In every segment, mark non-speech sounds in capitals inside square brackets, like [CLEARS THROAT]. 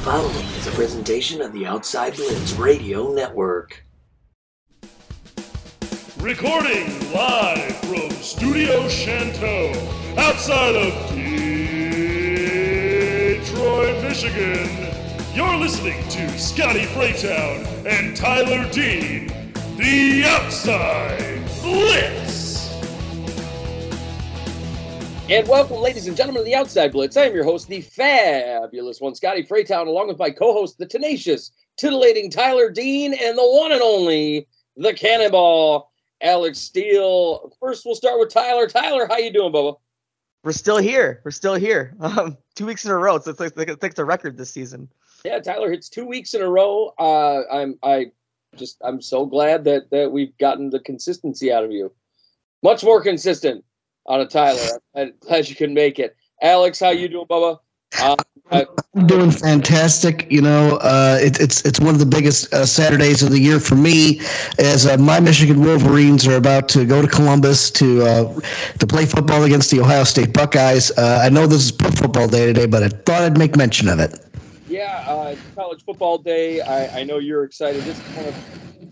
following is a presentation of the Outside Blitz Radio Network. Recording live from Studio Chanteau, outside of Detroit, Michigan. You're listening to Scotty Freytown and Tyler Dean, the Outside Blitz. And welcome, ladies and gentlemen, to the Outside Blitz. I am your host, the fabulous one, Scotty Freytown, along with my co-host, the tenacious, titillating Tyler Dean, and the one and only, the Cannonball, Alex Steele. First, we'll start with Tyler. Tyler, how you doing, Bubba? We're still here. We're still here. [LAUGHS] Um, two weeks in a row. So it's like it's a record this season. Yeah, Tyler hits two weeks in a row. Uh, I'm I just I'm so glad that that we've gotten the consistency out of you. Much more consistent out of Tyler. I'm glad you can make it. Alex, how you doing, Bubba? Uh, I'm doing fantastic. You know, uh, it, it's it's one of the biggest uh, Saturdays of the year for me, as uh, my Michigan Wolverines are about to go to Columbus to uh, to play football against the Ohio State Buckeyes. Uh, I know this is pro football day today, but I thought I'd make mention of it. Yeah, uh, college football day. I, I know you're excited. This kind of,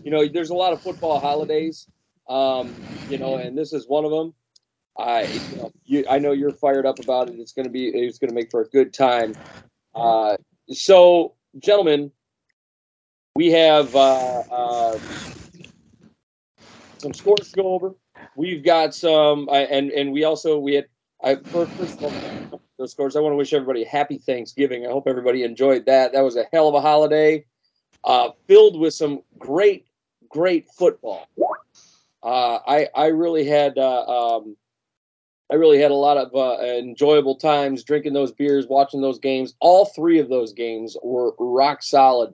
you know, there's a lot of football holidays, um, you know, and this is one of them. I, you I know you're fired up about it. It's going to be, it's going to make for a good time. Uh, so, gentlemen, we have uh, uh, some scores to go over. We've got some, and and we also we had. I first, first of all, those scores. I want to wish everybody happy Thanksgiving. I hope everybody enjoyed that. That was a hell of a holiday, uh, filled with some great, great football. Uh, I I really had uh, um, I really had a lot of uh, enjoyable times drinking those beers, watching those games. All three of those games were rock solid.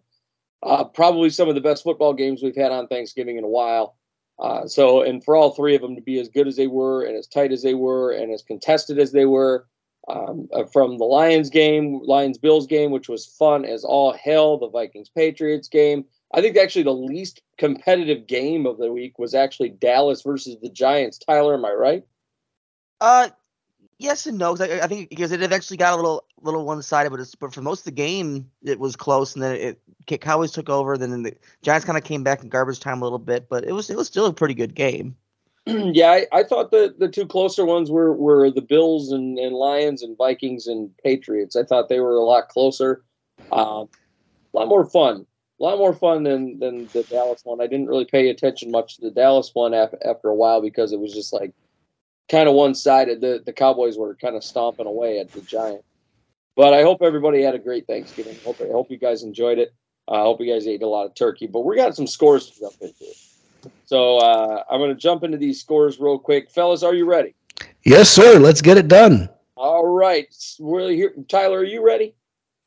Uh, probably some of the best football games we've had on Thanksgiving in a while. Uh, so, and for all three of them to be as good as they were, and as tight as they were, and as contested as they were, um, uh, from the Lions game, Lions Bills game, which was fun as all hell, the Vikings Patriots game. I think actually the least competitive game of the week was actually Dallas versus the Giants. Tyler, am I right? Uh, yes and no. I, I think because it eventually got a little little one sided, but it's, but for most of the game it was close, and then it, Cowboys took over. Then the Giants kind of came back in garbage time a little bit, but it was it was still a pretty good game. [CLEARS THROAT] yeah, I, I, thought the the two closer ones were were the Bills and, and Lions and Vikings and Patriots. I thought they were a lot closer, uh, a lot more fun, a lot more fun than than the Dallas one. I didn't really pay attention much to the Dallas one after after a while because it was just like kind of one sided. The the Cowboys were kind of stomping away at the Giants. But I hope everybody had a great Thanksgiving. Hope I hope you guys enjoyed it. I uh, hope you guys ate a lot of turkey. But we got some scores to jump into. So uh, I'm going to jump into these scores real quick, fellas. Are you ready? Yes, sir. Let's get it done. All right. We're here. Tyler, are you ready?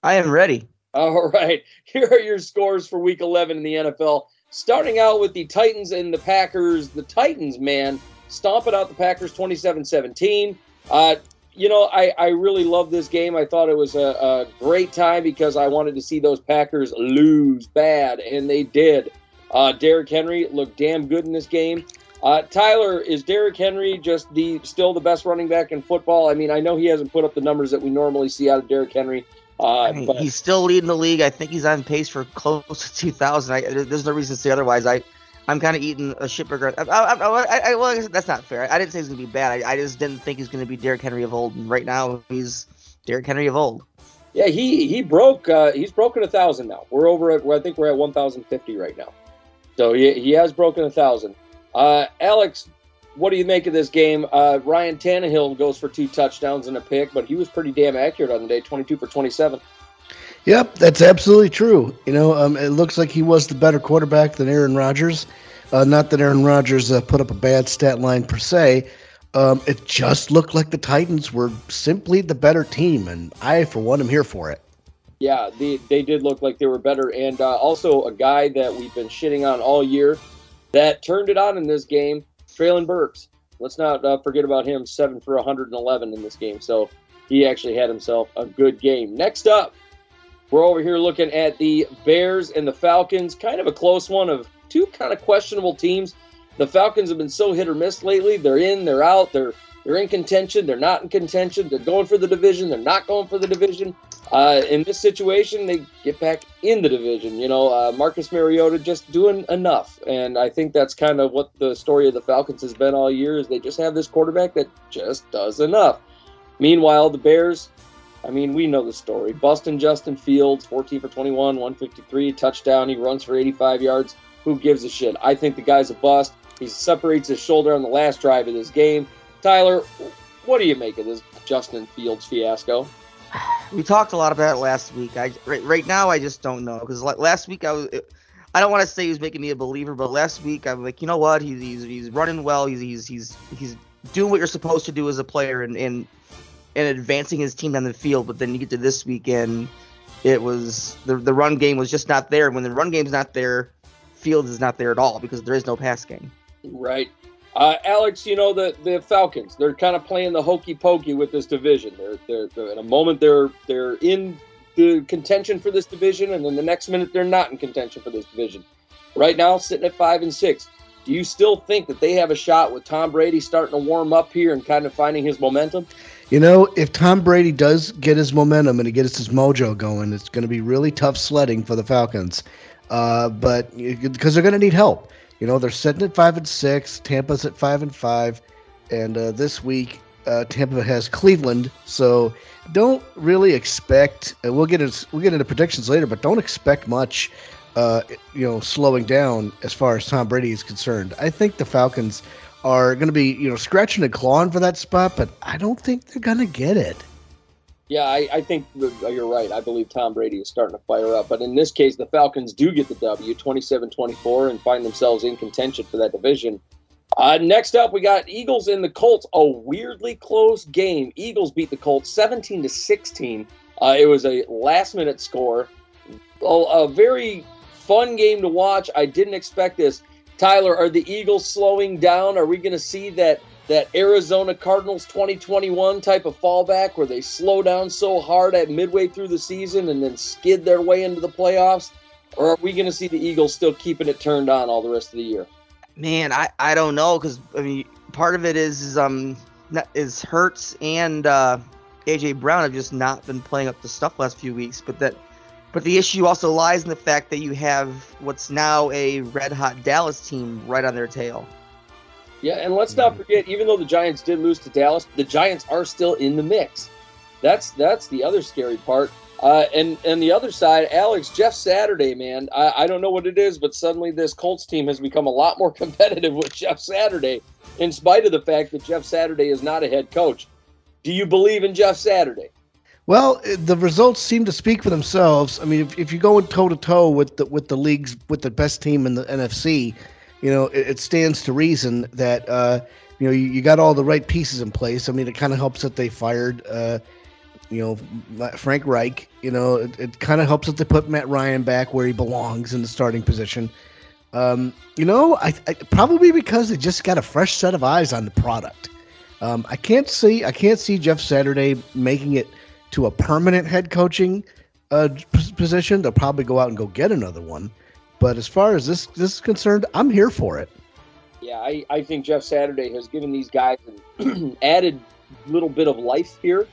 I am ready. All right. [LAUGHS] Here are your scores for Week 11 in the NFL. Starting out with the Titans and the Packers. The Titans, man, stomping out the Packers 27 17. Uh, you know, I, I really love this game. I thought it was a, a, great time because I wanted to see those Packers lose bad, and they did. Uh, Derrick Henry looked damn good in this game. Uh, Tyler, is Derrick Henry just the still the best running back in football? I mean, I know he hasn't put up the numbers that we normally see out of Derrick Henry. Uh, I mean, but he's still leading the league. I think he's on pace for close to 2,000. I, there's no reason to say otherwise. I I'm kind of eating a shit burger. I, I, I, well, that's not fair. I didn't say he's gonna be bad. I, just didn't think he's gonna be Derrick Henry of old. And right now, he's Derrick Henry of old. Yeah, he he broke. Uh, he's broken a thousand now. We're over at. I think we're at 1,050 right now. So he he has broken a thousand. Uh, Alex, what do you make of this game? Uh, Ryan Tannehill goes for two touchdowns and a pick, but he was pretty damn accurate on the day, 22 for 27. Yep, that's absolutely true. You know, um, it looks like he was the better quarterback than Aaron Rodgers. Uh, not that Aaron Rodgers uh, put up a bad stat line per se. Um, it just looked like the Titans were simply the better team, and I, for one, am here for it. Yeah, they, they did look like they were better. And uh, also, a guy that we've been shitting on all year that turned it on in this game, Treylon Burks. Let's not uh, forget about him, 7 for 111 in this game. So he actually had himself a good game. Next up, we're over here looking at the Bears and the Falcons. Kind of a close one of two kind of questionable teams. The Falcons have been so hit or miss lately. They're in, they're out, they're they're in contention, they're not in contention, they're going for the division, they're not going for the division. Uh, in this situation, they get back in the division. You know, uh, Marcus Mariota just doing enough, and I think that's kind of what the story of the Falcons has been all year. Is they just have this quarterback that just does enough. Meanwhile, the Bears, I mean, we know the story. Busting Justin Fields, 14 for 21, 153, touchdown. He runs for 85 yards. Who gives a shit? I think the guy's a bust. He separates his shoulder on the last drive of this game. Tyler, what do you make of this Justin Fields fiasco? we talked a lot about it last week. I right, right now I just don't know because last week I was. I don't want to say he was making me a believer, but last week I'm like, you know what? He's he's, he's running well. He's he's he's he's doing what you're supposed to do as a player and and and advancing his team down the field. But then you get to this weekend, it was the the run game was just not there. When the run game's not there, Fields is not there at all because there is no pass game. Right. Uh, Alex, you know the the Falcons. They're kind of playing the hokey pokey with this division. They're, they're, they're in a moment they're they're in the contention for this division, and then the next minute they're not in contention for this division. Right now, sitting at five and six. Do you still think that they have a shot with Tom Brady starting to warm up here and kind of finding his momentum? You know, if Tom Brady does get his momentum and he gets his mojo going, it's going to be really tough sledding for the Falcons. Uh, but because they're going to need help. You know, they're sitting at five and six. Tampa's at five and five, and uh, this week uh, Tampa has Cleveland. So don't really expect. We'll get into, we'll get into predictions later, but don't expect much. Uh, you know, slowing down as far as Tom Brady is concerned. I think the Falcons are going to be you know scratching and clawing for that spot, but I don't think they're going to get it. Yeah, I, I, think you're right. I believe Tom Brady is starting to fire up. But in this case, the Falcons do get the W, 27 24, and find themselves in contention for that division. Uh, next up, we got Eagles and the Colts. A weirdly close game. Eagles beat the Colts 17 to 16. Uh, it was a last minute score. A, a very fun game to watch. I didn't expect this. Tyler, are the Eagles slowing down? Are we going to see that that Arizona Cardinals 2021 type of fallback where they slow down so hard at midway through the season and then skid their way into the playoffs? Or are we going to see the Eagles still keeping it turned on all the rest of the year? Man, I, I don't know because I mean part of it is, is um is Hurts and uh, AJ Brown have just not been playing up to stuff last few weeks, but that but the issue also lies in the fact that you have what's now a red hot Dallas team right on their tail. Yeah, and let's not forget, even though the Giants did lose to Dallas, the Giants are still in the mix. That's that's the other scary part. Uh, and and the other side, Alex Jeff Saturday, man, I, I don't know what it is, but suddenly this Colts team has become a lot more [LAUGHS] competitive with Jeff Saturday, in spite of the fact that Jeff Saturday is not a head coach. Do you believe in Jeff Saturday? Well, the results seem to speak for themselves. I mean, if, if you're going toe to toe with the with the leagues with the best team in the NFC, you know, it, it stands to reason that uh, you know you, you, got all the right pieces in place. I mean, it kind of helps that they fired, uh, you know, Frank Reich. You know, it, it kind of helps that they put Matt Ryan back where he belongs in the starting position. Um, you know, I, I, probably because they just got a fresh set of eyes on the product. Um, I can't see I can't see Jeff Saturday making it to a permanent head coaching uh, position. They'll probably go out and go get another one. But as far as this this is concerned, I'm here for it. Yeah, I, I think Jeff Saturday has given these guys an [CLEARS THROAT] added little bit of life here.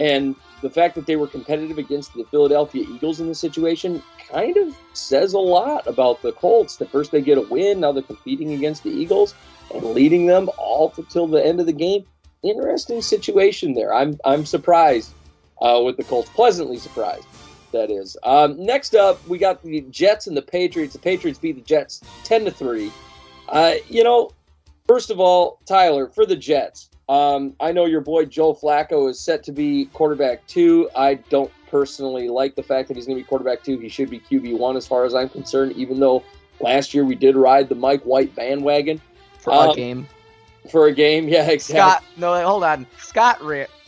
And the fact that they were competitive against the Philadelphia Eagles in this situation kind of says a lot about the Colts. The first they get a win, now they're competing against the Eagles and leading them all till the end of the game. Interesting situation there. I'm I'm surprised uh, with the Colts, pleasantly surprised that is. Um, next up, we got the Jets and the Patriots. The Patriots beat the Jets ten to three. Uh, you know, first of all, Tyler for the Jets. Um, I know your boy Joe Flacco is set to be quarterback two. I don't personally like the fact that he's going to be quarterback two. He should be QB one as far as I'm concerned. Even though last year we did ride the Mike White bandwagon for um, a game. For a game, [LAUGHS] yeah, exactly. Scott, no, hold on. Scott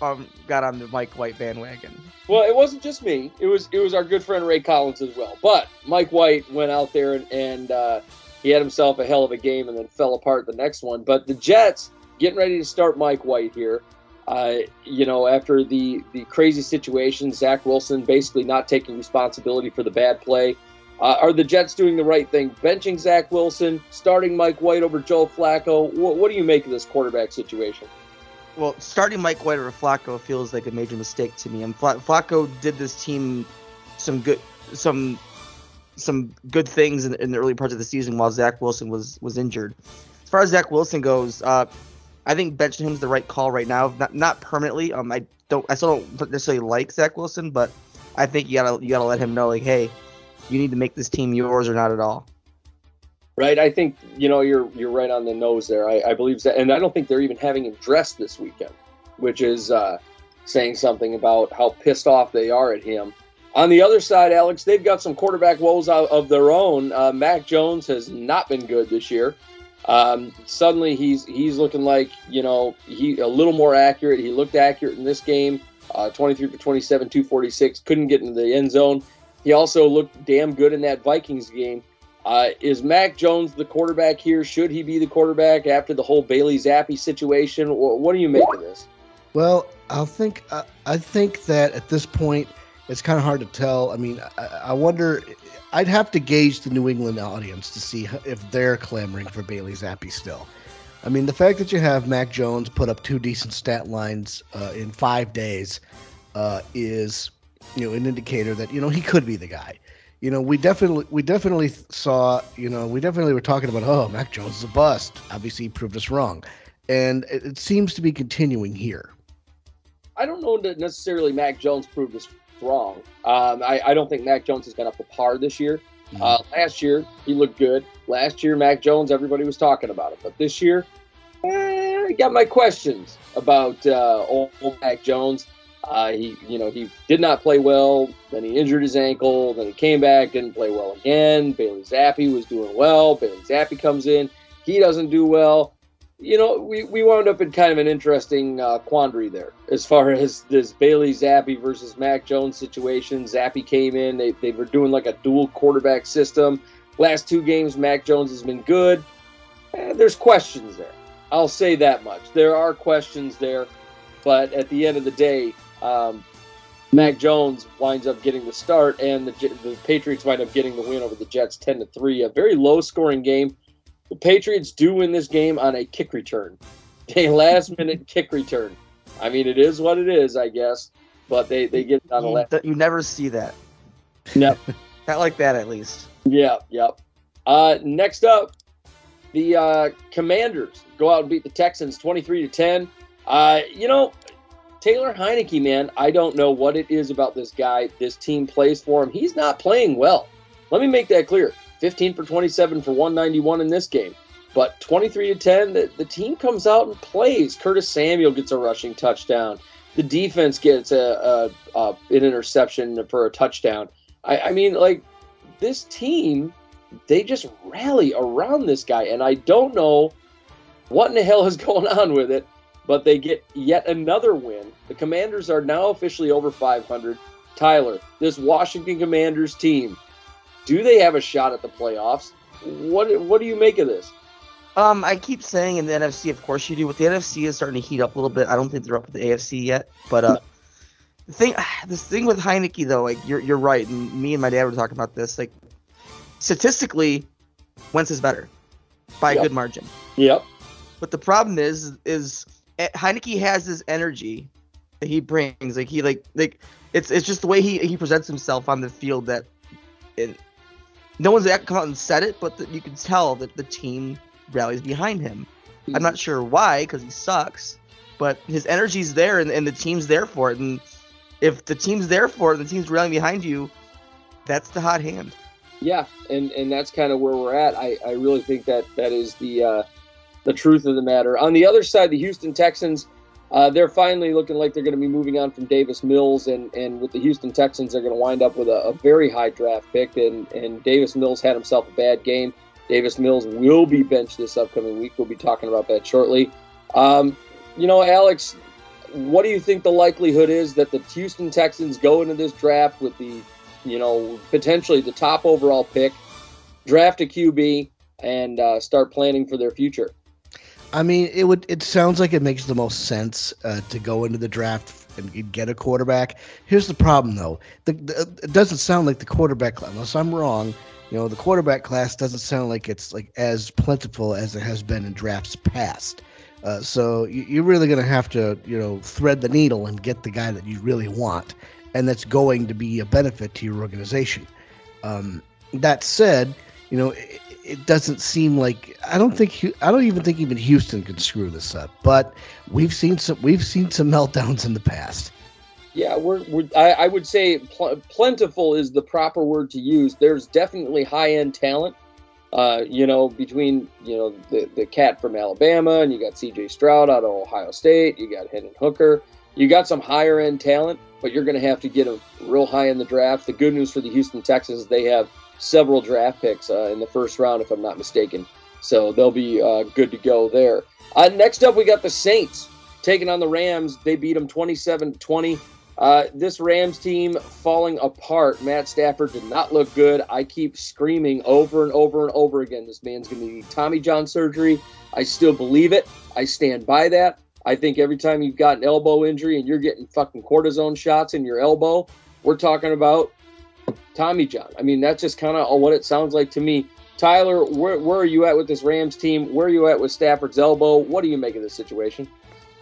um, got on the Mike White bandwagon. Well, it wasn't just me. It was it was our good friend Ray Collins as well. But Mike White went out there and, and uh, he had himself a hell of a game and then fell apart the next one. But the Jets getting ready to start Mike White here. Uh, you know, after the the crazy situation, Zach Wilson basically not taking responsibility for the bad play. Uh, are the Jets doing the right thing? Benching Zach Wilson, starting Mike White over Joe Flacco. What, what do you make of this quarterback situation? well, starting Mike White over Flacco feels like a major mistake to me. And Fla- Flacco did this team some good, some, some good things in, in the early parts of the season while Zach Wilson was was injured. As far as Zach Wilson goes, uh, I think benching him is the right call right now. Not not permanently. Um, I don't, I still don't necessarily like Zach Wilson, but I think you gotta you gotta let him know like, hey, you need to make this team yours or not at all. Right. I think you know you're you're right on the nose there. I, I believe that, and I don't think they're even having him dressed this weekend, which is uh, saying something about how pissed off they are at him. On the other side, Alex, they've got some quarterback woes of their own. Uh, Mac Jones has not been good this year. Um, suddenly, he's he's looking like you know he a little more accurate. He looked accurate in this game, uh, 23 for 27, 246. Couldn't get into the end zone. He also looked damn good in that Vikings game. Uh, is Mac Jones the quarterback here? Should he be the quarterback after the whole Bailey Zappe situation? What, do you make of this? Well, I think uh, I think that at this point it's kind of hard to tell. I mean, I, I, wonder. I'd have to gauge the New England audience to see if they're clamoring for Bailey Zappe still. I mean, the fact that you have Mac Jones put up two decent stat lines uh, in five days uh, is, you know, an indicator that you know he could be the guy you know, we definitely we definitely saw, you know, we definitely were talking about, oh, Mac Jones is a bust. Obviously, he proved us wrong, and it, it seems to be continuing here. I don't know that necessarily Mac Jones proved us wrong. Um, I, I, don't think Mac Jones has been up to par this year. Mm-hmm. Uh, last year, he looked good. Last year, Mac Jones, everybody was talking about it, but this year, eh, I got my questions about uh, old, old Mac Jones. Uh, he, you know, he did not play well. Then he injured his ankle. Then he came back, didn't play well again. Bailey Zappe was doing well. Bailey Zappe comes in, he doesn't do well. You know, we, we wound up in kind of an interesting uh, quandary there as far [LAUGHS] as this Bailey Zappe versus Mac Jones situation. Zappe came in, they, they were doing like a dual quarterback system. Last two games, Mac Jones has been good. Eh, there's questions there. I'll say that much. There are questions there, but at the end of the day, um, Mac Jones winds up getting the start, and the, the Patriots wind up getting the win over the Jets, ten to three. A very low scoring game. The Patriots do win this game on a kick return, [LAUGHS] a last minute [LAUGHS] kick return. I mean, it is what it is, I guess, but they they get it on a last. You never see that. Yep. [LAUGHS] Not like that, at least. Yeah, yep. Uh, next up, the uh, Commanders go out and beat the Texans twenty three to ten. Uh, you know, Taylor Heinicke, man, I don't know what it is about this guy. This team plays for him. He's not playing well. Let me make that clear. 15 for 27 for 191 in this game. But 23 to 10, the, the team comes out and plays. Curtis Samuel gets a rushing touchdown. The defense gets a, a, a an interception for a touchdown. I, I mean, like this team, they just rally around this guy, and I don't know what in the hell is [LAUGHS] going on with it but they get yet another win. The Commanders are now officially over 500. Tyler, this Washington Commanders team, do they have a shot at the playoffs? What what do you make of this? Um, I keep saying in the NFC, of course you do. But the NFC is starting to heat up a little bit. I don't think they're up with the AFC yet. But uh, the thing, [SIGHS] this thing with Heinicke though, like you're you're right, and me and my dad were talking about this. Like statistically, Wentz is better by yep. a good margin. Yep. But the problem is, is Eh, Heinicke has this energy that he brings. Like he like like it's it's just the way he he presents himself on the field that it, no one's come out and said it, but the, you can tell that the team rallies behind him. I'm not sure why because he sucks, but his energy's there and, and the team's there for it. And if the team's there for it and the team's rallying behind you, that's the hot hand. Yeah, and and that's kind of where we're at. I I really think that that is the uh, the truth of the matter. On the other side, the Houston Texans, uh, they're finally looking like they're going to be moving on from Davis Mills, and, and with the Houston Texans, they're going to wind up with a, a, very high draft pick. And, and Davis Mills had himself a bad game. Davis Mills will be benched this upcoming week. We'll be talking about that shortly. Um, you know, Alex, what do you think the likelihood is that the Houston Texans go into this draft with the, you know, potentially the top overall pick, draft a QB, and uh, start planning for their future? I mean, it would. It sounds like it makes the most sense uh, to go into the draft and get a quarterback. Here's the problem, though. The, the, it doesn't sound like the quarterback, class, unless I'm wrong. You know, the quarterback class doesn't sound like it's like as plentiful as it has been in drafts past. Uh, so you, you're really going to have to, you know, thread the needle and get the guy that you really want, and that's going to be a benefit to your organization. Um, that said, you know, it, doesn't seem like I don't think I don't even think even Houston can screw this up. But we've seen some we've seen some meltdowns in the past. Yeah, we're, we're I, I would say pl- plentiful is the proper word to use. There's definitely high end talent. Uh, you know, between you know the the cat from Alabama and you got C.J. Stroud out of Ohio State, you got Hendon Hooker, you got some higher end talent, but you're going to have to get them real high in the draft. The good news for the Houston Texans they have several draft picks uh, in the first round, if I'm not mistaken. So they'll be uh, good to go there. Uh, next up, we got the Saints taking on the Rams. They beat them 27 20. Uh, this Rams team falling apart. Matt Stafford did not look good. I keep screaming over and over and over again this man's going to need Tommy John surgery. I still believe it. I stand by that. I think every time you've got an elbow injury and you're getting fucking cortisone shots in your elbow, we're talking about Tommy John. I mean, that's just kind of what it sounds like to me. Tyler, where, where are you at with this Rams team? Where are you at with Stafford's elbow? What do you make of this situation?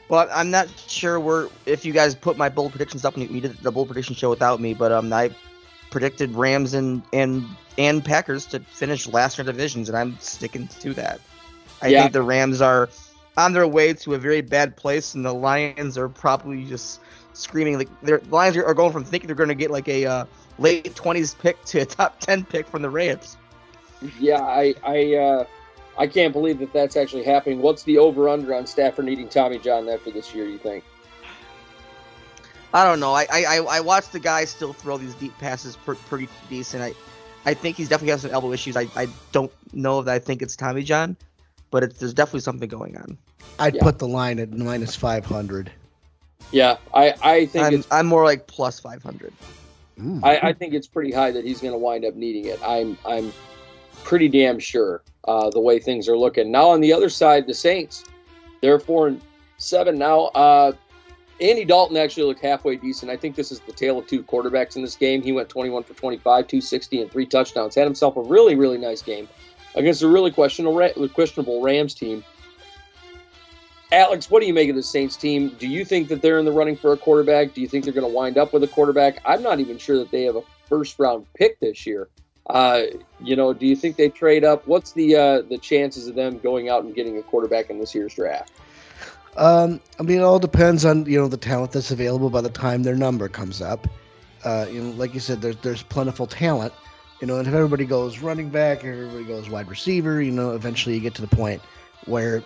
Well, I'm not sure where if you guys put my bold predictions up and you did the bold prediction show without me, but um, I predicted Rams and and and Packers to finish last in their divisions, and I'm sticking to that. I Yeah. think the Rams are on their way to a very bad place, and the Lions are probably just screaming like they're, the Lions are, are going from thinking they're going to get like a uh, late 20s pick to a top 10 pick from the Rams. Yeah, I I uh, I can't believe that that's actually happening. What's the over under on Stafford needing Tommy John after this year? You think? I don't know. I I, I- I watched the guy still throw these deep passes pretty decent. I I think he's definitely has some elbow issues. I, I don't know that I think it's Tommy John, but it's, there's definitely something going on. I'd Yeah. put the line at minus five hundred. Yeah, I I think I'm, it's I'm more like plus 500. I, I think it's pretty high that he's going to wind up needing it. I'm I'm pretty damn sure uh, the way things are looking. Now on the other side, the Saints, they're four and seven now. Uh, Andy Dalton actually looked halfway decent. I think this is the tale of two quarterbacks in this game. He went 21 for 25, 260, and three touchdowns. Had himself a really really nice game against a really questionable questionable Rams team. Alex, what do you make of the Saints team? Do you think that they're in the running for a quarterback? Do you think they're going to wind up with a quarterback? I'm not even sure that they have a first round pick this year. Uh, you know, do you think they trade up? What's the uh, the chances of them going out and getting a quarterback in this year's draft? Um, I mean, it all depends on you know the talent that's available by the time their number comes up. Uh, you know, like you said, there's there's plentiful talent. You know, and if everybody goes running back, everybody goes wide receiver, you know, eventually you get to the point where,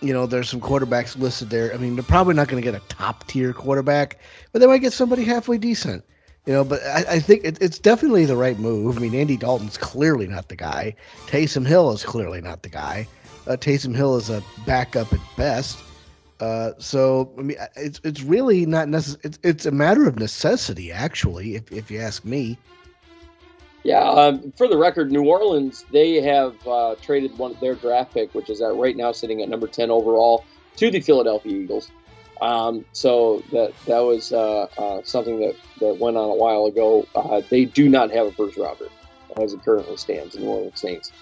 you know, there's some quarterbacks listed there. I mean, they're probably not going to get a top tier quarterback, but they might get somebody halfway decent. You know, but I, I think it, it's definitely the right move. I mean, Andy Dalton's clearly not the guy. Taysom Hill is clearly not the guy. Uh, Taysom Hill is a backup at best. Uh, so I mean, it's it's really not necessary. It's, it's a matter of necessity, actually, if if you ask me. Yeah, um, for the record, New Orleans they have uh, traded one of their draft pick, which is at right now sitting at number ten overall, to the Philadelphia Eagles. Um, so that that was uh, uh, something that, that went on a while ago. Uh, they do not have a first rounder as it currently stands. The New Orleans Saints.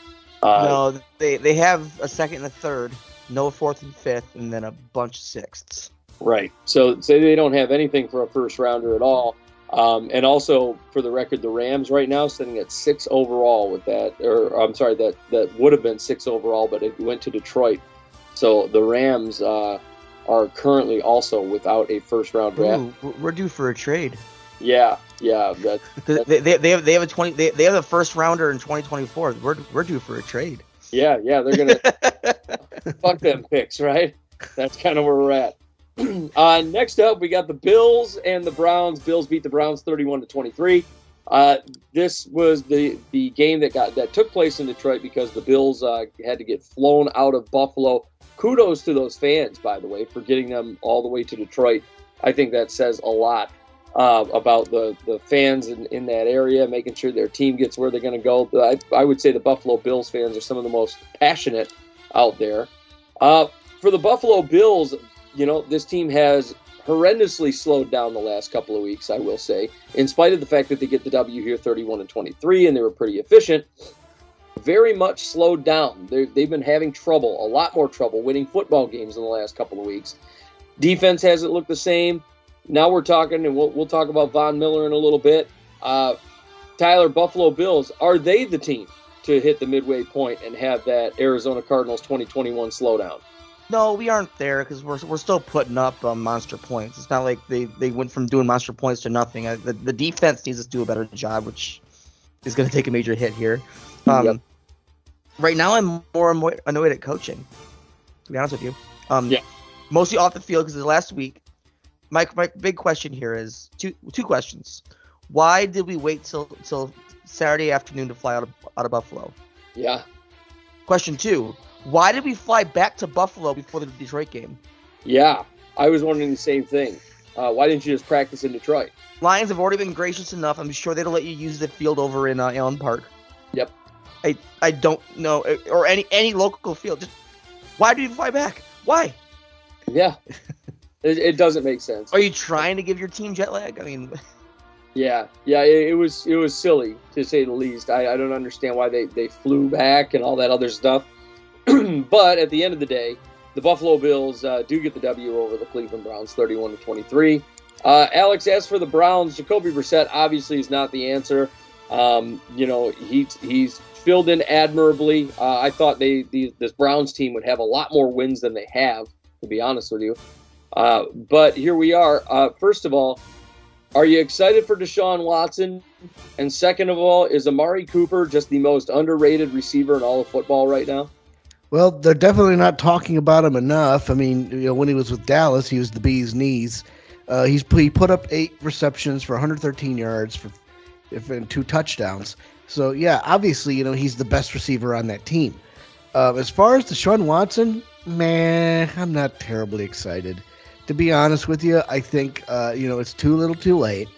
Uh, no, they, they have a second and a third, no fourth and fifth, and then a bunch of sixths. Right. So, so they don't have anything for a first rounder at all. Um, and also, for the record, the Rams right now sitting at six overall with that, or I'm sorry, that that would have been six overall, but it went to Detroit. So the Rams uh, are currently also without a first round draft. Ooh, we're- due for a trade. Yeah, yeah, that, [LAUGHS] They, they, they have they have a 20 they, they have a first rounder in 2024. We're we're due for a trade. yeah, yeah. They're gonna [LAUGHS] fuck them picks, right? That's kind of where we're at. [CLEARS THROAT] uh, next up, we got the Bills and the Browns. Bills beat the Browns 31 to 23. Uh, this was the the game that got that took place in Detroit because the Bills uh, had to get flown out of Buffalo. Kudos to those fans, by the way, for getting them all the way to Detroit. I think that says a lot uh, about the the fans in, in that area, making sure their team gets where they're going to go. I, I would say the Buffalo Bills fans are some of the most passionate out there. Uh, for the Buffalo Bills, you know, this team has horrendously slowed down the last couple of weeks, I will say, in spite of the fact that they get the W here 31 and 23 and they were pretty efficient. very much slowed down. they they've been having trouble, a lot more trouble, winning football games in the last couple of weeks. Defense hasn't looked the same. Now we're talking, and we'll, we'll talk about Von Miller in a little bit. Uh, Tyler, Buffalo Bills, are they the team to hit the midway point and have that Arizona Cardinals 2021 slowdown? No, we aren't there because we're, we're still putting up um, monster points. It's not like they, they went from doing monster points to nothing. Uh, the, the defense needs us to do a better job, which is going to take a major hit here. Um, Yep. Right now, I'm more annoyed at coaching. To be honest with you, um, Yeah. mostly off the field because the last week. My, my big question here is two two questions. Why did we wait till till Saturday afternoon to fly out of out of Buffalo? Yeah, Question two: Why did we fly back to Buffalo before the Detroit game? yeah. I was wondering the same thing. Uh, why didn't you just practice in Detroit? Lions have already been gracious enough. I'm sure they'll let you use the field over in uh, Allen Park. Yep. I I don't know uh, or any any local field. Just why do you fly back? Why? Yeah, [LAUGHS] it, it doesn't make sense. Are you trying to give your team jet lag? I mean, [LAUGHS] Yeah, yeah, it, it was it was silly to say the least. I, I don't understand why they, they flew back and all that other stuff. [CLEARS THROAT] but at the end of the day, the Buffalo Bills uh, do get the W over the Cleveland Browns, thirty-one to twenty-three. Uh, Alex, as for the Browns, Jacoby Brissett obviously is not the answer. Um, you know, he he's filled in admirably. Uh, I thought they the, this Browns team would have a lot more wins than they have, to be honest with you. Uh, but here we are. Uh, first of all, are you excited for Deshaun Watson? And second of all, is Amari Cooper just the most underrated receiver in all of football right now? Well, they're definitely not talking about him enough. I mean, you know, when he was with Dallas, he was the bee's knees. Uh, he's he put up eight receptions for 113 yards for and two touchdowns. So yeah, obviously, you know, he's the best receiver on that team. Uh, as far as Deshaun Watson, man, I'm not terribly excited. To be honest with you, I think uh, you know it's too little, too late.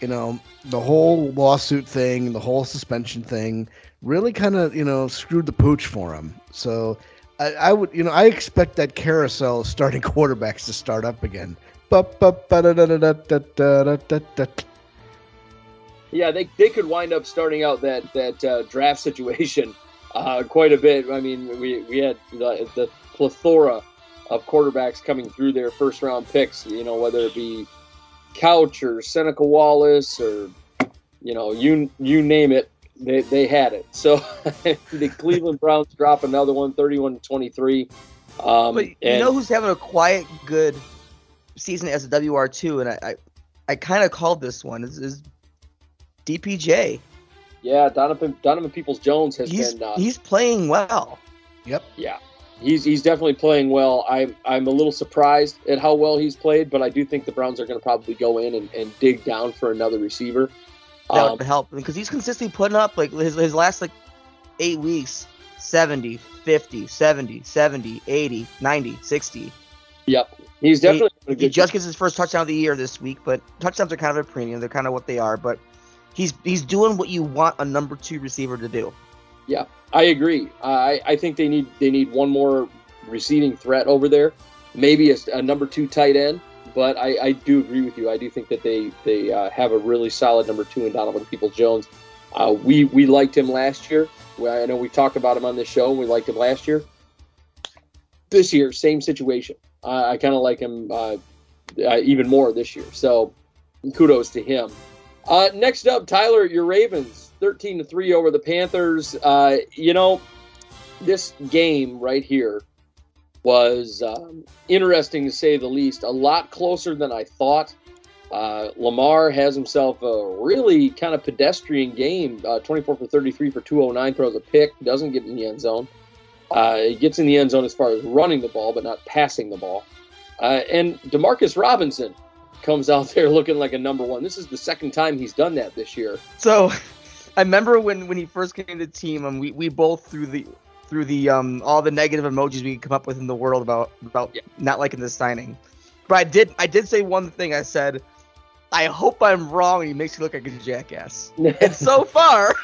You know, the whole lawsuit thing, the whole suspension thing, really kind of you know screwed the pooch for him. So I, I would you know I expect that carousel of starting [LAUGHS] quarterbacks to start up again. Yeah, they, they could wind up starting out that that uh, draft [LAUGHS] situation uh, quite a bit. I mean, we, we had the, the plethora of quarterbacks coming through their first round picks. You know, whether it be Couch or Seneca Wallace or you know you you name it, they, they had it. So [LAUGHS] the Cleveland Browns drop another one, 31-23. Um, but you and- know who's having a quiet, good season as a WR two, and I I, I kind of called this one is, is DPJ. yeah, Donovan Donovan Peoples Jones has He's been uh, he's playing well. Yep. Yeah, he's he's definitely playing well. I'm I'm a little surprised at how well he's played, but I do think the Browns are going to probably go in and, and dig down for another receiver. That Um, would help because he's consistently putting up like his his last like eight weeks 70 50 70 70 80 90 60 yep, he's definitely a he just gets his first touchdown of the year this week but touchdowns are kind of a premium they're kind of what they are but he's he's doing what you want a number two receiver to do I agree. I I think they need they need one more receiving threat over there, maybe a, a number two tight end. But I, I do agree with you. I do think that they they uh, have a really solid number two in Donovan Peoples Jones. Uh, we we liked him last year. I know we talked about him on this show. We liked him last year. This year, same situation. I kind of like him uh, uh, even more this year. So kudos to him. Uh, next up, Tyler, your Ravens, thirteen to three over the Panthers. Uh, you know, this game right here was um, interesting to say the least. A lot closer than I thought. Uh, Lamar has himself a really kind of pedestrian game. Uh, 24 for 33 for 209, throws a pick, doesn't get in the end zone. Uh, he gets in the end zone as far as running the ball, but not passing the ball. Uh, and Demarcus Robinson comes out [LAUGHS] there looking like a number one. This is the second time he's done that this year. so i remember when when he first came to the team and we we both threw the through the um all the negative emojis we could come up with in the world about about Yeah. not liking this signing but i did i did say one thing i said i hope i'm wrong and he makes you look like a jackass and so [LAUGHS] far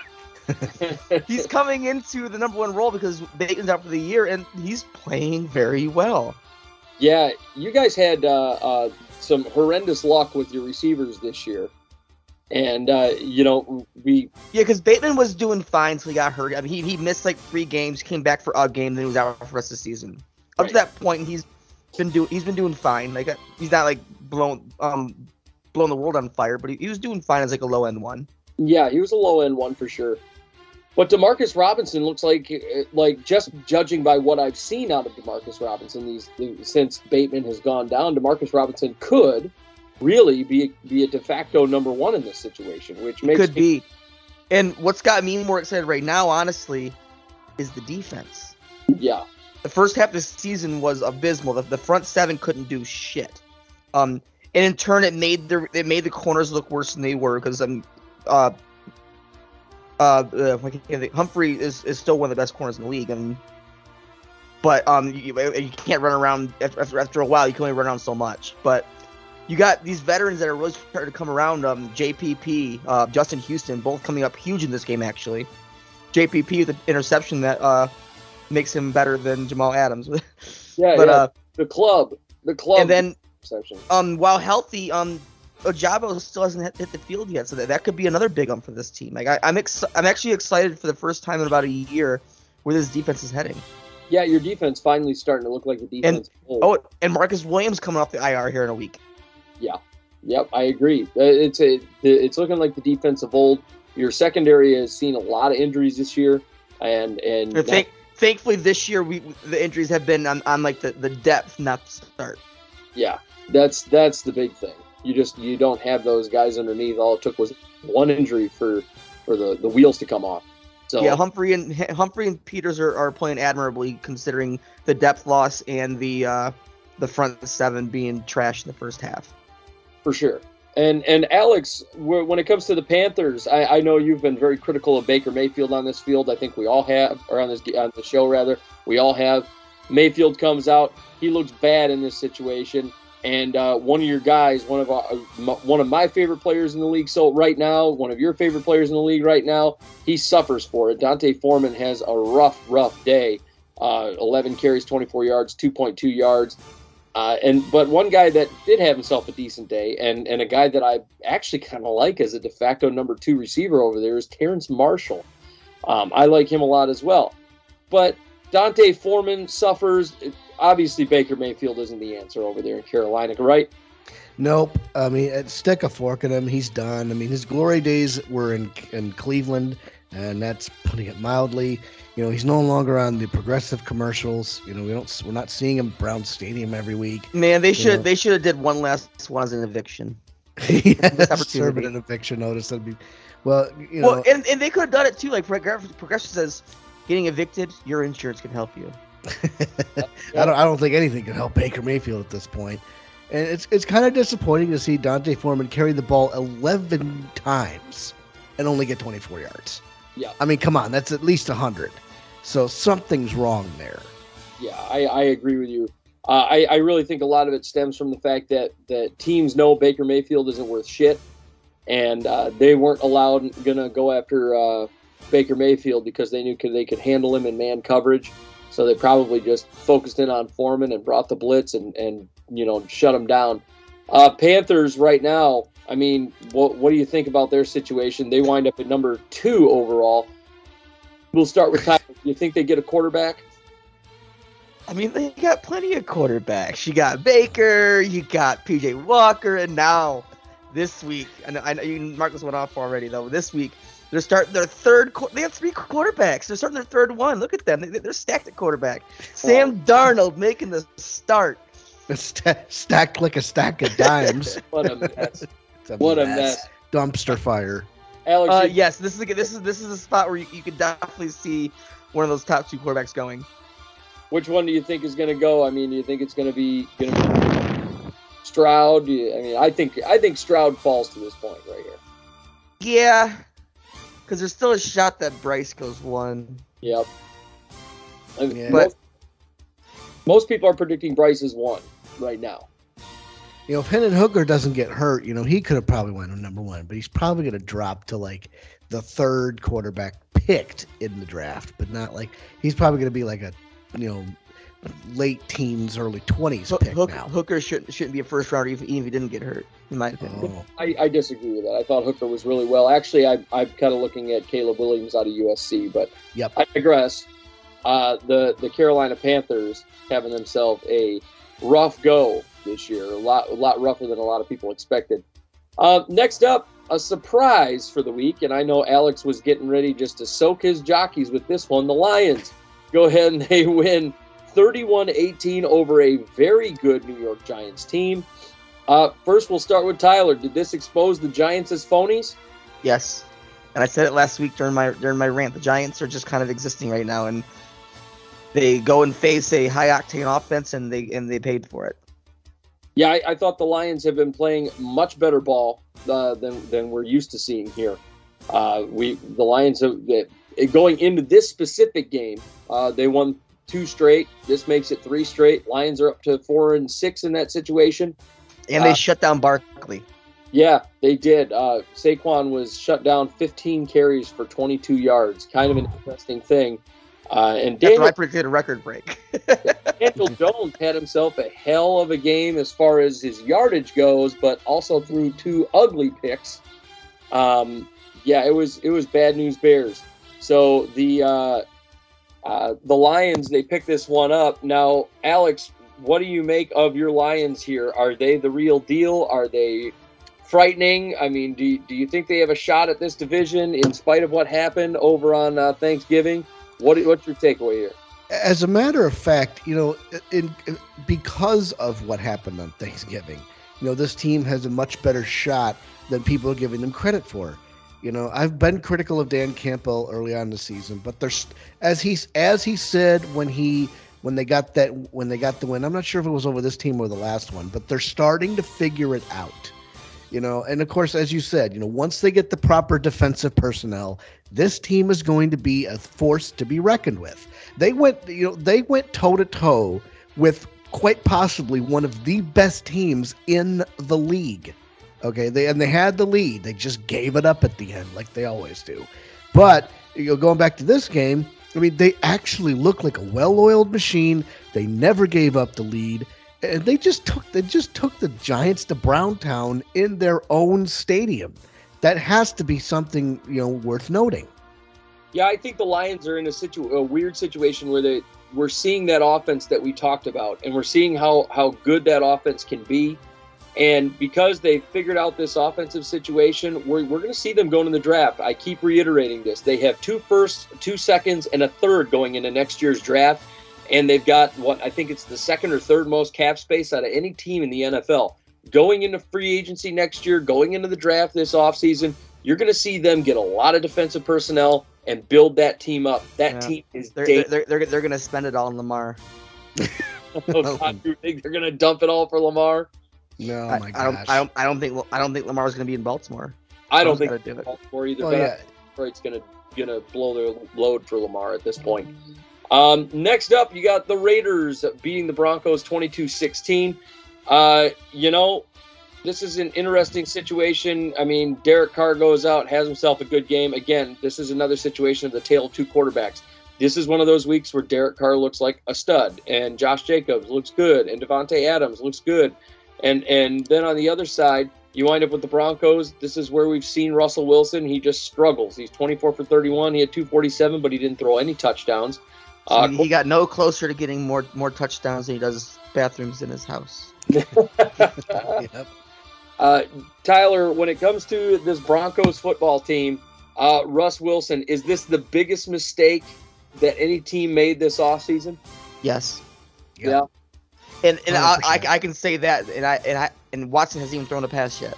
[LAUGHS] he's coming into the number one role because Bateman's out for the year, and he's playing very well. Yeah, you guys had uh, uh, some horrendous luck with your receivers this year, and uh, you know we Yeah, because Bateman was doing fine until he got hurt. I mean, he, he missed like three games, came back for a game, then he was out for the rest of the season. Up Right. to that point, he's been doing he's been doing fine. Like uh, he's not like blown um blown the world on fire, but he, he was doing fine as like a low end one. Yeah, he was a low end one for sure. But Demarcus Robinson looks like, uh, like just judging by what I've seen out of Demarcus Robinson these since Bateman has gone down, Demarcus Robinson could really be be a de facto number one in this situation, which makes Could me- be. And what's got me more excited right now, honestly, is the defense. yeah, The first half of the season was abysmal. The, the front seven couldn't do shit. Um, and in turn, it made the it made the corners look worse than they were because um, uh, uh, uh, Humphrey is, is still one of the best corners in the league. and but um, you, you can't run around after, after after a while. You can only run around so much. But you got these veterans that are really starting to come around. Um, JPP, uh, Justin Houston, both coming up huge in this game. Actually, JPP with an interception that uh makes him better than Jamal Adams. [LAUGHS] yeah, but yeah. uh, the club, the club, and then um, while healthy, um, Ojabo still hasn't hit, the field yet, so that, that could be another big one for this team. Like I, I'm ex- I'm actually excited for the first time in about a year where this defense is heading. Yeah, your defense finally starting to look like the defense. old. Oh, and Marcus Williams coming off the IR here in a week. Yep, I agree. Uh, It's a, it's looking like the defense of old. Your secondary has seen a lot of injuries this year, and and And thank, thankfully, this year we the injuries have been on, on like the, the depth, not the start. yeah, that's that's the big thing. You just you don't have those guys underneath. All it took was one injury for for the the wheels to come off. So Yeah, Humphrey and Humphrey and Peters are, are playing admirably considering the depth loss and the uh, the front seven being trash in the first half. For sure. And and Alex, when it comes to the Panthers, I, I know you've been very critical of Baker Mayfield on this field. I think we all have, or on this on the show rather, we all have. Mayfield comes out, he looks bad in this situation, and uh, one of your guys, one of our, one of my favorite players in the league, so right now, one of your favorite players in the league right now, he suffers for it. D'Onta Foreman has a rough, rough day. Uh, 11 carries, 24 yards, 2.2 yards. Uh, and but one guy that did have himself a decent day, and and a guy that I actually kind of like as a de facto number two receiver over there is Terrace Marshall. Um, I like him a lot as well. But D'Onta Foreman suffers. Obviously, Baker Mayfield isn't the answer over there in Carolina, right? Nope. I mean, uh, stick a fork in him. He's done. I mean, his glory days were in in Cleveland, and that's putting it mildly. You know, he's no longer on the progressive commercials. You know, we don't. We're not seeing him Brown Stadium every week. Man, they should know. they should have did one last one as an eviction. yes, serve it an eviction notice. That'd be, well, you know, well, and, and they could have done it too. Like Progressive Progressive says, getting evicted, your insurance can help you. [LAUGHS] I don't. I don't think anything can help Baker Mayfield at this point. And it's it's kind of disappointing to see D'Onta Foreman carry the ball 11 times and only get 24 yards. Yeah. I mean, come on, that's at least 100. So something's wrong there. Yeah, I, I agree with you. Uh, I, I really think a lot of it stems from the fact that, that teams know Baker Mayfield isn't worth shit, and uh, they weren't allowed gonna go after uh, Baker Mayfield because they knew could, they could handle him in man coverage. So they probably just focused in on Foreman and brought the blitz and, and you know shut him down. Uh, Panthers right now. I mean, what what do you think about their situation? They wind up at number two overall. We'll start with Tyler. Do you think they get a quarterback? I mean, they got plenty of quarterbacks. You got Baker, you got PJ Walker, and now this week, I know, I know you Marcus went off already though. This week, they're starting their third. They have three quarterbacks. They're starting their third one. Look at them. They, they're stacked at quarterback. Sam Darnold making the start. Sta- stacked like a stack of dimes. [LAUGHS] What a mess! A what a mess! Dumpster fire. Alex, Uh, you- yes, this is a, this is this is a spot where you, you could definitely see one of those top two quarterbacks going. which one do you think is going to go? I mean, do you think it's going to be going to be Stroud? Do you- I mean, I think I think Stroud falls to this point right here. Yeah, because there's still a shot that Bryce goes one. Yep. And Yeah. most, most people are predicting Bryce is one right now. You know, if Hendon Hooker doesn't get hurt, you know, he could have probably went on number one, but he's probably going to drop to like the third quarterback picked in the draft, but not like he's probably going to be like a, you know, late teens, early twenties Hook, pick Hook, now. Hooker shouldn't shouldn't be a first rounder even, even if he didn't get hurt, in my opinion. Oh. I, I disagree with that. I thought Hooker was really well. Actually, I, I'm kind of looking at Caleb Williams out of USC, but Yep. I digress. Uh, the the Carolina Panthers having themselves a rough go this year, a lot a lot rougher than a lot of people expected. Uh, next up, a surprise for the week, and I know Alex was getting ready just to soak his jockeys with this one. The Lions go ahead and [LAUGHS] they win 31-18 over a very good New York Giants team. Uh, first, we'll start with Tyler. Did this expose the Giants as phonies? Yes, and I said it last week during my during my rant. The Giants are just kind of existing right now, and they go and face a high octane offense, and they and they paid for it. Yeah, I, I thought the Lions have been playing much better ball uh, than than we're used to seeing here. Uh, we the Lions have going into this specific game. Uh, they won two straight. This makes it three straight. Lions are up to four and six in that situation. And they Uh, shut down Barkley. Yeah, they did. Uh, Saquon was shut down 15 carries for 22 yards. Kind of an interesting thing. Uh, and After I predicted a record break. [LAUGHS] Daniel Jones had himself a hell of a game as far as his yardage goes, but also threw two ugly picks. Um, yeah, it was it was bad news bears. So the uh, uh, the Lions they picked this one up. Now, Alex, what do you make of your Lions here? Are they the real deal? Are they frightening? I mean, do you, do you think they have a shot at this division in spite of what happened over on uh, Thanksgiving? What what's your takeaway here? As a matter of fact, you know, in, in because of what happened on Thanksgiving, you know, this team has a much better shot than people are giving them credit for. You know, I've been critical of Dan Campbell early on the season, but there's as he as he said when he when they got that when they got the win. I'm not sure if it was over this team or the last one, but they're starting to figure it out. You know, and of course, as you said, you know, once they get the proper defensive personnel, this team is going to be a force to be reckoned with. They went, you know, they went toe to toe with quite possibly one of the best teams in the league. Okay, they and they had the lead. They just gave it up at the end, like they always do. But you know, going back to this game, I mean, they actually look like a well-oiled machine. They never gave up the lead, and they just took they just took the Giants to Browntown in their own stadium. That has to be something you know worth noting. Yeah, I think the Lions are in a situ a weird situation where they we're seeing that offense that we talked about, and we're seeing how how good that offense can be. And because they figured out this offensive situation, we're, we're going to see them going in the draft. I keep reiterating this. They have two firsts, two seconds, and a third going into next year's draft. And they've got what I think it's the second or third most cap space out of any team in the NFL. Going into free agency next year, going into the draft this offseason, you're going to see them get a lot of defensive personnel and build that team up. That Yeah. team is They're dangerous. they're they're, they're, going to spend it all on Lamar. [LAUGHS] Oh, God, you think they're going to dump it all for Lamar? No, I, my I don't. I don't I don't think I don't think Lamar's going to be in Baltimore. I don't Someone's think gotta do it. Baltimore either. Oh, but yeah. Detroit's gonna gonna blow their load for Lamar at this point. Um, next up, you got the Raiders beating the Broncos 22-16. Uh, you know, this is an interesting situation. I mean, Derek Carr goes out, has himself a good game. Again, this is another situation of the tale of two quarterbacks. This is one of those weeks where Derek Carr looks like a stud, and Josh Jacobs looks good, and Davante Adams looks good, and and then on the other side, you wind up with the Broncos. This is where we've seen Russell Wilson. He just struggles. He's 24 for 31. He had 247, but he didn't throw any touchdowns. So Uh, he got no closer to getting more more touchdowns than he does bathrooms in his house. [LAUGHS] [LAUGHS] Yep. uh, Tyler, when it comes to this Broncos football team, uh, Russ Wilson, is this the biggest mistake that any team made this offseason? Yes. Yeah. And and I, I, I can say that and I and I and Watson hasn't even thrown a pass yet.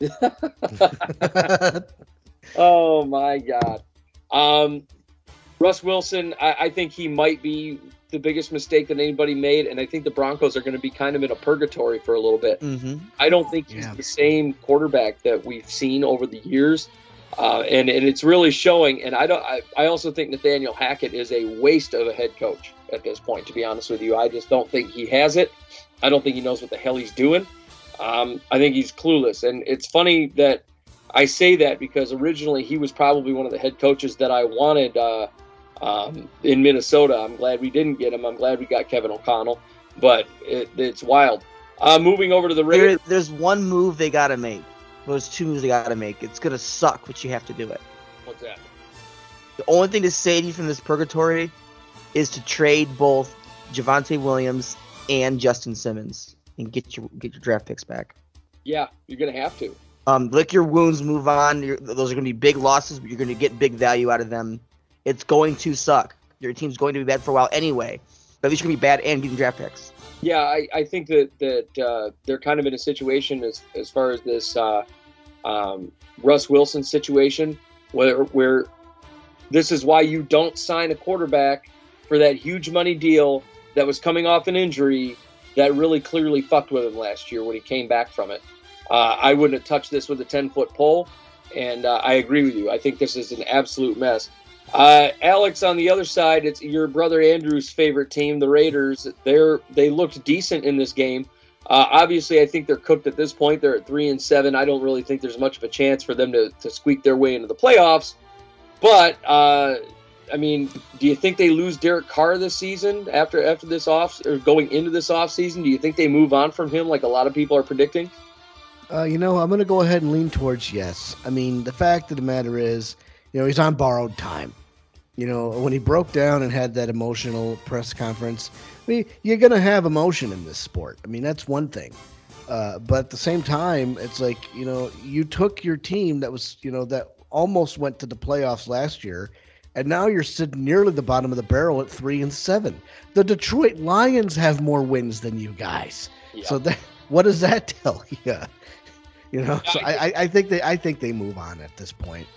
[LAUGHS] Oh my God. Um, Russ Wilson, I, I think he might be the biggest mistake that anybody made, and I think the Broncos are going to be kind of in a purgatory for a little bit. Mm-hmm. I don't think he's Yeah. the same quarterback that we've seen over the years, uh, and and it's really showing. And I don't. I, I also think Nathaniel Hackett is a waste of a head coach at this point. To be honest with you, I just don't think he has it. I don't think he knows what the hell he's doing. Um, I think he's clueless, and it's funny that I say that because originally he was probably one of the head coaches that I wanted uh, um, in Minnesota. I'm glad we didn't get him. I'm glad we got Kevin O'Connell, but it, it's wild. Uh, moving over to the There, Raiders. there's one move they gotta make. Well, there's two moves they gotta make. It's gonna suck, but you have to do it. What's that? The only thing to save you from this purgatory is to trade both Javonte Williams and Justin Simmons and get your get your draft picks back. Yeah, you're gonna have to. Um, lick your wounds, move on. You're, those are going to be big losses, but you're going to get big value out of them. It's going to suck. Your team's going to be bad for a while anyway. But at least going to be bad and getting draft picks. Yeah, I, I think that that uh, they're kind of in a situation as as far as this uh, um, Russ Wilson situation, where where this is why you don't sign a quarterback for that huge money deal that was coming off an injury that really clearly fucked with him last year when he came back from it. Uh, I wouldn't have touched this with a ten foot pole, and uh, I agree with you. I think this is an absolute mess. Uh, Alex, on the other side, it's your brother Andrew's favorite team, the Raiders. They're they looked decent in this game. Uh, obviously, I think they're cooked at this point. They're at three and seven. I don't really think there's much of a chance for them to, to squeak their way into the playoffs. But uh, I mean, do you think they lose Derek Carr this season after after this off or going into this off season? Do you think they move on from him like a lot of people are predicting? Uh, you know, I'm going to go ahead and lean towards yes. I mean, the fact of the matter is, you know, he's on borrowed time. You know, when he broke down and had that emotional press conference, I mean, you're going to have emotion in this sport. I mean, that's one thing. Uh, but at the same time, it's like, you know, you took your team that was, you know, that almost went to the playoffs last year, and now you're sitting nearly the bottom of the barrel at three and seven. The Detroit Lions have more wins than you guys. Yeah. So that what does that [LAUGHS] tell you? You know, so I, I, I think they I think they move on at this point.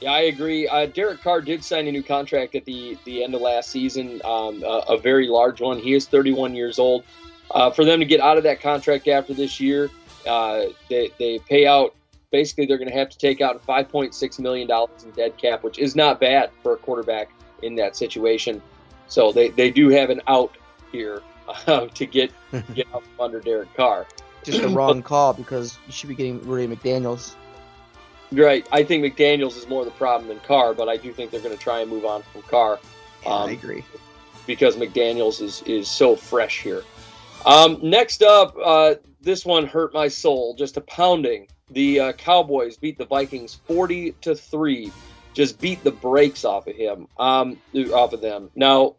Yeah, I agree. Uh, Derek Carr did sign a new contract at the the end of last season, um, a, a very large one. He is 31 years old. Uh, for them to get out of that contract after this year, uh, they they pay out. Basically, they're going to have to take out 5.6 million dollars in dead cap, which is not bad for a quarterback in that situation. So they, they do have an out here uh, [LAUGHS] to get [LAUGHS] get out from under Derek Carr. Just the wrong call because you should be getting of McDaniels. Right. I think McDaniels is more the problem than Carr, but I do think they're going to try and move on from Carr. Yeah, I Um, agree. because McDaniels is is so fresh here. Um, next up, uh, this one hurt my soul. Just a pounding. The uh, Cowboys beat the Vikings forty to three. Just beat the brakes off of him. Um, off of them. Now,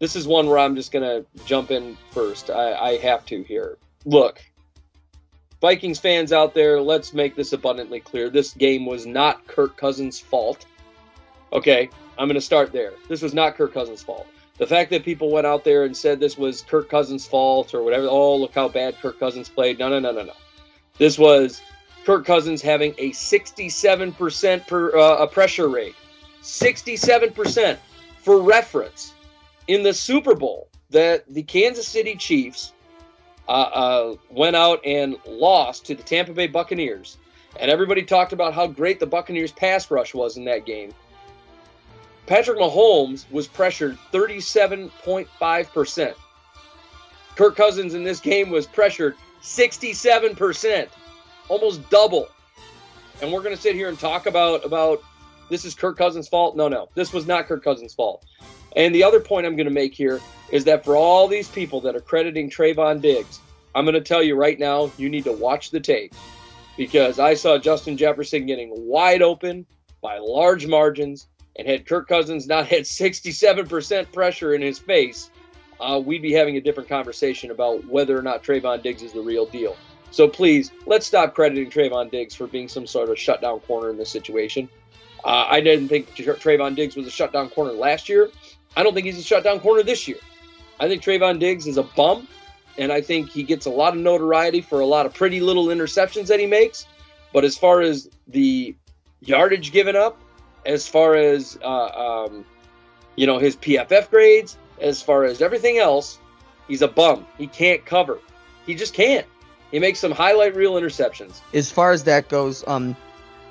this is one where I'm just gonna jump in first. I, I have to here. Look, Vikings fans out there, let's make this abundantly clear. This game was not Kirk Cousins' fault. Okay, I'm going to start there. This was not Kirk Cousins' fault. The fact that people went out there and said this was Kirk Cousins' fault or whatever, oh, look how bad Kirk Cousins played. No, no, no, no, no. This was Kirk Cousins having a 67% per, uh, pressure rate. 67%. For reference, in the Super Bowl, that the Kansas City Chiefs uh, uh, went out and lost to the Tampa Bay Buccaneers, and everybody talked about how great the Buccaneers pass rush was in that game. Patrick Mahomes was pressured 37.5%. Kirk Cousins in this game was pressured 67%, almost double. And we're going to sit here and talk about about this is Kirk Cousins' fault. No, no. This was not Kirk Cousins' fault. And the other point I'm going to make here is that for all these people that are crediting Trevon Diggs, I'm going to tell you right now, you need to watch the tape because I saw Justin Jefferson getting wide open by large margins, and had Kirk Cousins not had 67% pressure in his face, uh, we'd be having a different conversation about whether or not Trevon Diggs is the real deal. So please, let's stop crediting Trevon Diggs for being some sort of shutdown corner in this situation. Uh, I didn't think Tra- Trevon Diggs was a shutdown corner last year. I don't think he's a shutdown corner this year. I think Trevon Diggs is a bum, and I think he gets a lot of notoriety for a lot of pretty little interceptions that he makes. But as far as the yardage given up, as far as uh, um, you know his PFF grades, as far as everything else, he's a bum. He can't cover. He just can't. He makes some highlight reel interceptions. As far as that goes, um,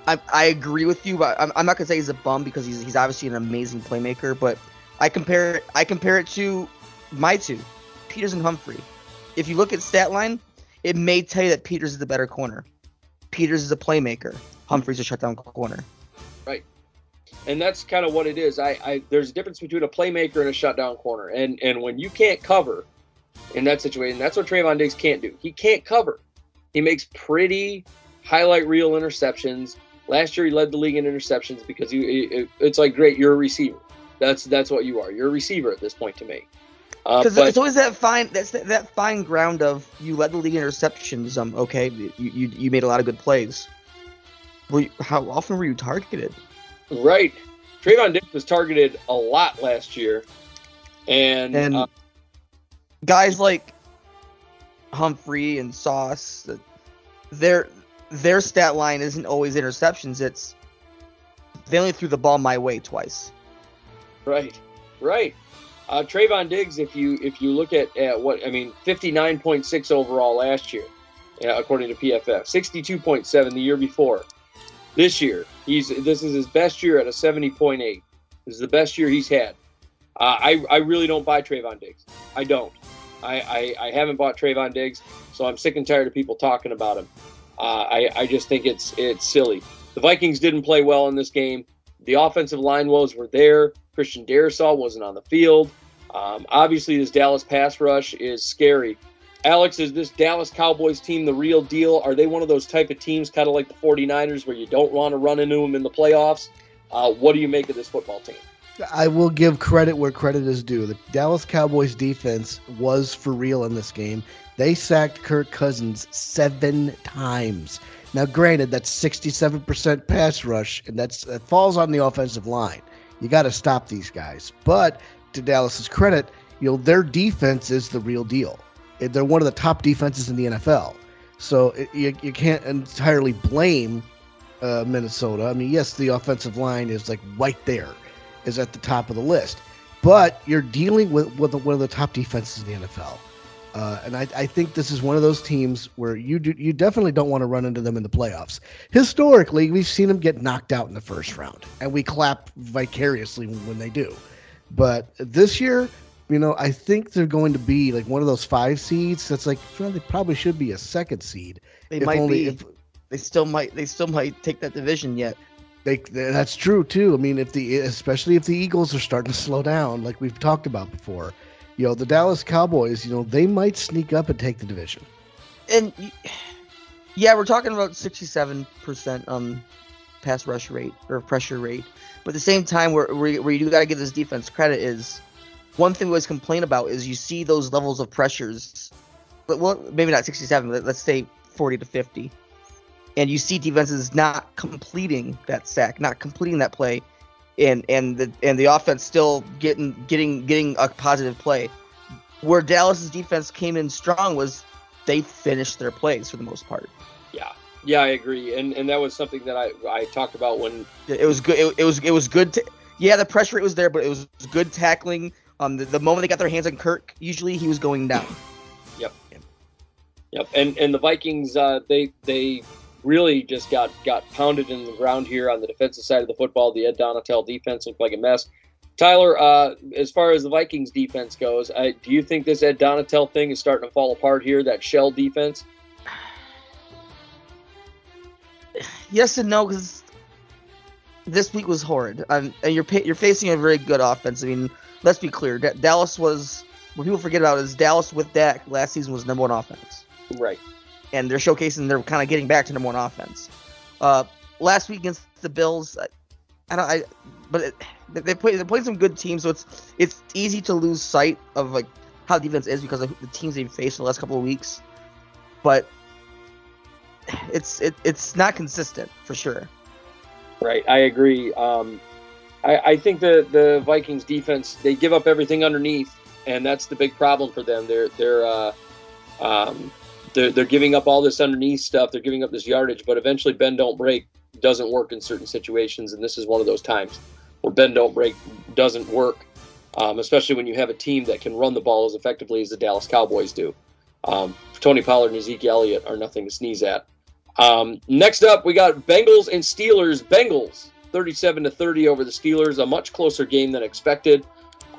I, I agree with you, but I'm, I'm not gonna say he's a bum because he's he's obviously an amazing playmaker. But I compare it I compare it to my two, Peters and Humphrey. If you look at stat line, it may tell you that Peters is the better corner. Peters is a playmaker. Humphrey's a shutdown corner. Right. And that's kind of what it is. I, I there's a difference between a playmaker and a shutdown corner, and and when you can't cover in that situation, that's what Trevon Diggs can't do. He can't cover. He makes pretty highlight reel interceptions. Last year, he led the league in interceptions because he, it, it's like great, you're a receiver. That's that's what you are. You're a receiver at this point to me. Uh, Because but it's always that fine that's that, that fine ground of you led the league in interceptions. Um, okay, you, you you made a lot of good plays. Were you, how often were you targeted? right, Trevon Diggs was targeted a lot last year, and, And uh, guys like Humphrey and Sauce, uh, their their stat line isn't always interceptions. It's they only threw the ball my way twice. Right, right. Uh, Trevon Diggs, if you if you look at, at what I mean, fifty nine point six overall last year, yeah, according to PFF, sixty two point seven the year before. This year, he's this is his best year at a seventy point eight. This is the best year he's had. Uh, I I really don't buy Trevon Diggs. I don't. I, I I haven't bought Trevon Diggs, so I'm sick and tired of people talking about him. Uh, I I just think it's it's silly. The Vikings didn't play well in this game. The offensive line woes were there. Christian Darrisaw wasn't on the field. Um, obviously, this Dallas pass rush is scary. Alex, is this Dallas Cowboys team the real deal? Are they one of those type of teams, kind of like the 49ers, where you don't want to run into them in the playoffs? Uh, what do you make of this football team? I will give credit where credit is due. The Dallas Cowboys defense was for real in this game. They sacked Kirk Cousins seven times. Now, granted, that's 67% pass rush, and that's that falls on the offensive line. You got to stop these guys. But to Dallas's credit, you know their defense is the real deal. They're one of the top defenses in the NFL. So it, you, you can't entirely blame uh, Minnesota. I mean, yes, the offensive line is like right there is at the top of the list. But you're dealing with, with one of the top defenses in the NFL. Uh, and I, I think this is one of those teams where you do, you definitely don't want to run into them in the playoffs. Historically, we've seen them get knocked out in the first round, and we clap vicariously when, they do. But this year, you know, I think they're going to be like one of those five seeds. That's like, well, they probably should be a second seed. They might only be. if they still might. They still might take that division yet. They, that's true too. I mean, if the especially if the Eagles are starting to slow down, like we've talked about before, you know, the Dallas Cowboys, you know, they might sneak up and take the division. And yeah, we're talking about sixty-seven percent um pass rush rate or pressure rate, but at the same time, where where, you do got to give this defense credit is one thing we always complain about is you see those levels of pressures. but- Well, maybe not sixty-seven. But let's say forty to fifty, and you see defenses not completing that sack, not completing that play, and and the and the offense still getting getting getting a positive play. Where Dallas's defense came in strong was they finished their plays for the most part. Yeah, yeah, I agree, and and that was something that I I talked about when It was good. It, it was it was good. To, yeah, the pressure rate was there, but it was good tackling. Um, the, the moment they got their hands on Kirk, usually he was going down. Yep, Yep. and and the Vikings, uh, they they really just got got pounded in the ground here on the defensive side of the football. The Ed Donatell defense looked like a mess. Tyler, uh, as far as the Vikings defense goes, uh, do you think this Ed Donatell thing is starting to fall apart here? That shell defense? Yes and no, because this week was horrid, um, and you're you're facing a very good offense. I mean, let's be clear. Da- Dallas was what people forget about is Dallas with Dak last season was number one offense. Right. And they're showcasing they're kind of getting back to number one offense. Uh, last week against the Bills, I, I don't, I, but it, they- they play they played some good teams, so it's it's easy to lose sight of like how defense is because of the teams they've faced in the last couple of weeks. But it's it, it's not consistent for sure. Right, I agree. Um, I, I think the the Vikings defense they give up everything underneath, and that's the big problem for them. They're they're uh, um, they're they're giving up all this underneath stuff. They're giving up this yardage, but eventually bend don't break doesn't work in certain situations, and this is one of those times where bend don't break doesn't work, um, especially when you have a team that can run the ball as effectively as the Dallas Cowboys do. Um, Tony Pollard and Ezekiel Elliott are nothing to sneeze at. Um, next up, we got Bengals and Steelers. Bengals 37 to 30 over the Steelers, a much closer game than expected.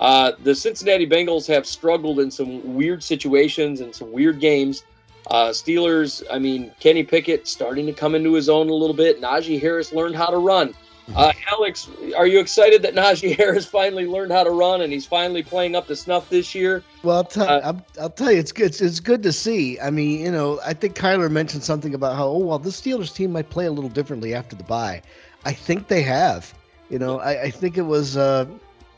Uh, the Cincinnati Bengals have struggled in some weird situations and some weird games. Uh, Steelers, I mean, Kenny Pickett starting to come into his own a little bit. Najee Harris learned how to run. [LAUGHS] Uh, Alex, are you excited that Najee Harris finally learned how to run and he's finally playing up to snuff this year? Well, I'll tell Uh, I'll, I'll tell you, it's good. It's, it's good to see. I mean, you know, I think Kyler mentioned something about how oh well, the Steelers team might play a little differently after the bye. I think they have. You know, I, I think it was, uh,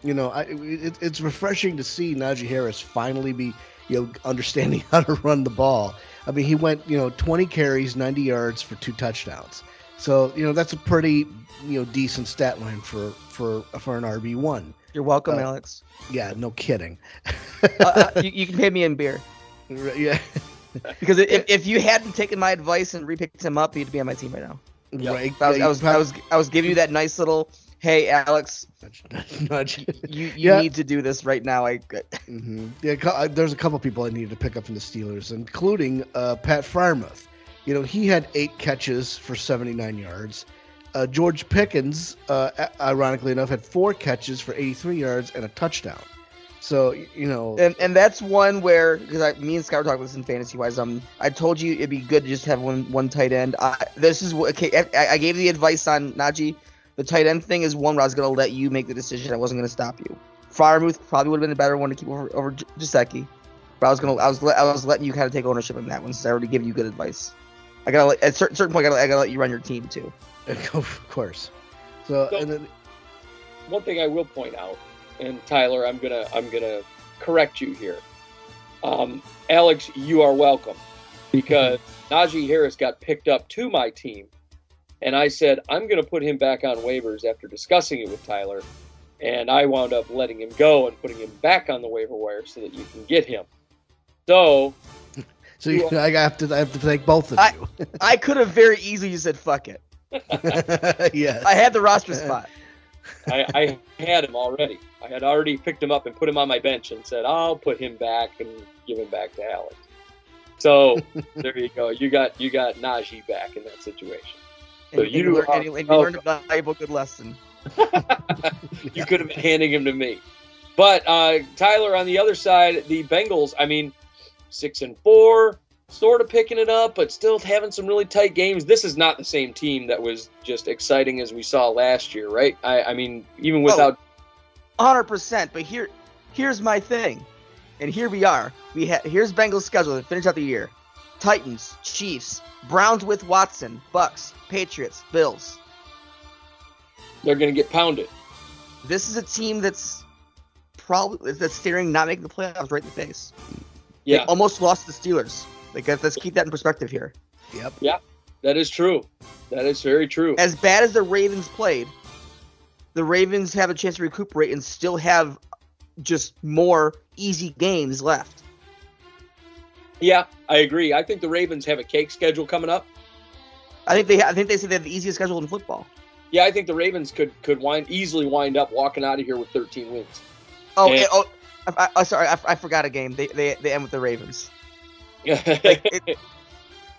you know, I, it, it's refreshing to see Najee Harris finally be, you know, understanding [LAUGHS] how to run the ball. I mean, he went, you know, 20 carries, 90 yards for two touchdowns. So, you know, that's a pretty, you know, decent stat line for for for an RB one. You're welcome, Uh, Alex. Yeah, no kidding. Uh, uh, you, you can pay me in beer yeah. [LAUGHS] because if, if you hadn't taken my advice and repicked him up, he'd be on my team right now. Yeah. Right. I was, yeah, I was, I was, I was giving you that nice little, hey, Alex, [LAUGHS] nudge, nudge. you, you Yeah. need to do this right now. I, hmm Yeah, uh, there's a couple people I needed to pick up from the Steelers, including uh, Pat Freiermuth. You know, he had eight catches for 79 yards. Uh, George Pickens, uh, ironically enough, had four catches for 83 yards and a touchdown. So you know, and and that's one where because I, me and Scott were talking about this in fantasy wise. Um, I told you it'd be good to just have one one tight end. I, this is what okay. I, I gave the advice on Najee. The tight end thing is one where I was gonna let you make the decision. I wasn't gonna stop you. Freiermuth probably would have been a better one to keep over over Jaceki. But I was gonna I was let, I was letting you kind of take ownership in that one since I already gave you good advice. I gotta let, at certain certain point I gotta, I gotta let you run your team too. [LAUGHS] of course. So So- and then, one thing I will point out, and Tyler, I'm gonna I'm gonna correct you here. Um, Alex, you are welcome [LAUGHS] because Najee Harris got picked up to my team, and I said I'm gonna put him back on waivers after discussing it with Tyler, and I wound up letting him go and putting him back on the waiver wire so that you can get him. So [LAUGHS] so you, I have to I have to thank both of I- you. [LAUGHS] I could have very easily just said fuck it. [LAUGHS] yes. I had the roster spot. I, I had him already. I had already picked him up and put him on my bench and said, I'll put him back and give him back to Alex. So there you go. You got you got Najee back in that situation. So And, and you learned, are and you, and learned a valuable good lesson. [LAUGHS] You could have been handing him to me. But uh, Tyler, on the other side, the Bengals. I mean, six and four, sort of picking it up, but still having some really tight games. This is not the same team that was just exciting as we saw last year, right? I, I mean, even without hundred percent. But here, here's my thing, and here we are. We ha- here's Bengals' schedule to finish out the year: Titans, Chiefs, Browns with Watson, Bucks, Patriots, Bills. they're going to get pounded. This is a team that's probably that's staring not making the playoffs right in the face. They Yeah, almost lost the Steelers. Like let's let's keep that in perspective here. Yep. Yeah, that is true. That is very true. As bad as the Ravens played, the Ravens have a chance to recuperate and still have just more easy games left. Yeah, I agree. I think the Ravens have a cake schedule coming up. I think they I think they say they have the easiest schedule in football. Yeah, I think the Ravens could could wind easily wind up walking out of here with 13 wins. Oh, And- oh, I, I, oh, sorry, I, I forgot a game. They, they they end with the Ravens. [LAUGHS] I,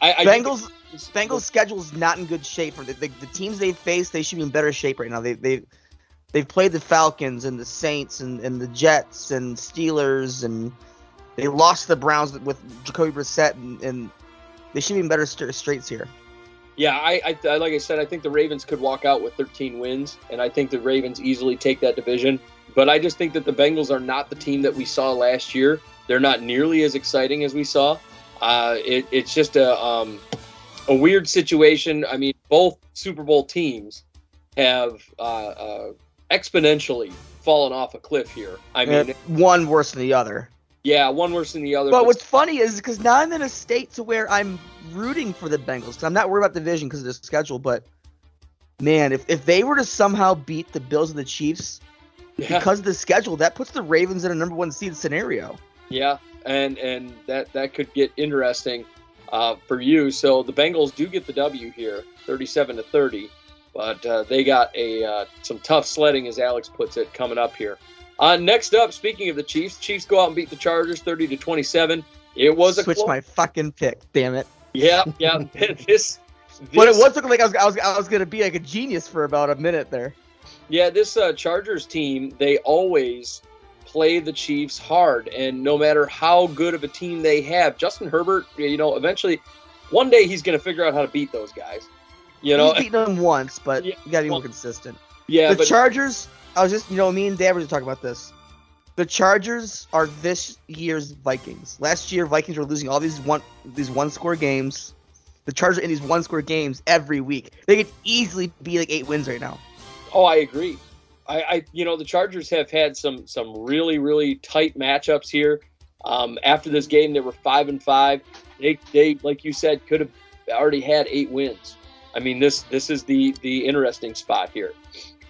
I Bengals Bengals schedule is not in good shape. For the, the, the teams they face, they should be in better shape right now. They they they've played the Falcons and the Saints and, and the Jets and Steelers and they lost the Browns with Jacoby Brissett and, and they should be in better st- straits here. Yeah, I, I, I like I said, I think the Ravens could walk out with 13 wins, and I think the Ravens easily take that division. But I just think that the Bengals are not the team that we saw last year. They're not nearly as exciting as we saw. Uh, it, it's just a um, a weird situation. I mean, both Super Bowl teams have uh, uh, exponentially fallen off a cliff here. I mean, one worse than the other. Yeah, one worse than the other. But what's funny is because now I'm in a state to where I'm rooting for the Bengals. 'cause I'm not worried about the division because of the schedule, but man, if, if they were to somehow beat the Bills and the Chiefs yeah. because of the schedule, that puts the Ravens in a number one seed scenario. Yeah, and and that that could get interesting uh, for you. So the Bengals do get the W here, thirty-seven to thirty, but uh, they got a uh, some tough sledding, as Alex puts it, coming up here. Uh, next up, speaking of the Chiefs, Chiefs go out and beat the Chargers, thirty to twenty-seven. It was a Switch close- my fucking pick, damn it. yeah, yeah. [LAUGHS] this, this But it was looking like I was I was I was gonna be like a genius for about a minute there. Yeah, this uh, Chargers team, they always play the Chiefs hard. And no matter how good of a team they have, Justin Herbert, you know, eventually, one day he's going to figure out how to beat those guys. You know, He's beaten them once, but Yeah, you gotta be more consistent. yeah, the Chargers, I was just, you know, me and Dad were just talking about this. The Chargers are this year's Vikings. Last year, Vikings were losing all these one these one score games. The Chargers are in these one score games every week. They could easily be like eight wins right now. Oh, I agree. I, I, you know, the Chargers have had some some really really tight matchups here. Um, after this game, they were five and five. They they like you said could have already had eight wins. I mean, this this is the the interesting spot here.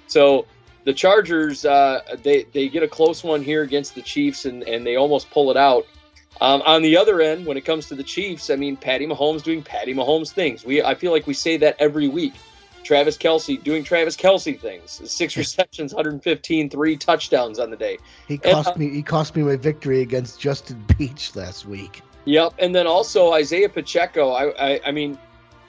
So the Chargers uh, they they get a close one here against the Chiefs and and they almost pull it out. Um, on the other end, when it comes to the Chiefs, I mean, Patty Mahomes doing Patty Mahomes things. We I feel like we say that every week. Travis Kelce doing Travis Kelce things. Six [LAUGHS] receptions, 115, three touchdowns on the day. He And, cost uh, me. He cost me my victory against Justin Beach last week. Yep, and then also Isaiah Pacheco. I, I, I mean,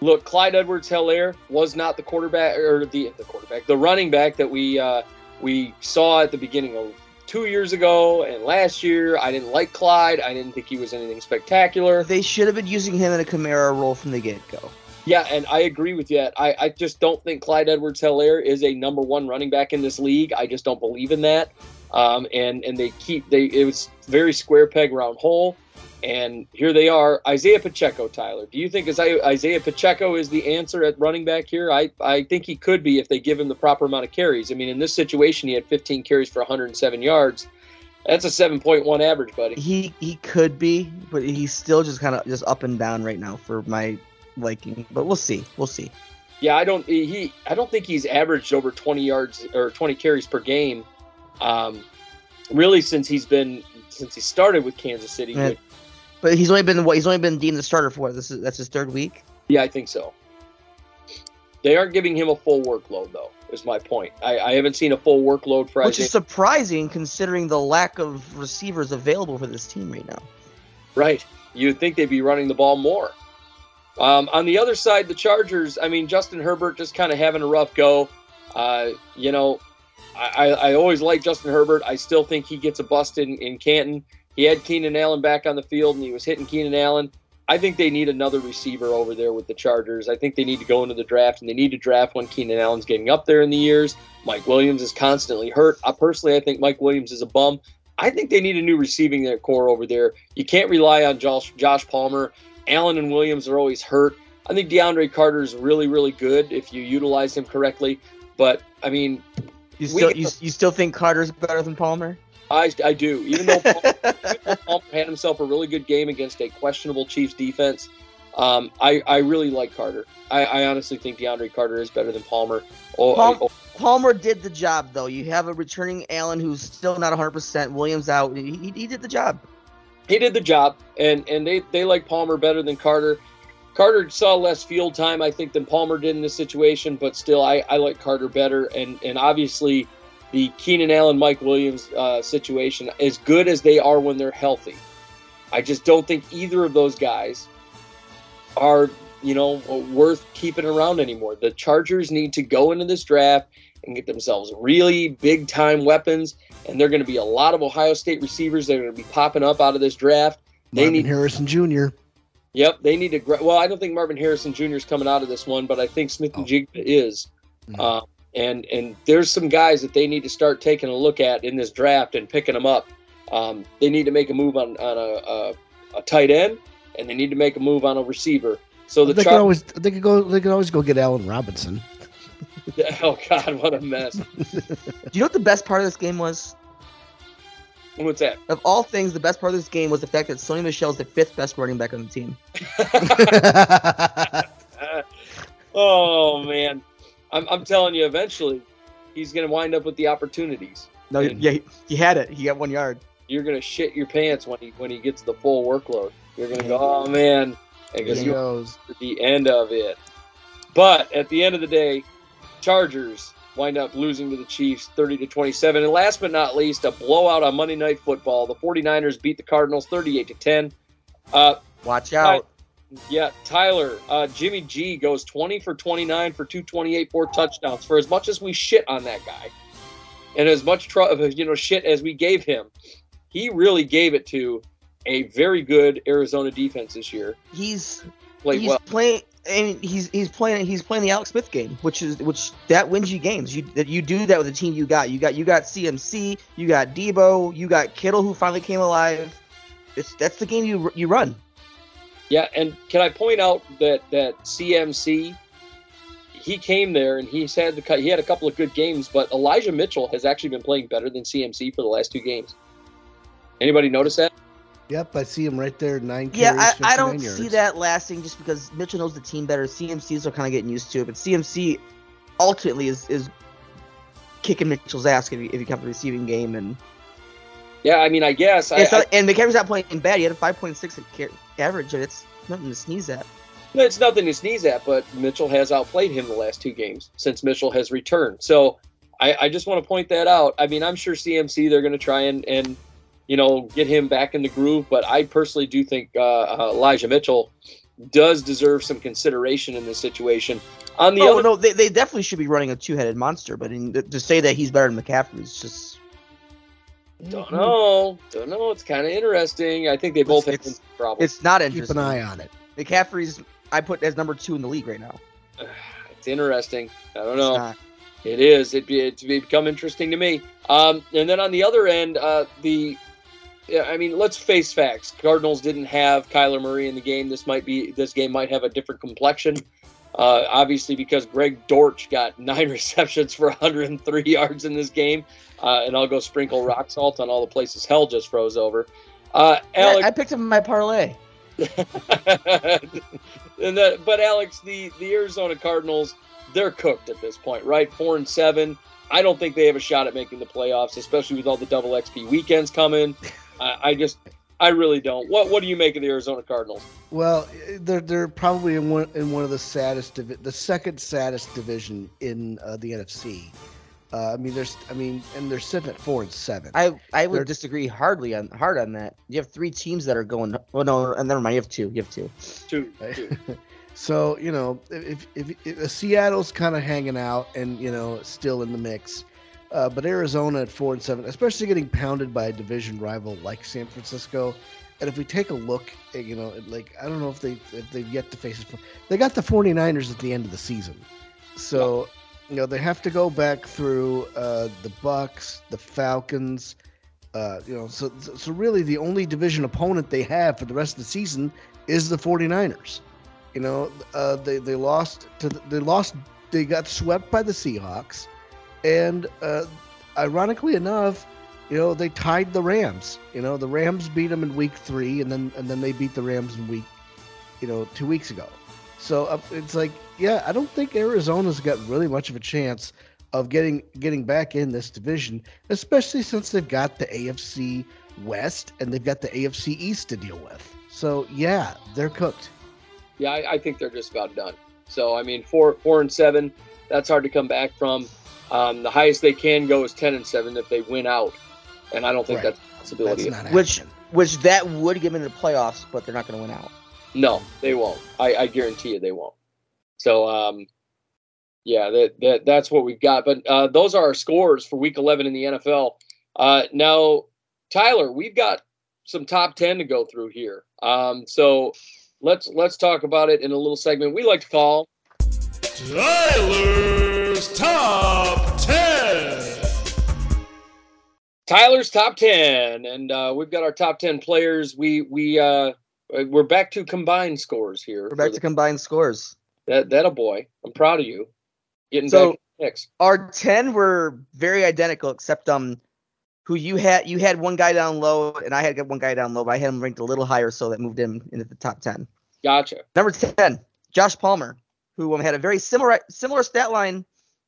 look, Clyde Edwards-Helaire was not the quarterback or the the quarterback, the running back that we uh, we saw at the beginning of two years ago and last year. I didn't like Clyde. I didn't think he was anything spectacular. They should have been using him in a Kamara role from the get go. Yeah, and I agree with you. I, I just don't think Clyde Edwards Helaire is a number one running back in this league. I just don't believe in that. Um, and and they keep they it was very square peg round hole. And here they are, Isaiah Pacheco. Tyler, do you think Isaiah, Isaiah Pacheco is the answer at running back here? I I think he could be if they give him the proper amount of carries. I mean, in this situation, he had 15 carries for 107 yards. That's a 7.1 average, buddy. He he could be, but he's still just kind of just up and down right now for my liking. But we'll see. We'll see. Yeah, I don't. He, I don't think he's averaged over 20 yards or 20 carries per game, um, really since he's been since he started with Kansas City. But he's only been what he's only been deemed the starter for what? This is that's his third week. Yeah, I think so. They aren't giving him a full workload, though. Is my point. I, I haven't seen a full workload for Which Isaiah. is surprising considering the lack of receivers available for this team right now. Right. You'd think they'd be running the ball more. Um, on the other side, the Chargers, I mean, Justin Herbert just kind of having a rough go. Uh, you know, I, I, I always like Justin Herbert. I still think he gets a bust in, in Canton. He had Keenan Allen back on the field and he was hitting Keenan Allen. I think they need another receiver over there with the Chargers. I think they need to go into the draft and they need to draft when Keenan Allen's getting up there in the years. Mike Williams is constantly hurt. I personally, I think Mike Williams is a bum. I think they need a new receiving core over there. You can't rely on Josh, Josh Palmer. Allen and Williams are always hurt. I think DeAndre Carter is really, really good if you utilize him correctly. But I mean, You still get you, you still think Carter's better than Palmer? I, I do. Even though Palmer, [LAUGHS] had himself a really good game against a questionable Chiefs defense, um, I, I really like Carter. I, I honestly think DeAndre Carter is better than Palmer. Oh, Palm- oh, Palmer did the job though. You have a returning Allen who's still not 100%. Williams out. He, he- he did the job. he did the job, and and they they like Palmer better than Carter. Carter saw less field time, I think, than Palmer did in this situation, but still, I, I like Carter better. And and obviously, the Keenan Allen, Mike Williams uh, situation, as good as they are when they're healthy, I just don't think either of those guys are you know worth keeping around anymore. The Chargers need to go into this draft and get themselves really big time weapons, and they're going to be a lot of Ohio State receivers that are going to be popping up out of this draft. They Marvin need Harrison Jr. Yep, they need to. Well, I don't think Marvin Harrison Jr. is coming out of this one, but I think Smith and Oh. Njigba is. Mhm. Uh, and and there's some guys that they need to start taking a look at in this draft and picking them up. Um, they need to make a move on on a, a, a tight end, and they need to make a move on a receiver. So the they could always they could go they could always go get Allen Robinson. [LAUGHS] oh god, what a mess! [LAUGHS] Do you know what the best part of this game was? What's that? Of all things, the best part of this game was the fact that Sony Michel's the fifth best running back on the team. [LAUGHS] oh man, I'm I'm telling you, eventually he's going to wind up with the opportunities. No, yeah, he, he had it. He got one yard. you're gonna shit your pants when he when he gets the full workload. You're gonna go, oh man, because he you goes. the end of it. But at the end of the day, Chargers wind up losing to the Chiefs 30 to 27. And last but not least, a blowout on Monday Night Football. The 49ers beat the Cardinals 38 to 10. Uh, Watch out. Yeah, Tyler, uh, Jimmy G goes 20 for 29 for 228, four touchdowns. For as much as we shit on that guy, and as much tr- you know shit as we gave him, he really gave it to a very good Arizona defense this year. He's Played he's well. playing. and he's he's playing he's playing the Alex Smith game, which is which that wins you games. You that you do that with the team you got. You got you got CMC, you got Deebo, you got Kittle who finally came alive. It's that's the game you you run. Yeah, and can I point out that that CMC he came there and he's had the he had a couple of good games, but Elijah Mitchell has actually been playing better than CMC for the last two games. Anybody notice that? Yep, I see him right there, nine Yeah, carries, I, I don't yards. see that lasting just because Mitchell knows the team better. CMCs are kind of getting used to it, but CMC ultimately is is kicking Mitchell's ass if you, if you count the receiving game and Yeah, I mean, I guess I, and, so, I- and McCaffrey's not playing bad. He had a 5.6 at car- average, and it's nothing to sneeze at. it's nothing to sneeze at, but Mitchell has outplayed him the last two games since Mitchell has returned. So I, I just want to point that out. I mean, I'm sure CMC they're going to try and and you know get him back in the groove, but I personally do think uh, uh, Elijah Mitchell does deserve some consideration in this situation. On the oh other, no, they, they definitely should be running a two-headed monster, but in, to say that he's better than McCaffrey is just don't know, don't know. It's kind of interesting. I think they both have It's- some problems. it's not interesting. Keep interesting. an eye on it. McCaffrey's I put as number two in the league right now. [SIGHS] It's interesting. I don't know. It is. It, it's become interesting to me. Um, and then on the other end, uh, the, yeah, I mean, let's face facts. Cardinals didn't have Kyler Murray in the game. This might be this game might have a different complexion. Uh, obviously, because Greg Dortch got [LAUGHS] nine receptions for 103 yards in this game, uh, and I'll go sprinkle rock salt on all the places hell just froze over. Uh, Alex, I picked him in my parlay. [LAUGHS] and the, but Alex, the the Arizona Cardinals, they're cooked at this point, right? Four and seven. I don't think they have a shot at making the playoffs, especially with all the double XP weekends coming. [LAUGHS] I, I just, I really don't. What What do you make of the Arizona Cardinals? Well, they're they're probably in one in one of the saddest, divi- the second saddest division in uh, the NFC. Uh, I mean, there's, I mean, and they're sitting at four and seven. I I would They're- disagree hardly on hard on that. You have three teams that are going. Well, no, and never mind. You have two. You have two. Two, two. [LAUGHS] So you know, if if, if Seattle's kind of hanging out and you know still in the mix, uh, but Arizona at four and seven, especially getting pounded by a division rival like San Francisco. And if we take a look, at, you know, like I don't know if they if they've yet to face it, they got the 49ers at the end of the season, so you know they have to go back through uh, the Bucks, the Falcons. Uh, you know, so so really the only division opponent they have for the rest of the season is the 49ers. You know, uh, they they lost to the, they lost they got swept by the Seahawks, and uh, ironically enough, you know they tied the Rams. You know, the Rams beat them in Week Three, and then and then they beat the Rams in Week, you know, two weeks ago. So uh, it's like, yeah, I don't think Arizona's got really much of a chance of getting getting back in this division, especially since they've got the AFC West and they've got the AFC East to deal with. So yeah, they're cooked. Yeah, I, I think they're just about done. So I mean, four four and seven, that's hard to come back from. Um, the highest they can go is ten and seven if they win out, and I don't think Right. that's a possibility. That's not Which which that would get them into the playoffs, but they're not going to win out. No, they won't. I, I guarantee you they won't. So, um, yeah, that, that that's what we've got. But uh, those are our scores for Week 11 in the NFL. Uh, now, Tyler, we've got some top 10 to go through here. Um, so let's let's talk about it in a little segment we like to call. Tyler's Top 10. Tyler's top ten, and uh, we've got our top ten players. We we uh, we're back to combined scores here. We're back the- to combined scores. that. That a boy. I'm proud of you. Getting So- back to the mix. Our ten were very identical, except um, who you had you had one guy down low, and I had one guy down low, but I had him ranked a little higher, so that moved him into the top ten. Gotcha. Number ten, Josh Palmer, who um, had a very similar similar stat line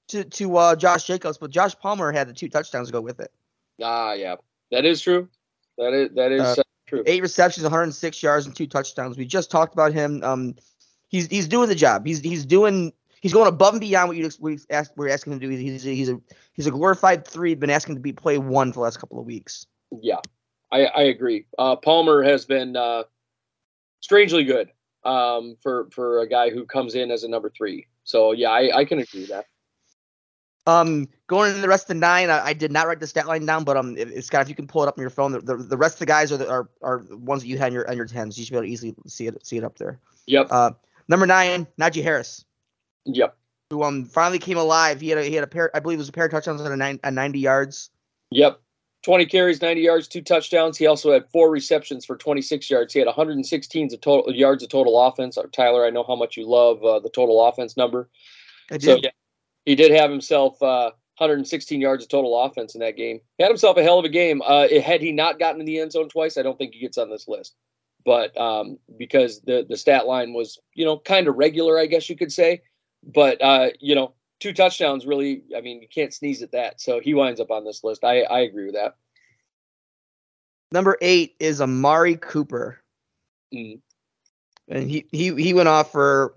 to to uh, Josh Jacobs, but Josh Palmer had the two touchdowns to go with it. Ah, yeah, that is true. That is that is Uh, uh, true. Eight receptions, 106 yards, and two touchdowns. We just talked about him. Um, he's he's doing the job. He's he's doing he's going above and beyond what you we asked we're asking him to do. He's he's a he's a glorified three. Been asking to be play one for the last couple of weeks. Yeah, I I agree. Uh, Palmer has been uh, strangely good um, for for a guy who comes in as a number three. So yeah, I, I can agree with that. Um, going into the rest of the nine, I, I did not write the stat line down, but um, it, Scott, if you can pull it up on your phone, the, the, the rest of the guys are the, are are the ones that you had on your on your tens. You should be able to easily see it see it up there. Yep. Uh, Number nine, Najee Harris, Yep. who um finally came alive. He had a, he had a pair, I believe it was a pair of touchdowns on a, nine, a 90 yards. Yep. 20 carries, 90 yards, two touchdowns. He also had four receptions for 26 yards. He had 116 of total yards of total offense. Uh, Tyler, I know how much you love uh, the total offense number. I did. So yeah, he did have himself uh, 116 yards of total offense in that game. He had himself a hell of a game. Uh, it- had he not gotten in the end zone twice, I don't think he gets on this list. But um, because the the stat line was, you know, kind of regular, I guess you could say. But uh, you know, two touchdowns really. I mean, you can't sneeze at that. So he winds up on this list. I I agree with that. Number eight is Amari Cooper. Mm. And he, he he went off for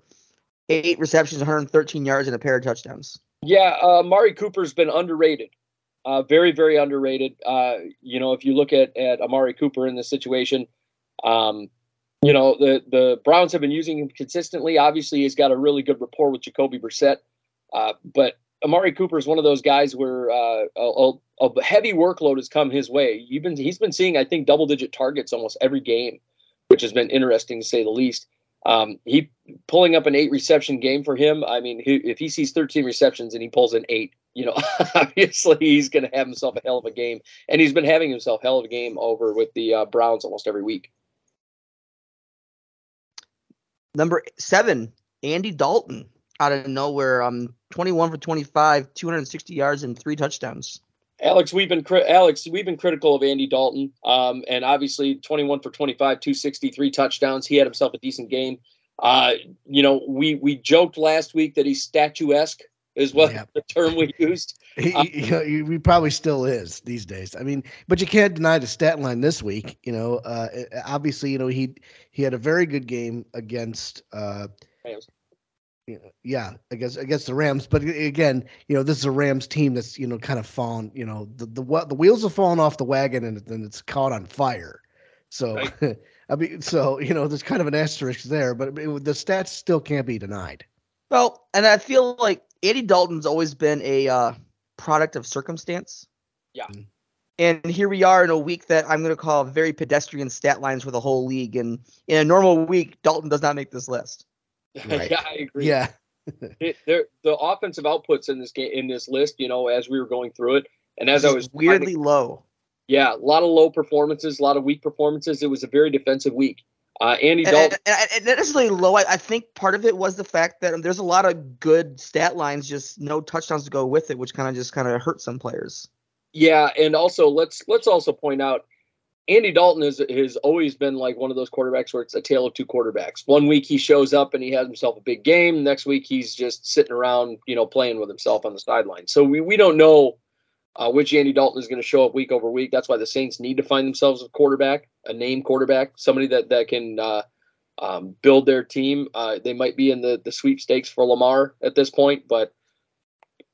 eight receptions, 113 yards, and a pair of touchdowns. Yeah, uh, Mari Cooper's been underrated. Uh, very, very underrated. Uh, you know, if you look at, at Amari Cooper in this situation, um, you know, the, the Browns have been using him consistently. Obviously, he's got a really good rapport with Jacoby Brissett. Uh, but Amari Cooper is one of those guys where uh, a, a heavy workload has come his way. You've been, he's been seeing, I think, double digit targets almost every game, which has been interesting to say the least. Um, he pulling up an eight reception game for him. I mean, he, if he sees 13 receptions and he pulls an eight, you know, [LAUGHS] obviously he's going to have himself a hell of a game, and he's been having himself hell of a game over with the uh, Browns almost every week. Number seven, Andy Dalton, out of nowhere. Um, 21 for 25, 260 yards, and three touchdowns. Alex, we've been Alex, we've been critical of Andy Dalton, um, and obviously 21 for 25, 263 touchdowns. He had himself a decent game. Uh, you know, we we joked last week that he's statuesque, is what Yeah. the term we used. [LAUGHS] He, he, you know, he he probably still is these days. I mean, but you can't deny the stat line this week. You know, uh, uh, obviously, you know he he had a very good game against. Uh, Rams. You know, yeah, against against the Rams. But again, you know, this is a Rams team that's you know kind of fallen. You know, the the the wheels have fallen off the wagon and then it's caught on fire. So. [LAUGHS] I mean, so you know, there's kind of an asterisk there, but it, the stats still can't be denied. Well, and I feel like Andy Dalton's always been a uh, product of circumstance. Yeah. And here we are in a week that I'm going to call very pedestrian stat lines for the whole league. And in a normal week, Dalton does not make this list. [LAUGHS] Right. yeah, I agree. Yeah, [LAUGHS] it, the offensive outputs in this game in this list, you know, as we were going through it, and as I was weirdly low. yeah, a lot of low performances, a lot of weak performances. It was a very defensive week. Uh, Andy And, Dalton, and, and, and not necessarily low. I, I think part of it was the fact that um, there's a lot of good stat lines, just no touchdowns to go with it, which kind of just kind of hurt some players. yeah, and also let's let's also point out Andy Dalton has has always been like one of those quarterbacks where it's a tale of two quarterbacks. One week he shows up and he has himself a big game. Next week he's just sitting around, you know, playing with himself on the sideline. So we we don't know uh, which Andy Dalton is going to show up week over week. That's why the Saints need to find themselves a quarterback, a name quarterback, somebody that that can uh, um, build their team. Uh, they might be in the the sweepstakes for Lamar at this point, but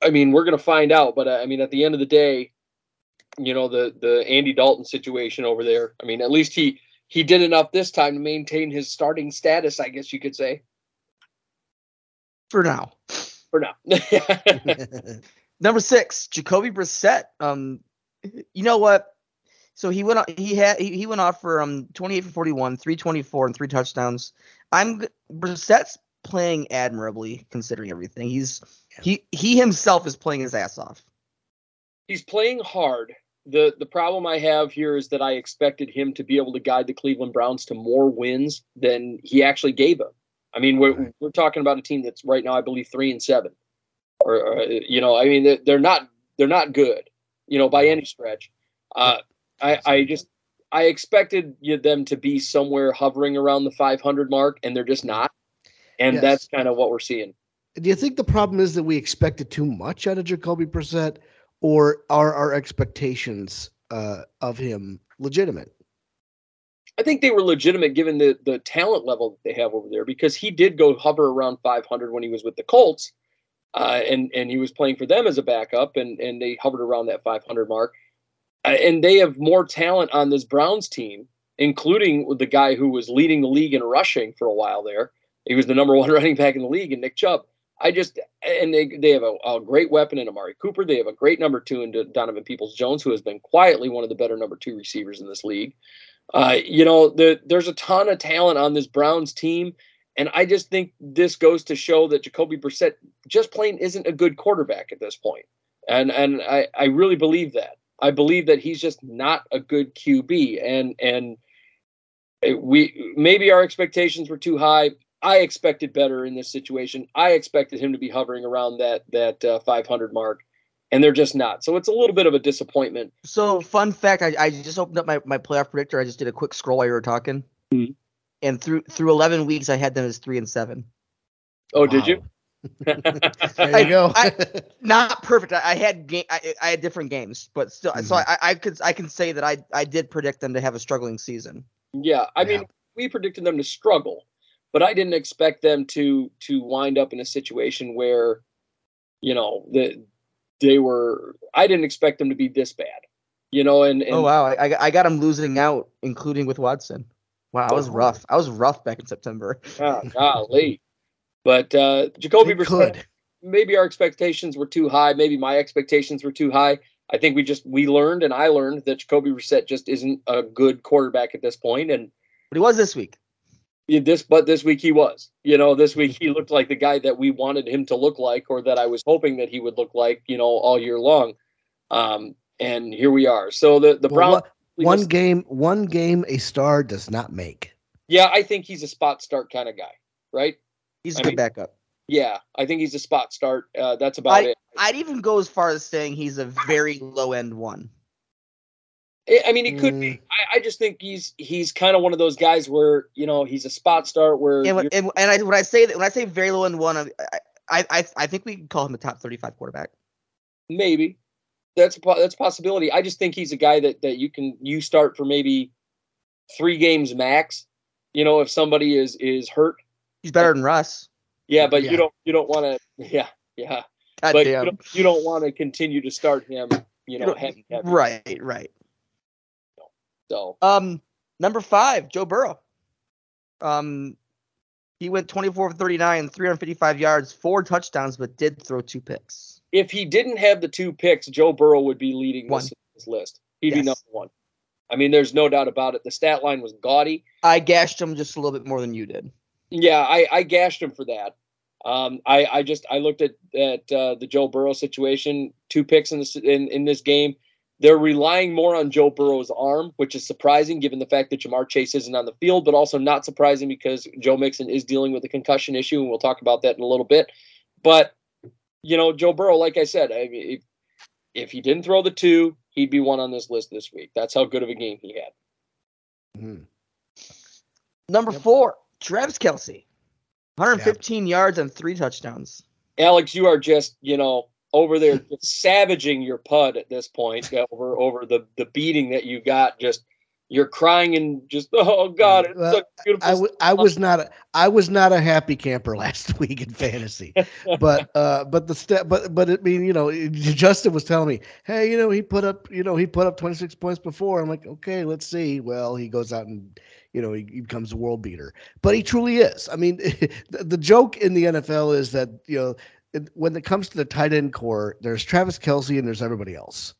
I mean we're going to find out. But uh, I mean at the end of the day, you know the the Andy Dalton situation over there. I mean at least he he did enough this time to maintain his starting status. I guess you could say For now. for now. [LAUGHS] [LAUGHS] Number six, Jacoby Brissett. Um, you know what? So he went. on- He had. He, he went off for um 28 for 41, 324, and three touchdowns. I'm Brissett's playing admirably considering everything. He's he he himself is playing his ass off. he's playing hard. The the problem I have here is that I expected him to be able to guide the Cleveland Browns to more wins than he actually gave them. I mean, we're Right. we're talking about a team that's right now, I believe, three and seven, or, or you know, I mean, they're, they're not they're not good, you know, by any stretch. Uh, I I just I expected them to be somewhere hovering around the 500 mark, and they're just not, and Yes. that's kind of what we're seeing. Do you think the problem is that we expected too much out of Jacoby Brissett, or are our expectations uh, of him legitimate? I think they were legitimate given the the talent level that they have over there because he did go hover around 500 when he was with the Colts, uh, and and he was playing for them as a backup, and and they hovered around that 500 mark, uh, and they have more talent on this Browns team, including the guy who was leading the league in rushing for a while there. He was the number one [LAUGHS] running back in the league, and Nick Chubb. I just and they they have a, a great weapon in Amari Cooper. They have a great number two in Donovan Peoples Jones, who has been quietly one of the better number two receivers in this league. Uh, you know, the, there's a ton of talent on this Browns team, and I just think this goes to show that Jacoby Brissett just plain isn't a good quarterback at this point. And and I, I really believe that. I believe that he's just not a good QB. And and we maybe our expectations were too high. I expected better in this situation. I expected him to be hovering around that that uh, 500 mark, and they're just not. So it's a little bit of a disappointment. So fun fact, I, I just opened up my, my playoff predictor. I just did a quick scroll while you were talking, Mhm. and through through 11 weeks, I had them as three and seven. Oh, did you? [LAUGHS] There you go. I- [LAUGHS] Not perfect. I, I had game. I, I had different games, but still. So Mhm. I, I could I can say that I I did predict them to have a struggling season. yeah, I mean, we predicted them to struggle, but I didn't expect them to to wind up in a situation where, you know, that they were. I didn't expect them to be this bad, you know. And, and oh wow, I, I got- them losing out, including with Watson. Wow, I was Oh. rough. I was rough back in September. ah, golly. But uh, Jacoby Brissett, maybe our expectations were too high. Maybe my expectations were too high. I think we just we learned and I learned that Jacoby Brissett just isn't a good quarterback at this point, and But he was this week. Yeah, this but this week he was you know this week he looked like the guy that we wanted him to look like or that i was hoping that he would look like you know all year long um and here we are so the the Well, brown what- one game, one game, a star does not make. yeah i think he's a spot start kind of guy right He's a good mean- backup. yeah i think he's a spot start uh that's about it I'd even go as far as saying he's a very low end one. I I mean, he could be. Mm. I, I just think he's he's kind of one of those guys where you know he's a spot start where And, when- and, and I, when I say that, when I say very low end one, I, I, I, I think we can call him a top 35 quarterback. maybe that's a, that's a possibility. I just think he's a guy that that you can you start for maybe three games max. You know, if somebody is is hurt, He's better than Russ. yeah, but Yeah. you don't you don't want to yeah yeah, God but you don't, don't want to continue to start him. You know, don't- heavy, heavy. Right, right. So Um, number five, Joe Burrow. Um, he went 24 for 39, 355 yards, four touchdowns, but did throw two picks. if he didn't have the two picks, Joe Burrow would be leading One. this, this list. He'd be number one. I mean, there's no doubt about it. The stat line was gaudy. I gashed him just a little bit more than you did. Yeah, I, I gashed him for that. Um, I, I just I looked at at uh, the Joe Burrow situation. Two picks in this in, in this game. They're relying more on Joe Burrow's arm, which is surprising given the fact that Ja'Marr Chase isn't on the field, but also not surprising because Joe Mixon is dealing with a concussion issue, and we'll talk about that in a little bit. But you know, Joe Burrow, like I said, I mean, if, if he didn't throw the two, he'd be one on this list this week. That's how good of a game he had. Mhm. Number Yep. four, Travis Kelce. 115 yards and three touchdowns. Alex, you are just, you know, over there just savaging your pud at this point [LAUGHS] over over the the beating that you got. Just you're crying and just [LAUGHS] oh god, it's Well, beautiful. I, w- I was not a, I was not a happy camper [LAUGHS] last week in fantasy, but uh, but the step, but but I mean, you know, Justin was telling me, hey, you know, he put up, you know, he put up 26 points before. I'm like, okay, let's see. Well, he goes out and, you know, he, he becomes a world beater, but he truly is. I mean, the, the joke in the NFL is that you know, when it comes to the tight end core, there's Travis Kelce and there's everybody else,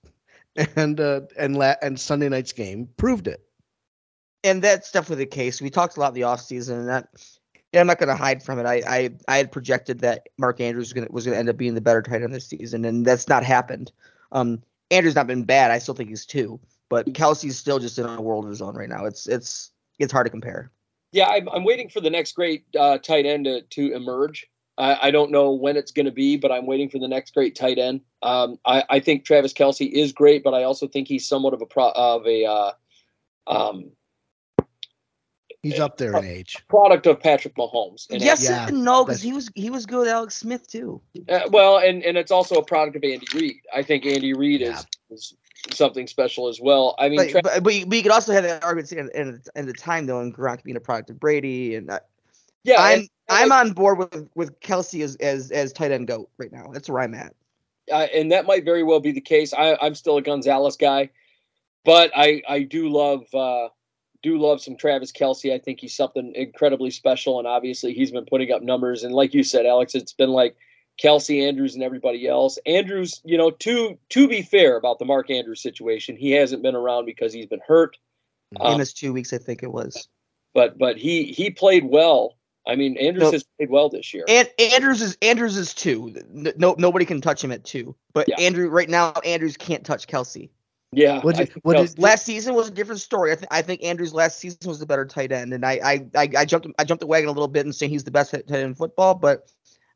and uh, and la- and Sunday night's game proved it. and that's definitely the case. We talked a lot in the offseason, and that yeah, I'm not going to hide from it. I, I I had projected that Mark Andrews was going was going to end up being the better tight end this season, and that's not happened. Um, Andrews not been bad. I still think he's two, but Kelce's still just in a world of his own right now. It's it's it's hard to compare. yeah, I'm, I'm waiting for the next great uh, tight end to to emerge. I, I don't know when it's going to be, but I'm waiting for the next great tight end. Um, I, I think Travis Kelce is great, but I also think he's somewhat of a pro, of a uh, um, He's up there in age. product of Patrick Mahomes. And yes yeah, and no, because he was he was good with Alex Smith too. Uh, well, and and it's also a product of Andy Reid. I think Andy Reid Yeah. is, is something special as well. I mean, But, Tra- but, but, you, but you could also have that argument in, in, in the time though, and Gronk being a product of Brady, and uh, yeah, I'm and- I'm on board with with Kelce as as as tight end goat right now. That's where I'm at. uh, and that might very well be the case. I, I'm still a Gonzalez guy, but I I do love uh, do love some Travis Kelce. I think he's something incredibly special, and obviously he's been putting up numbers. And like you said, Alex, it's been like Kelce, Andrews, and everybody else. Andrews, you know, to to be fair about the Mark Andrews situation, he hasn't been around because he's been hurt. In Um, his two weeks, I think it was. but but he he played well I mean, Andrews No. has played well this year. And Andrews is Andrews is two. No, nobody can touch him at two. But Yeah. Andrew right now, Andrews can't touch Kelce. yeah, What did- what Kelce- did- Last season was a different story. I, th- I think Andrews last season was the better tight end, and I I, I, I jumped I jumped the wagon a little bit and saying he's the best tight end in football, but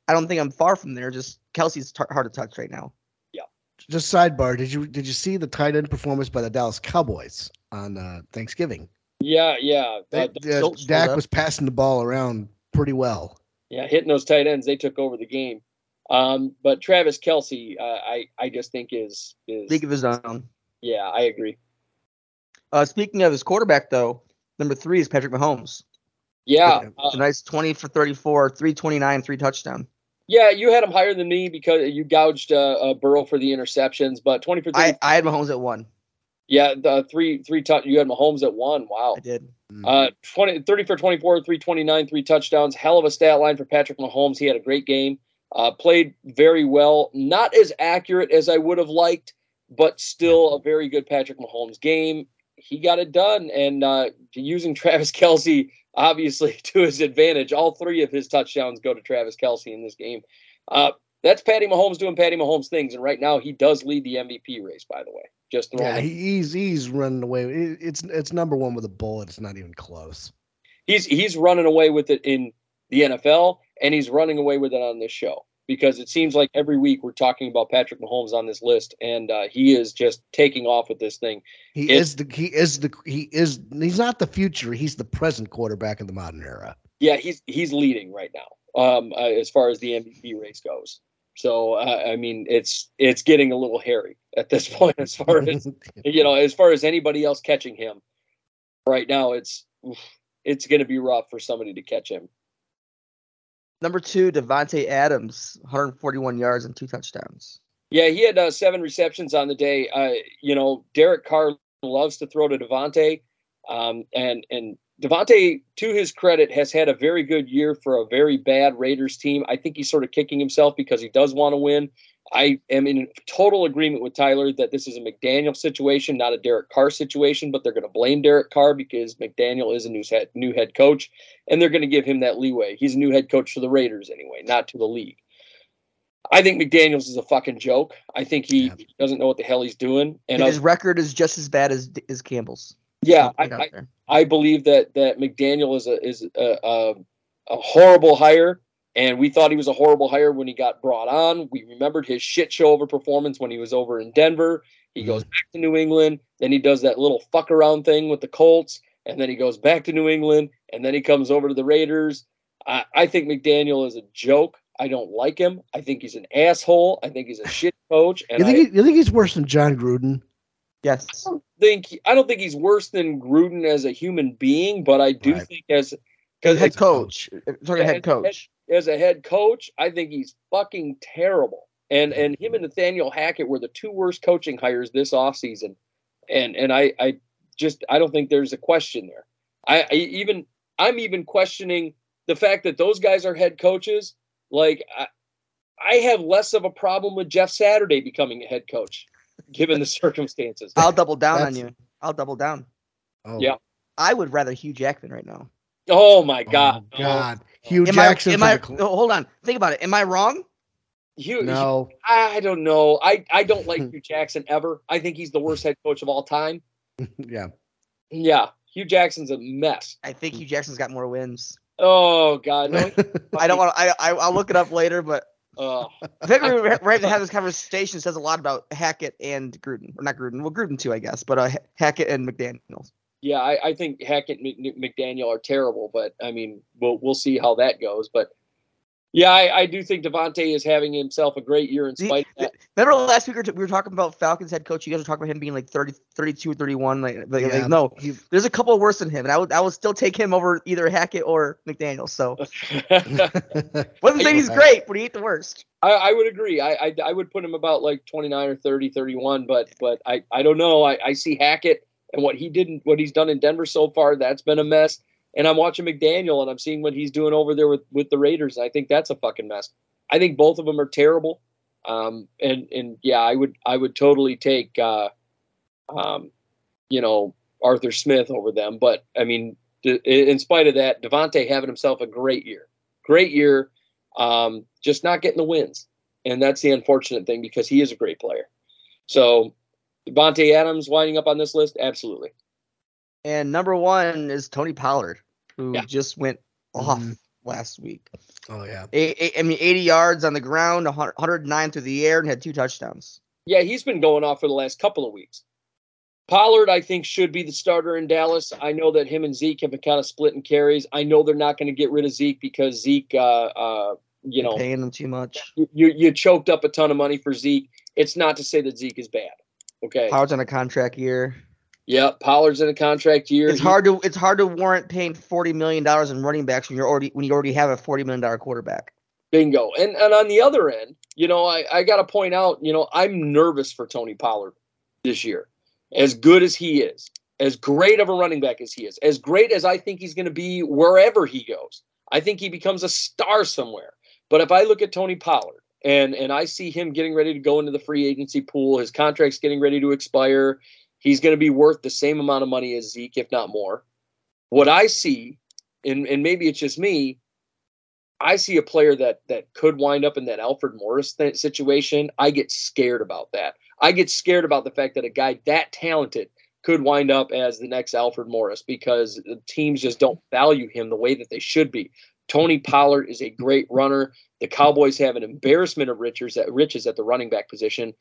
I don't think I'm far from there. Just Kelce's t- hard to touch right now. Yeah. Just sidebar. Did you did you see the tight end performance by the Dallas Cowboys on uh, Thanksgiving? yeah, yeah, They, uh, uh, Dak was passing the ball around pretty well. yeah, hitting those tight ends, they took over the game. Um, but Travis Kelce, uh, I I just think is is League of his own. yeah, I agree. Uh, speaking of his quarterback, though, number three is Patrick Mahomes. Yeah, uh, It's a nice 20 for 34, 329, three touchdown. yeah, you had him higher than me because you gouged uh, uh, Burrow for the interceptions, but twenty for 30, I, I had Mahomes at one. yeah, the three three touch. You had Mahomes at one. Wow. I did. Uh, 20, 30 for 24, 329, three touchdowns. Hell of a stat line for Patrick Mahomes. He had a great game. Uh, played very well. Not as accurate as I would have liked, but still a very good Patrick Mahomes game. He got it done. And uh, using [LAUGHS] Travis Kelce, obviously, [LAUGHS] to his advantage, all three of his touchdowns go to Travis Kelce in this game. Uh, that's Patty Mahomes doing Patty Mahomes things. And right now, he does lead the MVP race, by the way. Just throwing Yeah, he's he's running away. It's it's number one with a bullet. It's not even close. he's he's running away with it in the NFL and he's running away with it on this show because it seems like every week we're talking about Patrick Mahomes on this list and uh, he is just taking off with this thing. He It- is the he is the he is he's not the future. He's the present quarterback of the modern era. Yeah, he's he's leading right now um, uh, as far as the MVP race goes. So uh, I mean, it's it's getting a little hairy at this [LAUGHS] point as far as [LAUGHS] you know, as far as anybody else catching him right now. It's it's going to be rough for somebody to catch him. Number two, Davante Adams, 141 yards and two touchdowns. Yeah, he had uh, seven receptions on the day. Uh, you know, Derek Carr loves to throw to Davante, um, and and Davante, to his credit, has had a very good year for a very bad Raiders team. I think he's sort of kicking himself because he does want to win. I am in total agreement with Tyler that this is a McDaniel situation, not a Derek Carr situation. But they're going to blame Derek Carr because McDaniel is a new head new head coach, and they're going to give him that leeway. He's a new head coach to the Raiders anyway, not to the league. I think McDaniel's is a fucking joke. I think he Yeah. doesn't know what the hell he's doing. And his I, record is just as bad as as Campbell's. yeah, I, I. I believe that that McDaniel is a is a, a, a horrible hire, and we thought he was a horrible hire when he got brought on. We remembered his shit show over performance when he was over in Denver. He mm-hmm. goes back to New England, then he does that little fuck around thing with the Colts, and then he goes back to New England, and then he comes over to the Raiders. I, I think McDaniel is a joke. I don't like him. I think he's an asshole. I think he's a [LAUGHS] shit coach, and You I, think he, you think he's worse than Jon Gruden? Yes. think I don't think he's worse than Gruden as a human being, but I do Right. think as Head because coach. Talking uh, Yeah, head coach. as a head coach, I think he's fucking terrible. And and him and Nathaniel Hackett were the two worst coaching hires this offseason. And and I I just I don't think there's a question there. I, I even I'm even questioning the fact that those guys are head coaches. Like I, I have less of a problem with Jeff Saturday becoming a head coach, given the circumstances. I'll double down on you. I'll double down. Oh, Yeah. I would rather Hugh Jackman right now. Oh my oh, God! no. God. Oh. Hugh Am Jackson. I? Am I? Cl- oh, hold on. Think about it. Am I wrong? Hugh, no. I don't know. I, I don't like [LAUGHS] Hue Jackson ever. I think he's the worst head coach of all time. [LAUGHS] yeah. Yeah, Hue Jackson's a mess. I think Hue Jackson's got more wins. Oh God, no. [LAUGHS] I don't want. to. I, I I'll look it up later, but Uh, I think we're [LAUGHS] ready to have this conversation. Says a lot about Hackett and Gruden, or not Gruden. Well, Gruden too, I guess, but uh, Hackett and McDaniel's. yeah, I, I think Hackett and McDaniel are terrible, but I mean, we'll we'll see how that goes. But yeah, I, I do think Davante is having himself a great year in The- spite of that. Remember last week we were, t- we were talking about Falcons head coach. You guys were talking about him being like 30, 32 or 31. Like, like, like, no, he- there's a couple worse than him, and I would I would still take him over either Hackett or McDaniel. So [LAUGHS] [LAUGHS] wasn't saying he's great, but he ain't the worst. I, I would agree. I, I I would put him about like 29 or 30, 31, but but I, I don't know. I, I see Hackett and what he didn't what he's done in Denver so far, that's been a mess. And I'm watching McDaniel and I'm seeing what he's doing over there with, with the Raiders. I think that's a fucking mess. I think both of them are terrible. Um and and yeah, I would I would totally take uh um you know Arthur Smith over them. But I mean in spite of that, Davante having himself a great year, great year, um, just not getting the wins, and that's the unfortunate thing because he is a great player. So Davante Adams winding up on this list, absolutely. And number one is Tony Pollard, who Yeah. just went off Mhm. last week. Oh yeah. A- a- I mean, 80 yards on the ground, 100 109 through the air, and had two touchdowns. Yeah, he's been going off for the last couple of weeks. Pollard, I think, should be the starter in Dallas. I know that him and Zeke have been kind of splitting carries. I know they're not going to get rid of Zeke because Zeke, uh, uh, you know, paying them too much. you, you choked up a ton of money for Zeke. It's not to say that Zeke is bad. Okay. Pollard's on a contract year. Yeah, Pollard's in a contract year. It's He- hard to it's hard to warrant paying 40 million dollars in running backs when you're already when you already have a 40 million dollar quarterback. Bingo. And and on the other end, you know, I, I gotta point out, you know, I'm nervous for Tony Pollard this year. As good as he is, as great of a running back as he is, as great as I think he's gonna be wherever he goes. I think he becomes a star somewhere. But if I look at Tony Pollard and and I see him getting ready to go into the free agency pool, his contract's getting ready to expire, he's gonna be worth the same amount of money as Zeke, if not more. What I see, and, and maybe it's just me, I see a player that that could wind up in that Alfred Morris th- situation. I get scared about that. I get scared about the fact that a guy that talented could wind up as the next Alfred Morris because the teams just don't value him the way that they should be. Tony Pollard is a great runner. The Cowboys have an embarrassment of riches at riches at the running back position.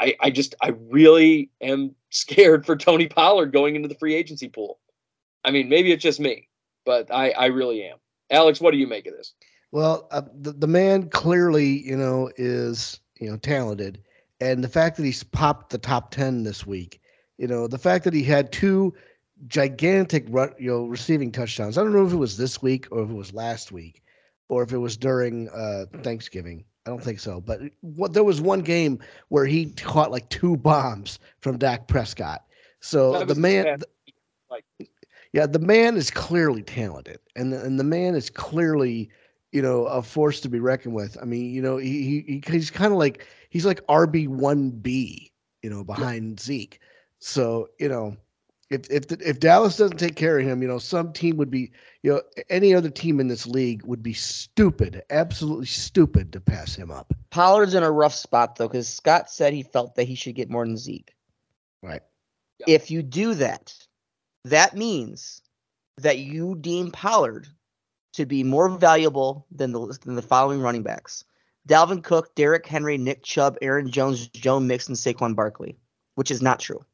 I, I just I really am scared for Tony Pollard going into the free agency pool. I mean, maybe it's just me, but I, I really am. Alex, what do you make of this? Well, uh, the the man clearly, you know, is you know talented, and the fact that he's popped the top ten this week, you know, the fact that he had two gigantic, you know, receiving touchdowns. I don't know if it was this week or if it was last week, or if it was during uh, Thanksgiving. I don't think so, but what there was one game where he caught like two bombs from Dak Prescott. So the man. Like- yeah, the man is clearly talented, and the, and the man is clearly, you know, a force to be reckoned with. I mean, you know, he, he he's kind of like he's like RB one B, you know, behind Zeke. So you know, if if the, if Dallas doesn't take care of him, you know, some team would be, you know, any other team in this league would be stupid, absolutely stupid to pass him up. Pollard's in a rough spot though, because Scott said he felt that he should get more than Zeke. Right. If you do that, that means that you deem Pollard to be more valuable than the than the following running backs: Dalvin Cook, Derrick Henry, Nick Chubb, Aaron Jones, Joe Mixon, Saquon Barkley, which is not true.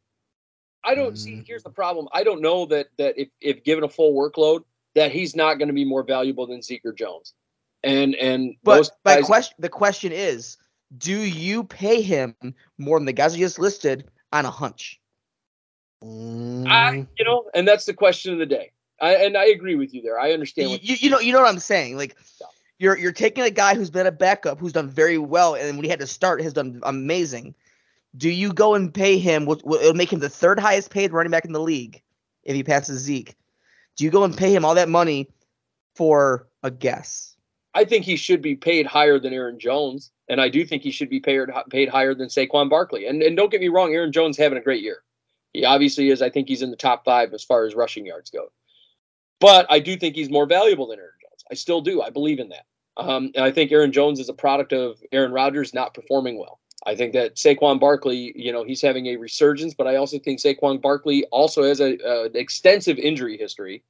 I don't see. Mm. Here's the problem. I don't know that that if if given a full workload, that he's not going to be more valuable than Zeke or Jones. And and But my guys, question, the question is, do you pay him more than the guys you just listed on a hunch? I, Mm, you know, and that's the question of the day. I, and I agree with you there. I understand. You, What, you, you know, you know what I'm saying? Like, Yeah. you're you're taking a guy who's been a backup, who's done very well, and when he had to start, has done amazing. Do you go and pay him? It'll make him the third highest paid running back in the league if he passes Zeke. Do you go and pay him all that money for a guess? I think he should be paid higher than Aaron Jones, and I do think he should be paid paid higher than Saquon Barkley. And and don't get me wrong, Aaron Jones having a great year. He obviously is. I think he's in the top five as far as rushing yards go. But I do think he's more valuable than Aaron Jones. I still do. I believe in that. Um, and I think Aaron Jones is a product of Aaron Rodgers not performing well. I think that Saquon Barkley, you know, he's having a resurgence, but I also think Saquon Barkley also has a, a an extensive injury history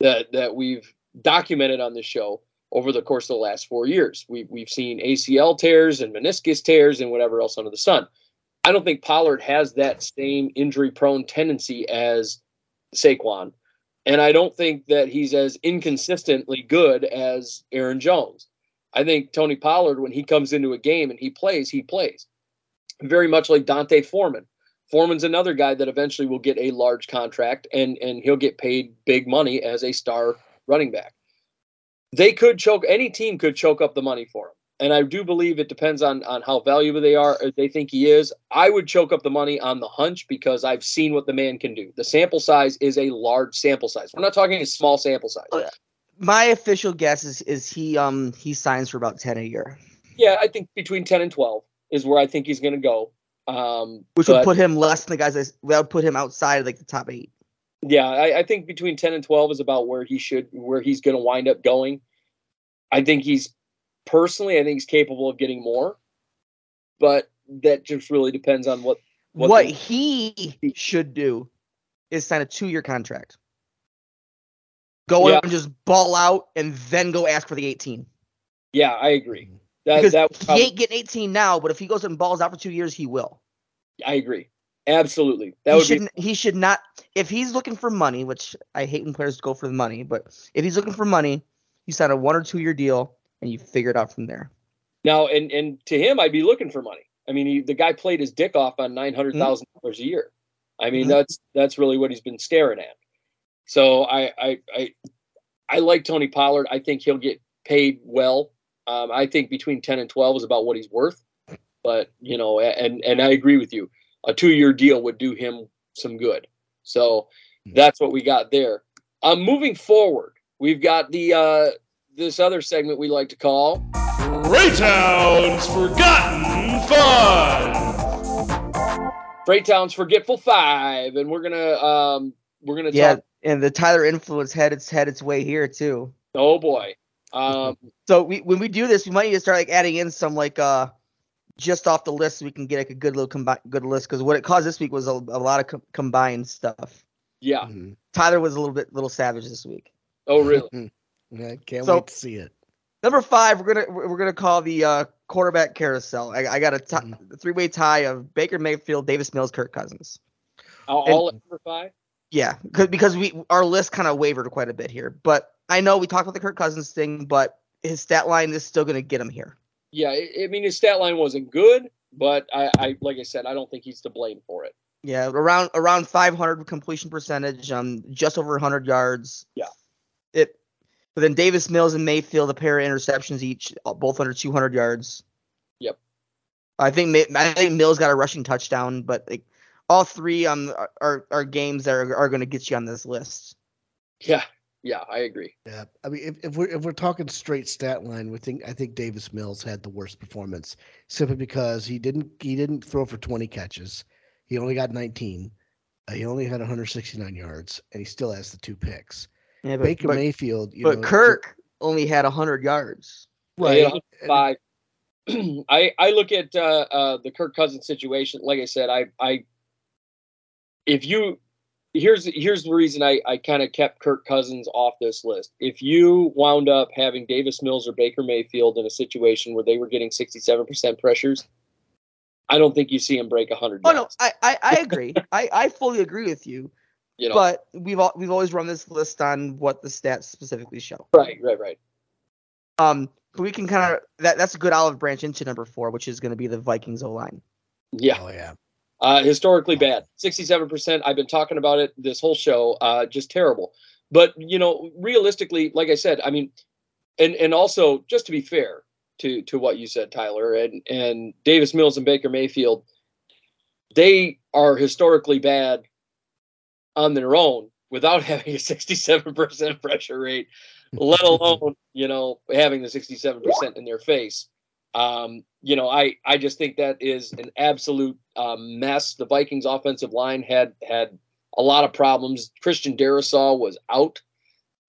that that we've documented on this show over the course of the last four years. We've we've seen ACL tears and meniscus tears and whatever else under the sun. I don't think Pollard has that same injury prone tendency as Saquon. And I don't think that he's as inconsistently good as Aaron Jones. I think Tony Pollard, when he comes into a game and he plays, he plays. Very much like D'Onta Foreman. Foreman's another guy that eventually will get a large contract and, and he'll get paid big money as a star running back. They could choke, any team could choke up the money for him. And I do believe it depends on, on how valuable they are, or they think he is. I would choke up the money on the hunch because I've seen what the man can do. The sample size is a large sample size. We're not talking a small sample size. Oh, My official guess is is he um he signs for about ten a year, Yeah, I think between 10 and 12 is where I think he's going to go. Um, which but- would put him less than the guys that that would put him outside of like the top eight. Yeah, I, I think between ten and twelve is about where he should, where he's going to wind up going. I think he's personally, I think he's capable of getting more, but that just really depends on what What, what the- he should do is sign a two-year contract. Go Yeah. and just ball out, and then go ask for the 18. Yeah, I agree. That Because that would he ain't getting 18 now, but if he goes and balls out for two years, he will. I agree. Absolutely. That he would should be he should not if he's looking for money, which I hate when players go for the money, but if he's looking for money, you sign a one or two year deal and you figure it out from there. now, and and to him, I'd be looking for money. I mean, he, the guy played his dick off on nine hundred thousand dollars a year. I mean, Mhm. that's that's really what he's been staring at. So I I I, I like Tony Pollard. I think he'll get paid well. Um, I think between ten and twelve is about what he's worth. But you know, and and I agree with you. A two year deal would do him some good. So that's what we got there. Um, moving forward, we've got the uh, this other segment we like to call Raytown's Forgotten Fun. Freighttown's Forgetful Five, and we're gonna um we're gonna Yeah, talk. And the Tyler influence had its had its way here too. Oh boy, um [LAUGHS] So we when we do this, we might need to start like adding in some like uh just off the list so we can get like a good little combi- good list because what it caused this week was a, a lot of com- combined stuff. yeah. Mhm. Tyler was a little bit little savage this week. Oh really? [LAUGHS] I can't So- wait to see it. Number five, we're gonna we're gonna call the uh, quarterback carousel. I, I got a t- Mhm. three way tie of Baker Mayfield, Davis Mills, Kirk Cousins. All, And- all at number five. Yeah, 'cause- because we our list kind of wavered quite a bit here. But I know we talked about the Kirk Cousins thing, but his stat line is still gonna get him here. Yeah, I, I mean his stat line wasn't good, but I, I like I said, I don't think he's to blame for it. Yeah, around around 500 completion percentage, um, just over 100 yards. Yeah. It, but then Davis Mills and Mayfield, a pair of interceptions each, uh, both under 200 yards. Yep. I think I think Mills got a rushing touchdown, but like, all three um are are, are games that are, are going to get you on this list. Yeah, yeah, I agree. Yeah, I mean, if, if we're if we're talking straight stat line, we think I think Davis Mills had the worst performance simply because he didn't he didn't throw for 20 catches. He only got 19. Uh, he only had 169 yards, and he still has the two picks. Yeah, but, Baker but, Mayfield, you but know, Kirk only had 100 yards. Right? and- Five. [CLEARS THROAT] I I look at uh, uh, the Kirk Cousins situation. Like I said, I I if you here's here's the reason I I kind of kept Kirk Cousins off this list. If you wound up having Davis Mills or Baker Mayfield in a situation where they were getting 67% pressures, I don't think you see him break 100 Oh yards. no, I I, I agree. I, I fully agree with you. [LAUGHS] you know. But we've all, we've always run this list on what the stats specifically show. right, right, right. Um, but we can kind of that that's a good olive branch into number four, which is going to be the Vikings O line. Yeah. Oh yeah. Uh, historically bad. 67%. I've been talking about it this whole show. Uh, just terrible. But, you know, realistically, like I said, I mean, and, and also just to be fair to, to what you said, Tyler and, and Davis Mills and Baker Mayfield, they are historically bad on their own without [LAUGHS] having a 67% pressure rate, let alone, you know, having the 67% in their face. Um, you know, I I just think that is an absolute um, mess. The Vikings offensive line had had a lot of problems. Christian Darrisaw was out.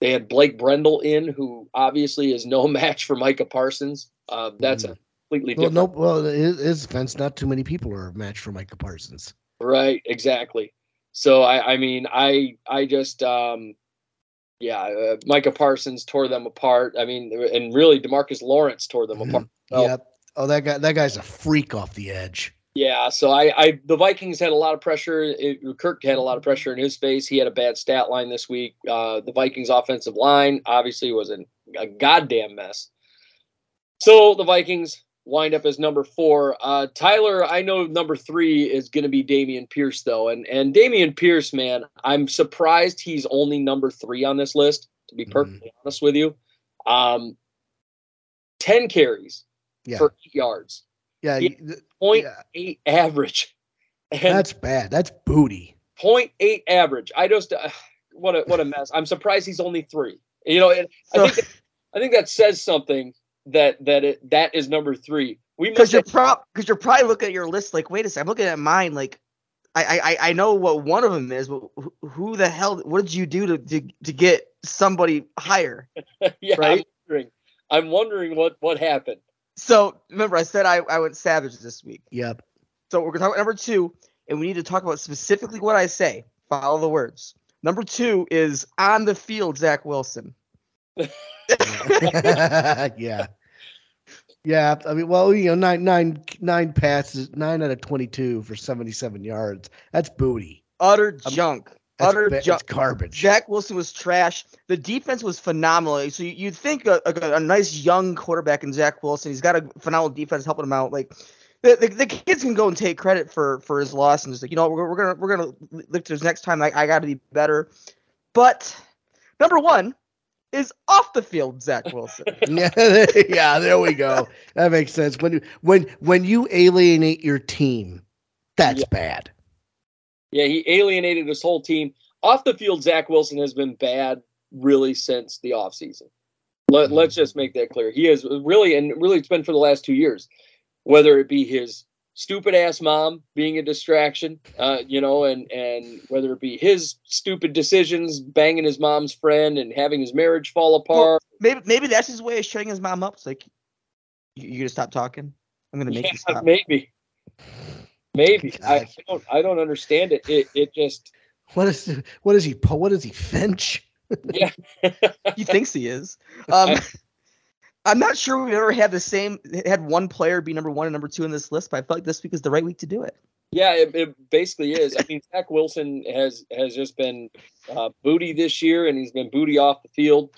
They had Blake Brandel in, who obviously is no [LAUGHS] match for Micah Parsons. Uh, that's a completely Well, different. no. Well, his, his defense, not too many people are a match for Micah Parsons. Right, exactly. So I, I mean, I, I just, um, yeah, uh, Micah Parsons tore them apart. I mean, and really, DeMarcus Lawrence tore them apart. Well- yep. Oh, that guy. That guy's a freak off the edge. Yeah, so I, I, the Vikings had a lot of pressure. It, Kirk had a lot of pressure in his face. He had a bad stat line this week. Uh, the Vikings' offensive line obviously was an, a goddamn mess. So the Vikings wind up as number four. Uh, Tyler, I know number three is going to be Dameon Pierce though, and and Dameon Pierce, man, I'm surprised he's only number three on this list. To be Mhm. perfectly honest with you, um, ten carries Yeah. for eight yards, Yeah. Yeah. you- th- point yeah. eight average, [LAUGHS] and That's bad. That's booty. point eight average. I just uh, what a what a mess. I'm surprised he's only three. You know, and I [LAUGHS] think I think that says something that that it that is number three. We because you're it. prop because you're probably looking at your list like, wait a second, I'm looking at mine like I, I I know what one of them is, but who, who the hell? What did you do to to, to get somebody higher? [LAUGHS] yeah, Right? I'm wondering. I'm wondering what what happened. So remember, I said I, I went savage this week. Yep. So we're gonna talk about number two, and we need to talk about specifically what I say. Follow the words. Number two is on the field, Zach Wilson. [LAUGHS] yeah. Yeah, I mean, well, you know, nine, nine, nine passes, nine out of twenty-two for seventy-seven yards. That's booty. Utter junk. Utter ba- junk. that's garbage. Zach Wilson was trash. The defense was phenomenal. So you, you'd think a, a, a nice young quarterback in Zach Wilson. He's got a phenomenal defense helping him out. Like the, the, the kids can go and take credit for for his loss and just like you know we're, we're gonna we're gonna look to his next time. Like I got to be better. But number one is off the field Zach Wilson. [LAUGHS] yeah, [LAUGHS] yeah, there we go. That makes sense. When you when when you alienate your team, that's Yeah. bad. Yeah, he alienated his whole team. Off the field, Zach Wilson has been bad really since the offseason. Let, let's mm-hmm. just make that clear. He is really, and really, it's been for the last two years. Whether it be his stupid ass mom being a distraction, uh, you know, and and whether it be his stupid decisions, banging his mom's friend and having his marriage fall apart. maybe maybe that's his way of shutting his mom up. It's like you, you gonna stop talking. I'm gonna make Yeah, you stop. maybe, maybe. [LAUGHS] I don't. I don't understand it. It it just. What is what is he? po- What is he? Finch? Yeah. [LAUGHS] he thinks he is. Um, [LAUGHS] I'm not sure we've ever had the same had one player be number one and number two in this list, but I felt like this week is the right week to do it. Yeah, it, it basically is. I mean, Zach Wilson has has just been uh, booty this year, and he's been booty off the field,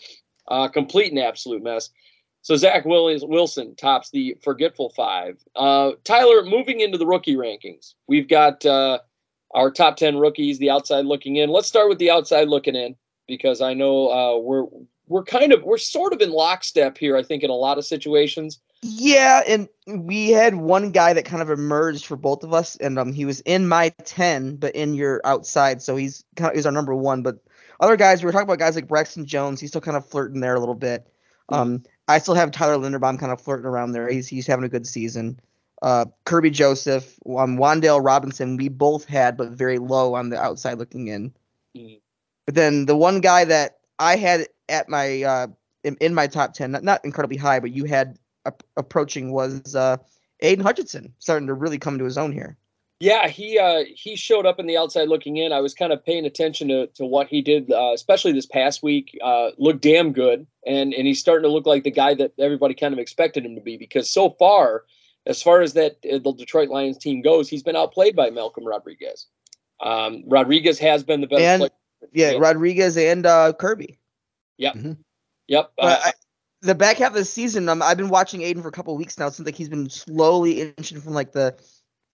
uh, complete and absolute mess. So Zach Wilson tops the forgetful five. Uh, Tyler, moving into the rookie rankings, we've got uh, our top ten rookies, the outside looking in. Let's start with the outside looking in because I know uh, we're we're kind of we're sort of in lockstep here. I think in a lot of situations. Yeah, and we had one guy that kind of emerged for both of us, and um, he was in my ten, but in your outside, so he's kind of he's our number one. But other guys, we were talking about guys like Braxton Jones. He's still kind of flirting there a little bit. Um, I still have Tyler Linderbaum kind of flirting around there. He's he's having a good season. Uh, Kerby Joseph, um, Wan'Dale Robinson, we both had, but very low on the outside looking in. Mhm. But then the one guy that I had at my uh, in, in my top ten, not, not incredibly high, but you had ap- approaching was uh, Aidan Hutchinson, starting to really come to his own here. Yeah, he uh, he showed up in the outside looking in. I was kind of paying attention to, to what he did, uh, especially this past week. Uh, looked damn good, and and he's starting to look like the guy that everybody kind of expected him to be. Because so far, as far as that uh, the Detroit Lions team goes, he's been outplayed by Malcolm Rodriguez. Um, Rodriguez has been the best And- Yeah. Rodriguez and uh, Kerby. Yep. But Uh, I, the back half of the season, um, I've been watching Aidan for a couple of weeks now. It seems like he's been slowly inching from like the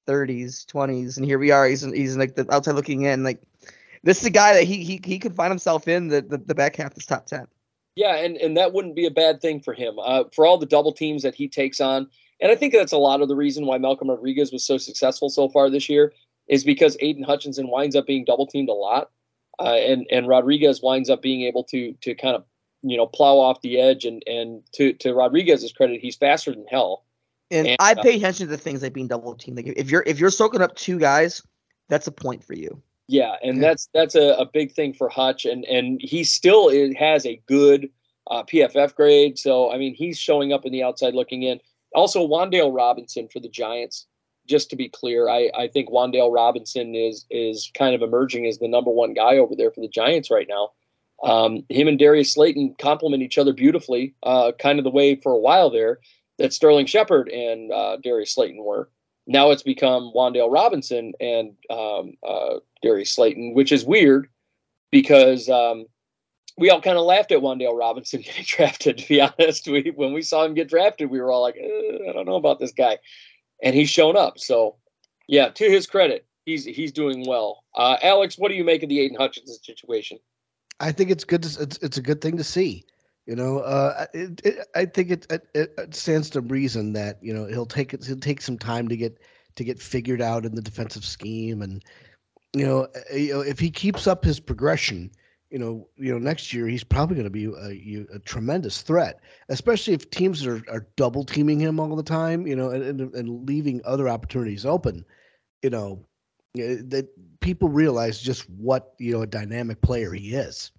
30s, 20s, and here we are. He's he's like the outside looking in. Like this is a guy that he he, he could find himself in the, the, the back half of his top 10. Yeah, and, and that wouldn't be a bad thing for him. Uh, for all the double teams that he takes on, and I think that's a lot of the reason why Malcolm Rodriguez was so successful so far this year is because Aidan Hutchinson winds up being double teamed a lot, uh, and and Rodriguez winds up being able to to kind of you know plow off the edge and and to to Rodriguez's credit, he's faster than hell. And, And, I uh, pay attention to the things like being double teamed. Like if you're if you're soaking up two guys, that's a point for you. Yeah, and Yeah. that's that's a, a big thing for Hutch, and and he still is, has a good uh, PFF grade. So I mean, he's showing up in the outside looking in. Also, Wan'Dale Robinson for the Giants. Just to be clear, I, I think Wan'Dale Robinson is is kind of emerging as the number one guy over there for the Giants right now. Um, him and Darius Slayton complement each other beautifully, uh, kind of the way for a while there that Sterling Shepard and uh, Darius Slayton were. Now it's become Wan'Dale Robinson and um, uh, Darius Slayton, which is weird because um, we all kind of laughed at Wan'Dale Robinson [LAUGHS] getting drafted. To be honest, we when we saw him get drafted, we were all like, "Uh, I don't know about this guy, and he's shown up. So, yeah, to his credit, he's he's doing well. Uh, Alex, what do you make of the Aidan Hutchinson situation? I think it's good. To, it's it's a good thing to see. You know, uh, it, it, I think it, it it stands to reason that you know he'll take it. He'll take some time to get to get figured out in the defensive scheme, and you know, uh, you know if he keeps up his progression, you know, you know next year he's probably going to be a, a tremendous threat, especially if teams are, are double teaming him all the time. You know, and, and leaving other opportunities open. You know, that people realize just what you know a dynamic player he is.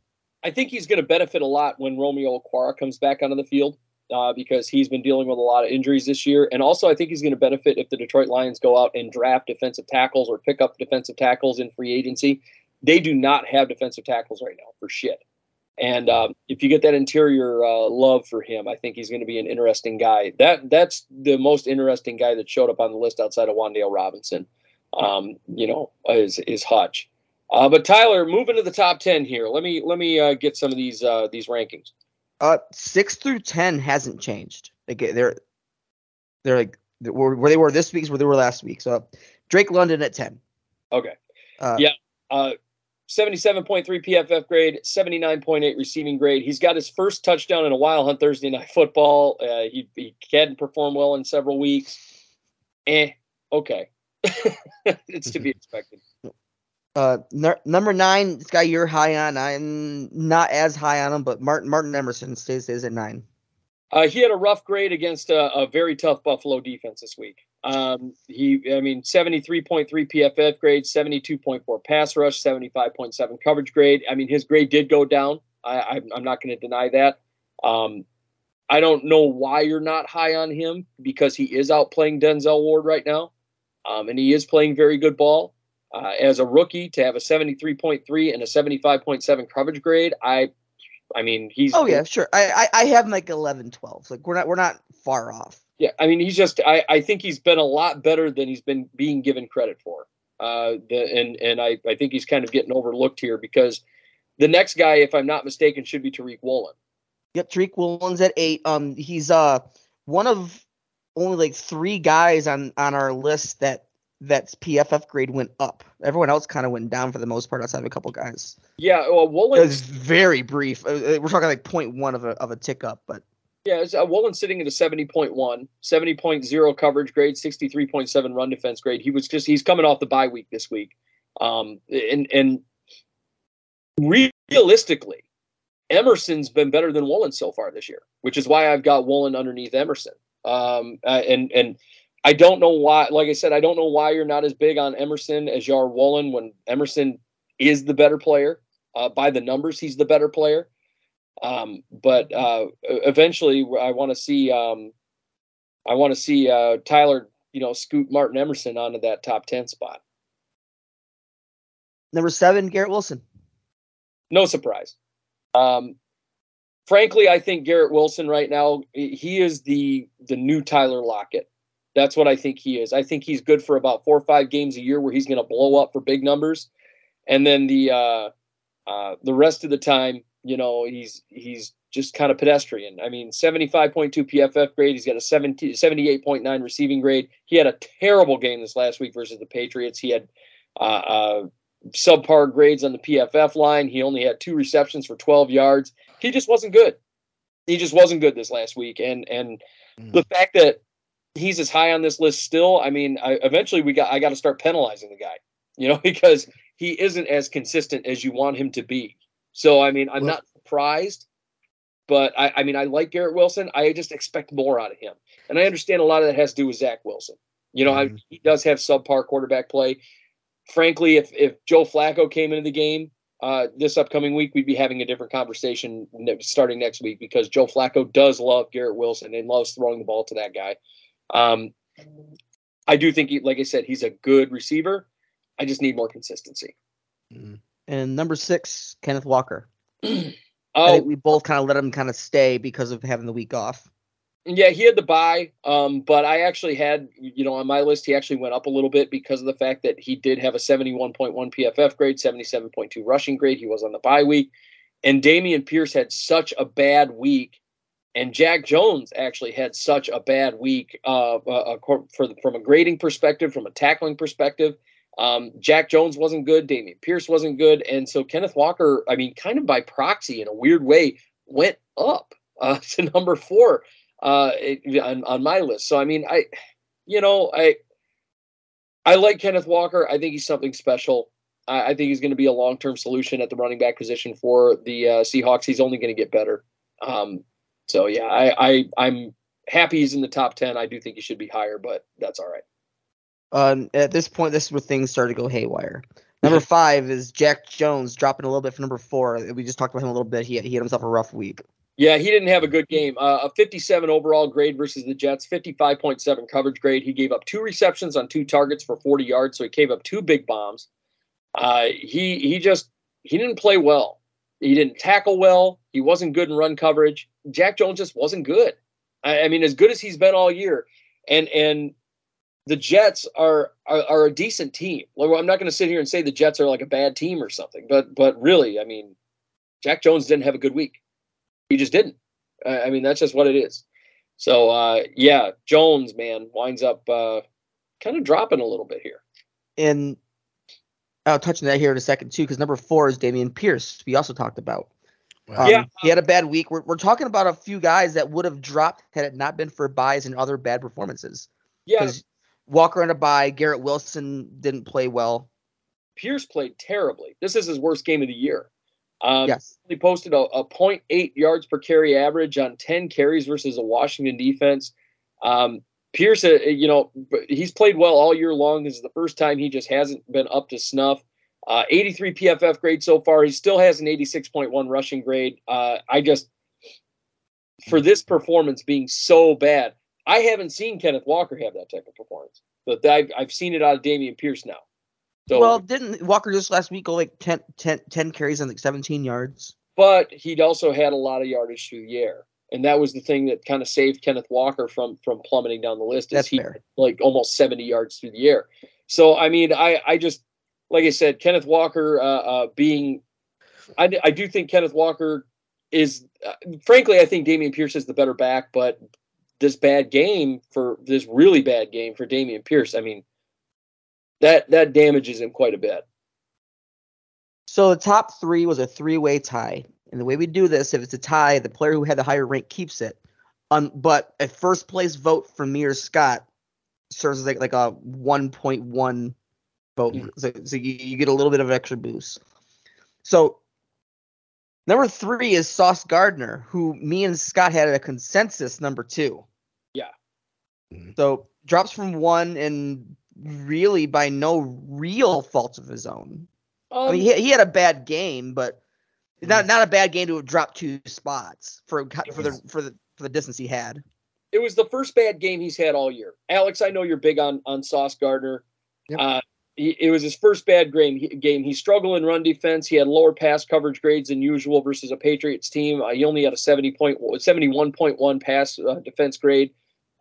I think he's going to benefit a lot when Romeo Okwara comes back onto the field uh, because he's been dealing with a lot of injuries this year. And also, I think he's going to benefit if the Detroit Lions go out and draft defensive tackles or pick up defensive tackles in free agency. They do not have defensive tackles right now for shit. And um, if you get that interior uh, love for him, I think he's going to be an interesting guy. That that's the most interesting guy that showed up on the list outside of Wan'Dale Robinson. Um, you know, is is Hutch. Uh, but Tyler, moving to the top ten here. Let me let me uh, get some of these uh, these rankings. Uh, six through ten hasn't changed. Like they're they're like where, where they were this week is where they were last week. So Drake London at ten. Okay. Uh, yeah. Uh, 77.3 PFF grade, 79.8 receiving grade. He's got his first touchdown in a while on Thursday Night Football. Uh, he, he hadn't performed well in several weeks. Eh, okay. [LAUGHS] it's to be expected. Uh, n- number nine, this guy you're high on. I'm not as high on him, but Martin Martin Emerson stays stays at nine. Uh, he had a rough grade against a, a very tough Buffalo defense this week. Um, he, I mean, 73.3 PFF grade, 72.4 pass rush, 75.7 coverage grade. I mean, his grade did go down. I, am not going to deny that. Um, I don't know why you're not high on him because he is outplaying Denzel Ward right now, um, and he is playing very good ball. Uh, as a rookie, to have a 73.3 and a 75.7 coverage grade, I, I mean, he's. Oh yeah, sure. I I, have like 11, 12. Like we're not we're not far off. Yeah, I mean, he's just. I, I think he's been a lot better than he's been being given credit for. Uh, the, and and I, I think he's kind of getting overlooked here because the next guy, if I'm not mistaken, should be Tariq Woolen. Yep, Tariq Woolen's at eight. Um, he's uh one of only like three guys on on our list that that's PFF grade went up. Everyone else kind of went down for the most part, outside of a couple guys. Yeah, well, Woolen is very brief. Uh, uh, we're talking like 0.1 of a of a tick up, but yeah, uh, Woolen sitting at a 70.1, 70.0 coverage grade, 63.7 run defense grade. He was just he's coming off the bye week this week, um, and and realistically, Emerson's been better than Woolen so far this year, which is why I've got Woolen underneath Emerson. Um, uh, and and I don't know why. Like I said, I don't know why you're not as big on Emerson as you are Woolen when Emerson is the better player. Uh, by the numbers, he's the better player. Um, but uh, eventually, I want to see. Um, I want to see uh, Tyler, you know, scoot Martin Emerson onto that top ten spot. Number seven, Garrett Wilson. No surprise. Um, frankly, I think Garrett Wilson right now he is the the new Tyler Lockett. That's what I think he is. I think he's good for about four or five games a year where he's going to blow up for big numbers, and then the uh, uh, the rest of the time, you know, he's he's just kind of pedestrian. I mean, 75.2 PFF grade. He's got a 70, 78.9 receiving grade. He had a terrible game this last week versus the Patriots. He had uh, uh, subpar grades on the PFF line. He only had two receptions for 12 yards. He just wasn't good. He just wasn't good this last week. And and mm. the fact that he's as high on this list still. I mean, I, eventually we got I got to start penalizing the guy, you know, [LAUGHS] because he isn't as consistent as you want him to be. So I mean, I'm well, not surprised, but I, I mean, I like Garrett Wilson. I just expect more out of him, and I understand a lot of that has to do with Zach Wilson. You know, mm-hmm. I, he does have subpar quarterback play. Frankly, if if Joe Flacco came into the game uh, this upcoming week, we'd be having a different conversation starting next week because Joe Flacco does love Garrett Wilson and loves throwing the ball to that guy. Um, I do think, he, like I said, he's a good receiver. I just need more consistency. Mm-hmm. And number six, Kenneth Walker. [CLEARS THROAT] oh, we both kind of let him kind of stay because of having the week off. Yeah, he had the bye, um, but I actually had, you know, on my list, he actually went up a little bit because of the fact that he did have a 71.1 PFF grade, 77.2 rushing grade. He was on the bye week. And Dameon Pierce had such a bad week and Jack Jones actually had such a bad week uh, uh, for the, from a grading perspective, from a tackling perspective. Um, Jack Jones wasn't good, Dameon Pierce wasn't good, and so Kenneth Walker, I mean, kind of by proxy in a weird way, went up uh, [LAUGHS] to number four uh, on, on my list. So I mean, I, you know, I, I like Kenneth Walker. I think he's something special. I, I think he's going to be a long term solution at the running back position for the uh, Seahawks. He's only going to get better. Um, so yeah, I, I I'm happy he's in the top ten. I do think he should be higher, but that's all right. Um, at this point, this is where things started to go haywire. Number [LAUGHS] five is Jack Jones dropping a little bit from number four. We just talked about him a little bit. He, he had himself a rough week. Yeah, he didn't have a good game. Uh, a 57 overall grade versus the Jets, 55.7 coverage grade. He gave up two receptions on two targets for 40 yards, so he gave up two big bombs. Uh, he he just he didn't play well. He didn't tackle well. He wasn't good in run coverage. Jack Jones just wasn't good. I, I mean, as good as he's been all year, and and the Jets are are, are a decent team. Like, I'm not going to sit here and say the Jets are like a bad team or something, but but really, I mean, Jack Jones didn't have a good week. He just didn't. I mean, that's just what it is. So uh, yeah, Jones, man, winds up uh, kind of dropping a little bit here. And I'll touch on that here in a second too, because number four is Dameon Pierce. We also talked about. Um, Yeah. he had a bad week. We're, we're talking about a few guys that would have dropped had it not been for byes and other bad performances. Yeah, Because Walker on a bye, Garrett Wilson didn't play well. Pierce played terribly. This is his worst game of the year. Um, yes. He posted a, a 0.8 yards per carry average on 10 carries versus a Washington defense. Um, Pierce, uh, you know, he's played well all year long. This is the first time he just hasn't been up to snuff. Uh, 83 PFF grade so far. He still has an 86.1 rushing grade. Uh, I just, for this performance being so bad, I haven't seen Kenneth Walker have that type of performance. But I've, I've seen it out of Dameon Pierce now. So, well, didn't Walker just last week go like 10, 10, 10 carries on like 17 yards? but he'd also had a lot of yardage through the air. And that was the thing that kind of saved Kenneth Walker from from plummeting down the list. Is That's he fair. like almost 70 yards through the air. So I mean, I I just like I said, Kenneth Walker uh, uh, being, I I do think Kenneth Walker is, uh, frankly, I think Dameon Pierce is the better back. But this bad game for this really bad game for Dameon Pierce, I mean, that that damages him quite a bit. So the top three was a three-way tie, and the way we do this, if it's a tie, the player who had the higher rank keeps it. Um, but a first place vote from me or Scott serves as like, like a 1.1 vote, Mhm. so, so you, you get a little bit of extra boost. So number three is Sauce Gardner, who me and Scott had a consensus number two. Yeah. Mhm. So drops from one and really by no real fault of his own. Um, I mean, he, he had a bad game, but not not a bad game to have dropped two spots for for the for the for the distance he had. it was the first bad game he's had all year. Alex, I know you're big on on Sauce Gardner. Yep. Uh, he, it was his first bad game. He, game. He struggled in run defense. He had lower pass coverage grades than usual versus a Patriots team. Uh, he only had a 70 point, 71.1 pass uh, defense grade.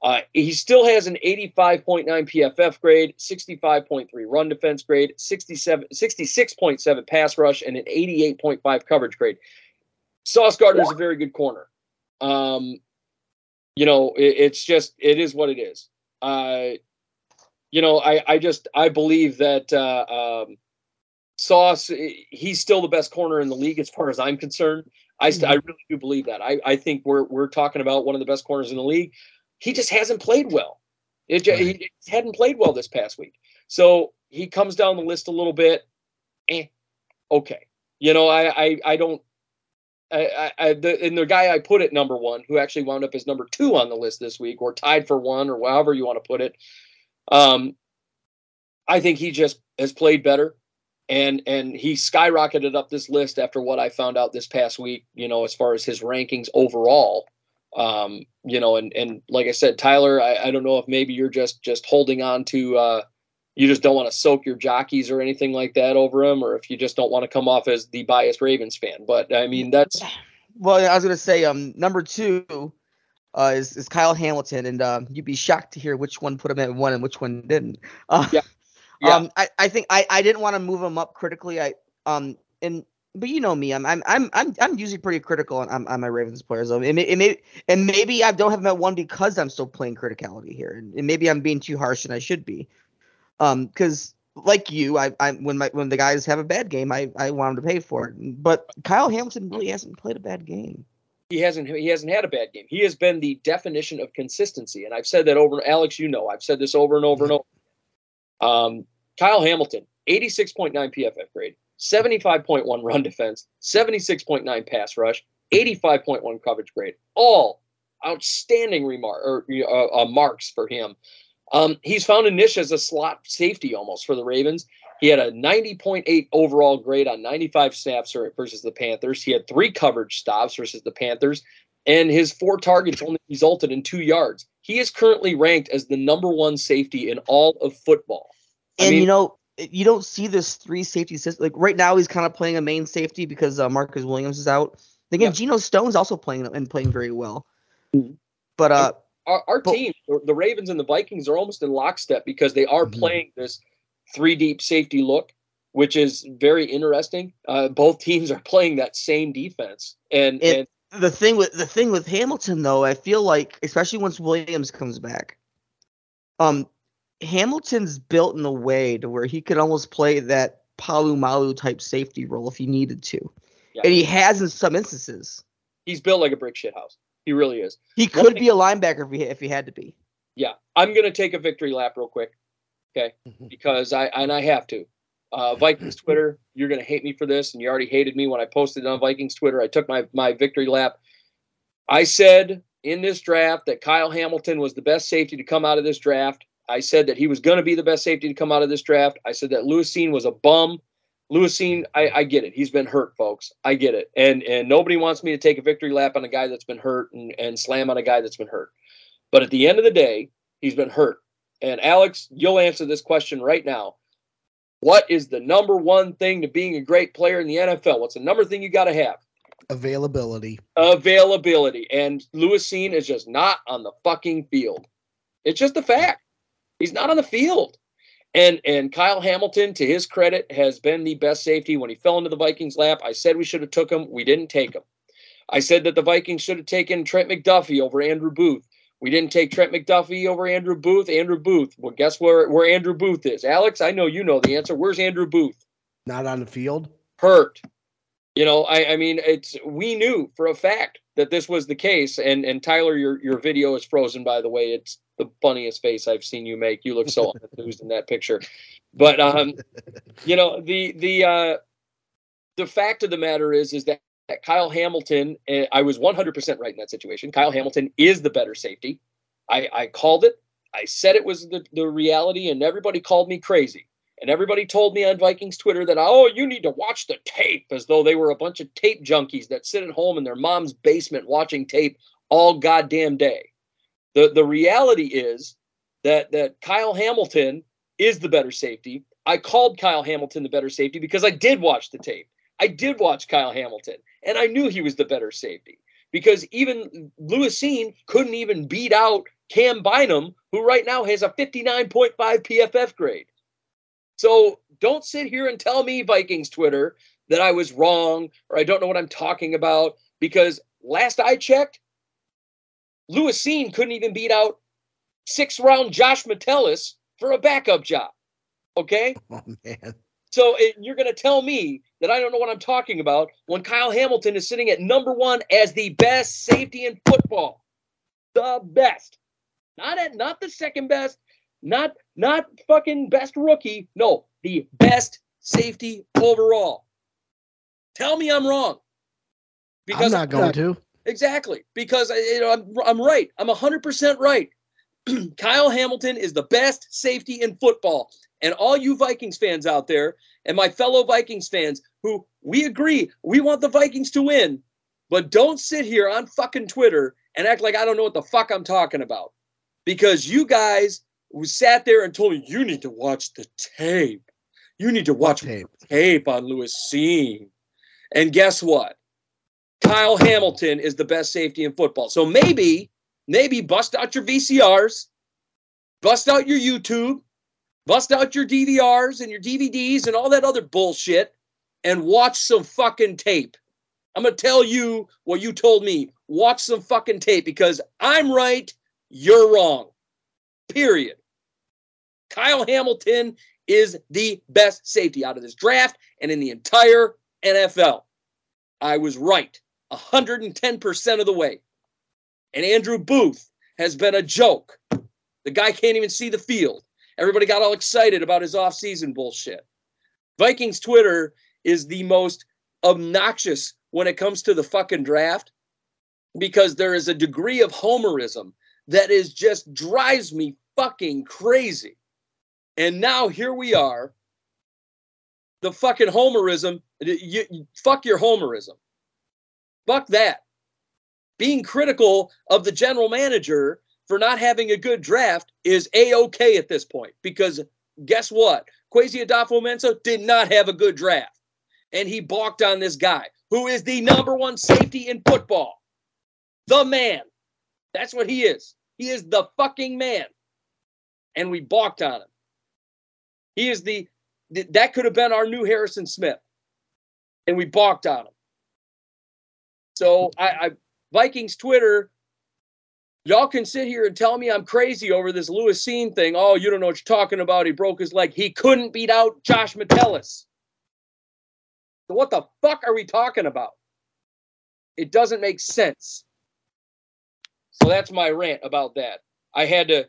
Uh, he still has an 85.9 PFF grade, 65.3 run defense grade, 67, 66.7 pass rush, and an 88.5 coverage grade. Sauce Gardner is a very good corner. Um, you know, it, it's just it is what it is. Uh, you know, I I just I believe that uh, um, Sauce he's still the best corner in the league as far as I'm concerned. I st- I really do believe that. I I think we're we're talking about one of the best corners in the league. He just hasn't played well. It just, he hadn't played well this past week. So he comes down the list a little bit. Eh, okay. You know, I I, I don't I, I, I the, and the guy I put at number one, who actually wound up as number two on the list this week, or tied for one, or however you want to put it. Um, I think he just has played better, and and he skyrocketed up this list after what I found out this past week. You know, as far as his rankings overall. Um, you know, and and like I said, Tyler, I, I don't know if maybe you're just just holding on to. Uh, you just don't want to soak your jockeys or anything like that over him, or if you just don't want to come off as the biased Ravens fan. But I mean, that's Well, I was gonna say um number two uh, is is Kyle Hamilton, and um, you'd be shocked to hear which one put him at one and which one didn't. Uh, Yeah. [LAUGHS] Yeah. Um, I, I think I, I didn't want to move him up critically. I um and but you know me, I'm I'm I'm I'm, I'm usually pretty critical on, on, on my Ravens players. Um, and, and, may, and maybe I don't have him at one because I'm still playing criticality here, and, and maybe I'm being too harsh and I should be. Um, because like you, I I when my when the guys have a bad game, I I want them to pay for it. But Kyle Hamilton really hasn't played a bad game. He hasn't he hasn't had a bad game. He has been the definition of consistency, and I've said that over. Alex, you know, I've said this over and over and over. Um, Kyle Hamilton, eighty six point nine PFF grade, seventy five point one run defense, seventy six point nine pass rush, eighty five point one coverage grade, all outstanding remark or uh, uh, marks for him. Um, he's found a niche as a slot safety almost for the Ravens. He had a 90.8 overall grade on 95 snaps versus the Panthers. He had three coverage stops versus the Panthers, and his four targets only resulted in two yards. He is currently ranked as the number one safety in all of football. I and mean, you know, you don't see this three safety system. Like right now, he's kind of playing a main safety because uh, Marcus Williams is out. Again, yeah. Geno Stone's also playing and playing very well. Mm-hmm. But uh, our, our but, team, the Ravens and the Vikings, are almost in lockstep because they are mm-hmm. playing this three deep safety look, which is very interesting. Uh, both teams are playing that same defense, and, and the thing with the thing with Hamilton though, I feel like especially once Williams comes back, um, Hamilton's built in a way to where he could almost play that Polamalu type safety role if he needed to, yeah. and he has in some instances. He's built like a brick shit house. He really is. He could One be thing, a linebacker if he if he had to be. Yeah, I'm gonna take a victory lap real quick, okay? Because I and I have to. Uh, Vikings [CLEARS THROAT] Twitter, you're gonna hate me for this, and you already hated me when I posted on Vikings Twitter. I took my my victory lap. I said in this draft that Kyle Hamilton was the best safety to come out of this draft. I said that he was going to be the best safety to come out of this draft. I said that Lewis Cine was a bum. Lewis Cine, I, I, get it. He's been hurt, folks. I get it. And and nobody wants me to take a victory lap on a guy that's been hurt and, and slam on a guy that's been hurt. But at the end of the day, he's been hurt. And Alex, you'll answer this question right now. What is the number one thing to being a great player in the NFL? What's the number thing you got to have? Availability. Availability. And Lewis Cine is just not on the fucking field. It's just a fact. He's not on the field. And and Kyle Hamilton, to his credit, has been the best safety. When he fell into the Vikings' lap, I said we should have took him. We didn't take him. I said that the Vikings should have taken Trent McDuffie over Andrew Booth. We didn't take Trent McDuffie over Andrew Booth. Andrew Booth. Well, guess where where Andrew Booth is? Alex, I know you know the answer. Where's Andrew Booth? Not on the field. Hurt. You know, I, I mean, it's we knew for a fact that this was the case. And and Tyler, your your video is frozen. By the way, it's the funniest face I've seen you make. You look so [LAUGHS] enthused in that picture. But um, you know, the the uh, the fact of the matter is is that Kyle Hamilton, eh, I was 100% right in that situation. Kyle Hamilton is the better safety. I, I called it. I said it was the, the reality, and everybody called me crazy. And everybody told me on Vikings Twitter that, oh, you need to watch the tape, as though they were a bunch of tape junkies that sit at home in their mom's basement watching tape all goddamn day. The the reality is that that Kyle Hamilton is the better safety. I called Kyle Hamilton the better safety because I did watch the tape. I did watch Kyle Hamilton, and I knew he was the better safety because even Lewis Cine couldn't even beat out Cam Bynum, who right now has a 59.5 PFF grade. So don't sit here and tell me, Vikings Twitter, that I was wrong or I don't know what I'm talking about because last I checked, Lewis Cine couldn't even beat out six round Josh Metellus for a backup job. Okay? [LAUGHS] Oh, man. So it, you're going to tell me that I don't know what I'm talking about when Kyle Hamilton is sitting at number one as the best safety in football. The best. Not at not the second best, not not fucking best rookie. No, the best safety overall. Tell me I'm wrong. Because I'm not going to. Exactly, because you know I'm I'm right. I'm 100% right. [CLEARS THROAT] Kyle Hamilton is the best safety in football. And all you Vikings fans out there and my fellow Vikings fans who we agree we want the Vikings to win, but don't sit here on fucking Twitter and act like I don't know what the fuck I'm talking about. Because you guys who sat there and told me you need to watch the tape. You need to watch tape. tape on Lewis Cine. And guess what? Kyle Hamilton is the best safety in football. So maybe, maybe bust out your VCRs, bust out your YouTube, bust out your DVRs and your DVDs and all that other bullshit and watch some fucking tape. I'm going to tell you what you told me. Watch some fucking tape because I'm right, you're wrong. Period. Kyle Hamilton is the best safety out of this draft and in the entire NFL. I was right. 110% of the way. And Andrew Booth has been a joke. The guy can't even see the field. Everybody got all excited about his offseason bullshit. Vikings Twitter is the most obnoxious when it comes to the fucking draft because there is a degree of homerism that is just drives me fucking crazy. And now here we are. The fucking homerism. You, you, fuck your homerism. Fuck that. Being critical of the general manager for not having a good draft is a okay at this point because guess what? Kwesi Adofo-Mensah did not have a good draft, and he balked on this guy who is the number one safety in football, the man. That's what he is. He is the fucking man, and we balked on him. He is the that could have been our new Harrison Smith, and we balked on him. So I, I Vikings Twitter Y'all can sit here and tell me I'm crazy over this Lewis Cine thing. Oh, you don't know what you're talking about. He broke his leg. He couldn't beat out Josh Metellus. So what the fuck are we talking about? It doesn't make sense. So that's my rant about that. I had to,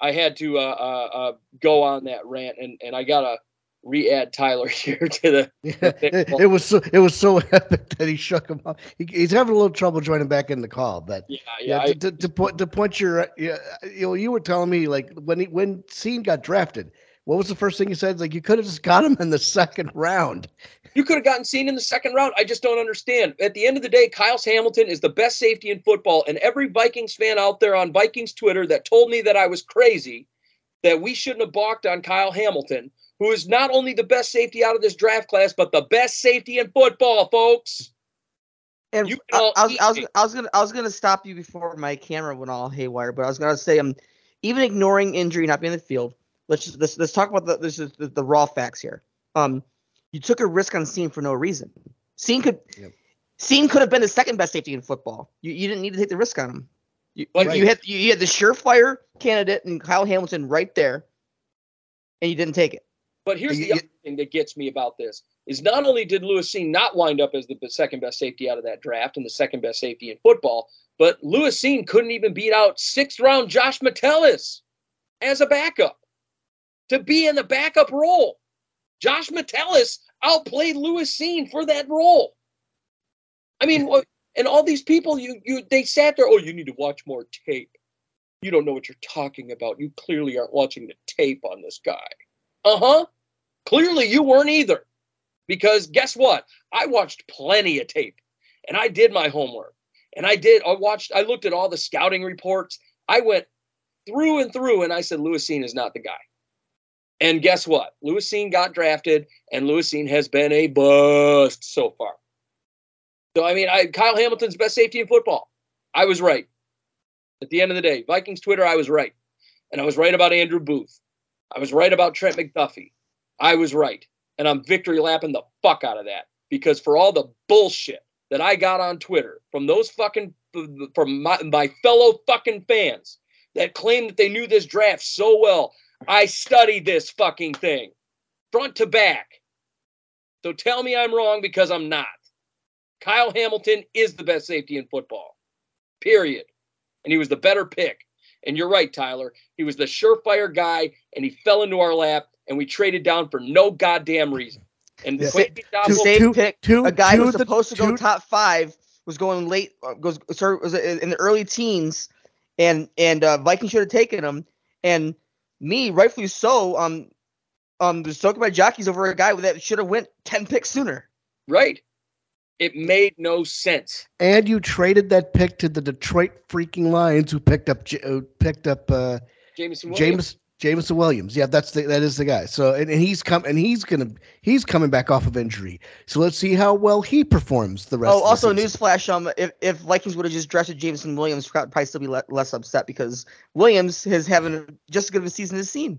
I had to uh, uh, uh, go on that rant, and and I gotta re-add Tyler [LAUGHS] here to the. [LAUGHS] Yeah, it, it, was so it was so [LAUGHS] epic that he shook him up. He, he's having a little trouble joining back in the call, but yeah, yeah. yeah I, to, to, point to point your, yeah, you know, you were telling me like when he when Cine got drafted, what was the first thing you said? Like you could have just got him in the second round. You could have gotten Cine in the second round. I just don't understand. At the end of the day, Kyle Hamilton is the best safety in football, and every Vikings fan out there on Vikings Twitter that told me that I was crazy, that we shouldn't have balked on Kyle Hamilton who is not only the best safety out of this draft class, but the best safety in football, folks. And I, I, was, I, was, I was gonna I was gonna stop you before my camera went all haywire, but I was gonna say, um, even ignoring injury, not being in the field. Let's just let's, let's talk about the this is the, the raw facts here. Um, you took a risk on Cine for no reason. Cine could yep. Cine could have been the second best safety in football. You, you didn't need to take the risk on him. You, right. you had you, you had the surefire candidate and Kyle Hamilton right there, and you didn't take it. But here's the other thing that gets me about this is not only did Lewis Cine not wind up as the second best safety out of that draft and the second best safety in football, but Lewis Cine couldn't even beat out sixth round Josh Metellus as a backup to be in the backup role. Josh Metellus outplayed Lewis Cine for that role. I mean, and all these people, you you they sat there. Oh, you need to watch more tape. You don't know what you're talking about. You clearly aren't watching the tape on this guy. Uh huh. Clearly, you weren't either. Because guess what? I watched plenty of tape and I did my homework. And I did, I watched, I looked at all the scouting reports. I went through and through and I said, Lewis Cine is not the guy. And guess what? Lewis Cine got drafted and Lewis Cine has been a bust so far. So, I mean, I, Kyle Hamilton's best safety in football. I was right. At the end of the day, Vikings Twitter, I was right. And I was right about Andrew Booth. I was right about Trent McDuffie. I was right. And I'm victory lapping the fuck out of that because for all the bullshit that I got on Twitter from those fucking from my, my fellow fucking fans that claim that they knew this draft so well, I studied this fucking thing front to back. So tell me I'm wrong because I'm not. Kyle Hamilton is the best safety in football. Period. And he was the better pick. And you're right, Tyler. He was the surefire guy, and he fell into our lap, and we traded down for no goddamn reason. And yeah. two, same pick, two, a guy who was supposed to go top five was going late, uh, goes sorry, was in the early teens, and and uh, Vikings should have taken him. And me, rightfully so, um, um, was talking about jockeys over a guy that should have went ten picks sooner. Right. It made no sense. And you traded that pick to the Detroit freaking Lions, who picked up uh, picked up uh, Jameson Williams. James Jameson Williams. Yeah, that's the that is the guy. So and, and he's come and he's gonna he's coming back off of injury. So let's see how well he performs the rest. Oh, also newsflash: um, if if Vikings would have just drafted Jameson Williams, Scott probably still be le- less upset because Williams is having just as good of a season as seen.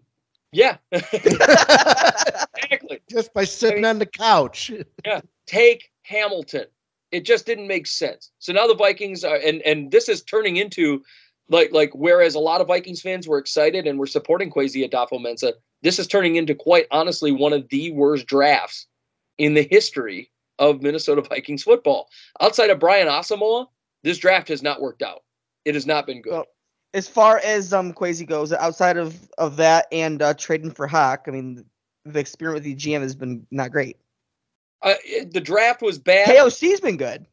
Yeah, [LAUGHS] [LAUGHS] exactly. Just by sitting I mean, on the couch. yeah, take Hamilton. It just didn't make sense. So now the Vikings are, and and this is turning into like like whereas a lot of Vikings fans were excited and were supporting Kwesi Adofo-Mensah, this is turning into quite honestly one of the worst drafts in the history of Minnesota Vikings football. Outside of Brian Asamoah, this draft has not worked out. It has not been good. Well, as far as um Kwesi goes, outside of of that and uh, trading for Hock, I mean the experiment with the GM has been not great. Uh, the draft was bad. KOC's been good.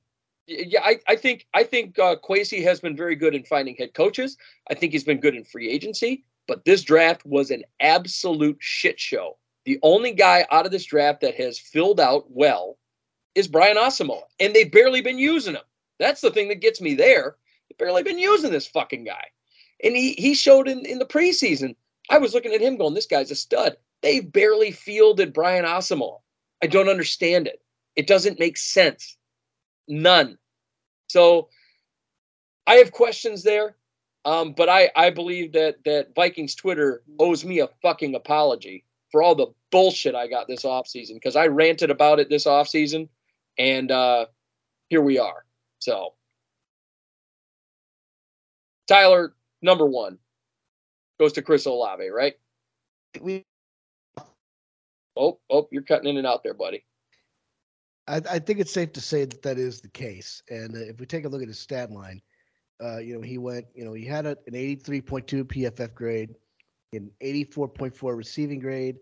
Yeah, I, I think I think uh, has been very good in finding head coaches. I think he's been good in free agency. but this draft was an absolute shit show. The only guy out of this draft that has filled out well is Brian Asamoah, and they've barely been using him. That's the thing that gets me there. They've barely been using this fucking guy. And he he showed in, in the preseason. I was looking at him going, this guy's a stud. They've barely fielded Brian Asamoah. I don't understand it. It doesn't make sense. None. So I have questions there. Um, but I, I believe that that Vikings Twitter owes me a fucking apology for all the bullshit I got this offseason because I ranted about it this offseason and uh, here we are. So Tyler, number one, goes to Chris Olave, right? We Oh, oh, you're cutting in and out there, buddy. I, I think it's safe to say that that is the case. And uh, if we take a look at his stat line, uh, you know, he went, you know, he had a, an 83.2 PFF grade, an 84.4 receiving grade.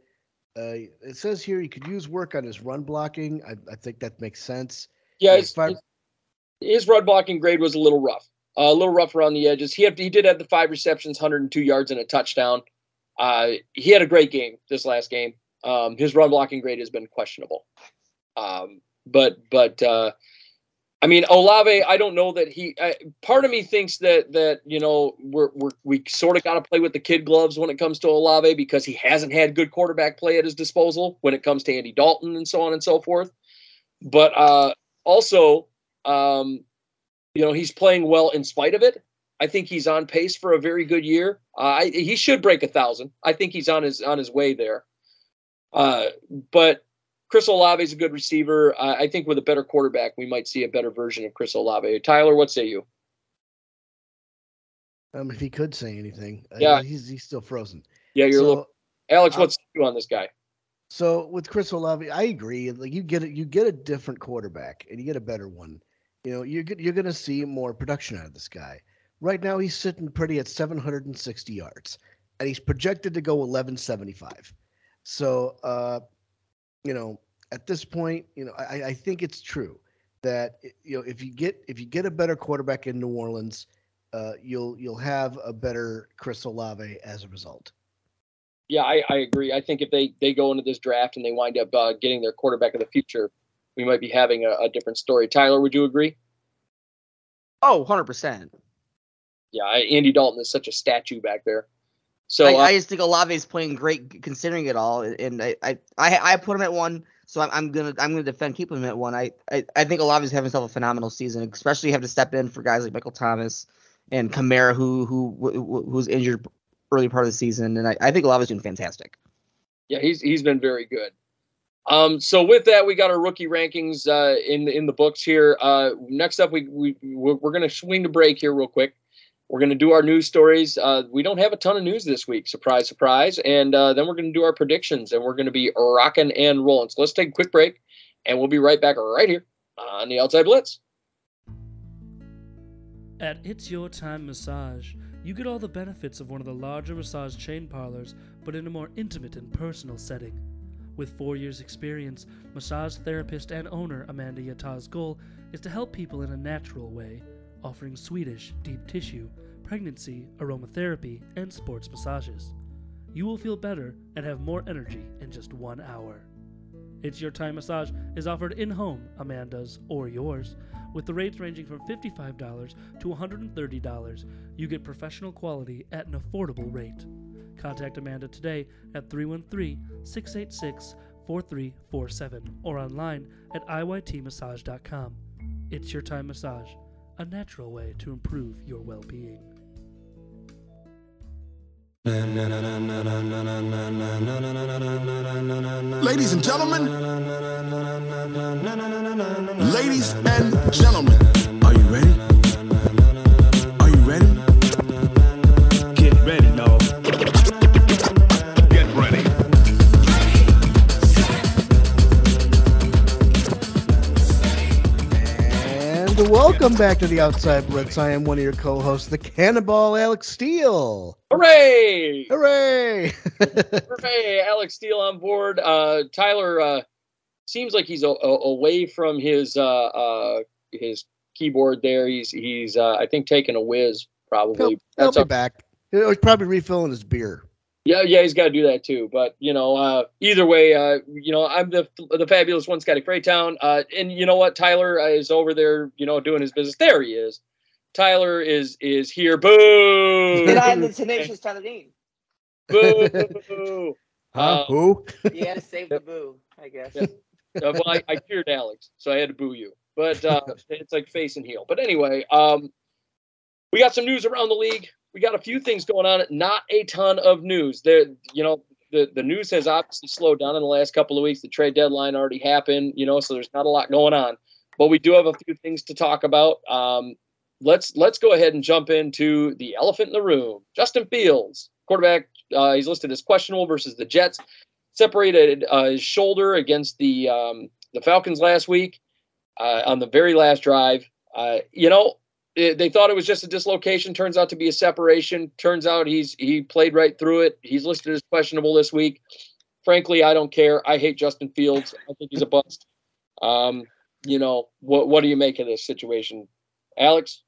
Uh, it says here he could use work on his run blocking. I, I think that makes sense. Yeah, his, five- his, his run blocking grade was a little rough, uh, a little rough around the edges. He had, he did have the five receptions, 102 yards, and a touchdown. Uh, he had a great game this last game. Um, his run blocking grade has been questionable. Um, but but uh, I mean Olave, I don't know that he. I, part of me thinks that that you know we're, we're we sort of got to play with the kid gloves when it comes to Olave because he hasn't had good quarterback play at his disposal when it comes to Andy Dalton and so on and so forth. But uh, also, um, you know, he's playing well in spite of it. I think he's on pace for a very good year. Uh, I, he should break a thousand. I think he's on his on his way there. Uh, but Chris Olave is a good receiver. Uh, I think with a better quarterback, we might see a better version of Chris Olave. Tyler, what say you? Um, if he could say anything, uh, Yeah. he's he's still frozen. Yeah, you're a So, little. Alex, um, what's you on this guy? So with Chris Olave, I agree. Like you get it, you get a different quarterback, and you get a better one. You know, you're you're going to see more production out of this guy. Right now, he's sitting pretty at 760 yards, and he's projected to go 1175. So, uh, you know, at this point, you know, I, I think it's true that you know if you get if you get a better quarterback in New Orleans, uh, you'll you'll have a better Chris Olave as a result. Yeah, I, I agree. I think if they they go into this draft and they wind up uh, getting their quarterback of the future, we might be having a, a different story. Tyler, would you agree? oh, 100%. Yeah, I, Andy Dalton is such a statue back there. So I, uh, I just think Olave is playing great considering it all, and I I, I, I put him at one, so I'm, I'm gonna I'm gonna defend keeping him at one. I I, I think Olave is having himself a phenomenal season, especially having to step in for guys like Michael Thomas and Kamara, who who who who's injured early part of the season, and I, I think Olave's doing fantastic. yeah, he's he's been very good. Um, so with that, we got our rookie rankings uh, in in the books here. Uh, next up, we we we're, we're gonna swing to break here real quick. We're gonna do our news stories. Uh, we don't have a ton of news this week, surprise, surprise. And uh, then we're gonna do our predictions, and we're gonna be rocking and rolling. So let's take a quick break, and we'll be right back right here on the Outside Blitz. At It's Your Time Massage, you get all the benefits of one of the larger massage chain parlors, but in a more intimate and personal setting. With four years' experience, massage therapist and owner Amanda Yata's goal is to help people in a natural way, offering Swedish, deep tissue, pregnancy, aromatherapy, and sports massages. You will feel better and have more energy in just one hour. It's Your Time Massage is offered in home, Amanda's or yours, with the rates ranging from $55 to $130. You get professional quality at an affordable rate. Contact Amanda today at 313 686 4347 or online at iytmassage.com. It's Your Time Massage, a natural way to improve your well being. Ladies and gentlemen, ladies and gentlemen, are you ready? Welcome back to the Outside Blitz. I am one of your co-hosts, the Cannonball Alex Steele. Hooray! Hooray! [LAUGHS] Hooray! Alex Steele on board. Uh, Tyler uh, seems like he's a, a, away from his uh, uh, his keyboard there. He's he's uh, I think taking a whiz He'll, probably. he'll That's be up, back. He's probably refilling his beer. Yeah, yeah, he's got to do that too. But you know, uh, either way, uh, you know, I'm the the fabulous one, Scotty Freytown, uh, and you know what? Tyler is over there, you know, doing his business. There he is. Tyler is is here. Boo! And I'm the [LAUGHS] tenacious Tyler Dean. Boo! [LAUGHS] Huh? Uh, Who? You had to save the boo, I guess. Yeah. Uh, well, I, I cheered Alex, so I had to boo you. But uh, [LAUGHS] it's like face and heel. But anyway, um, we got some news around the league. We got a few things going on. Not a ton of news. There, you know, the the news has obviously slowed down in the last couple of weeks. The trade deadline already happened. You know, so there's not a lot going on. But we do have a few things to talk about. Um, let's let's go ahead and jump into the elephant in the room. Justin Fields, quarterback. Uh, he's listed as questionable versus the Jets. Separated uh, his shoulder against the um, the Falcons last week uh, on the very last drive. Uh, you know, it, they thought it was just a dislocation. Turns out to be a separation. Turns out he's he played right through it. He's listed as questionable this week. Frankly, I don't care. I hate Justin Fields. I think he's a bust. Um, you know, what what do you make of this situation, Alex?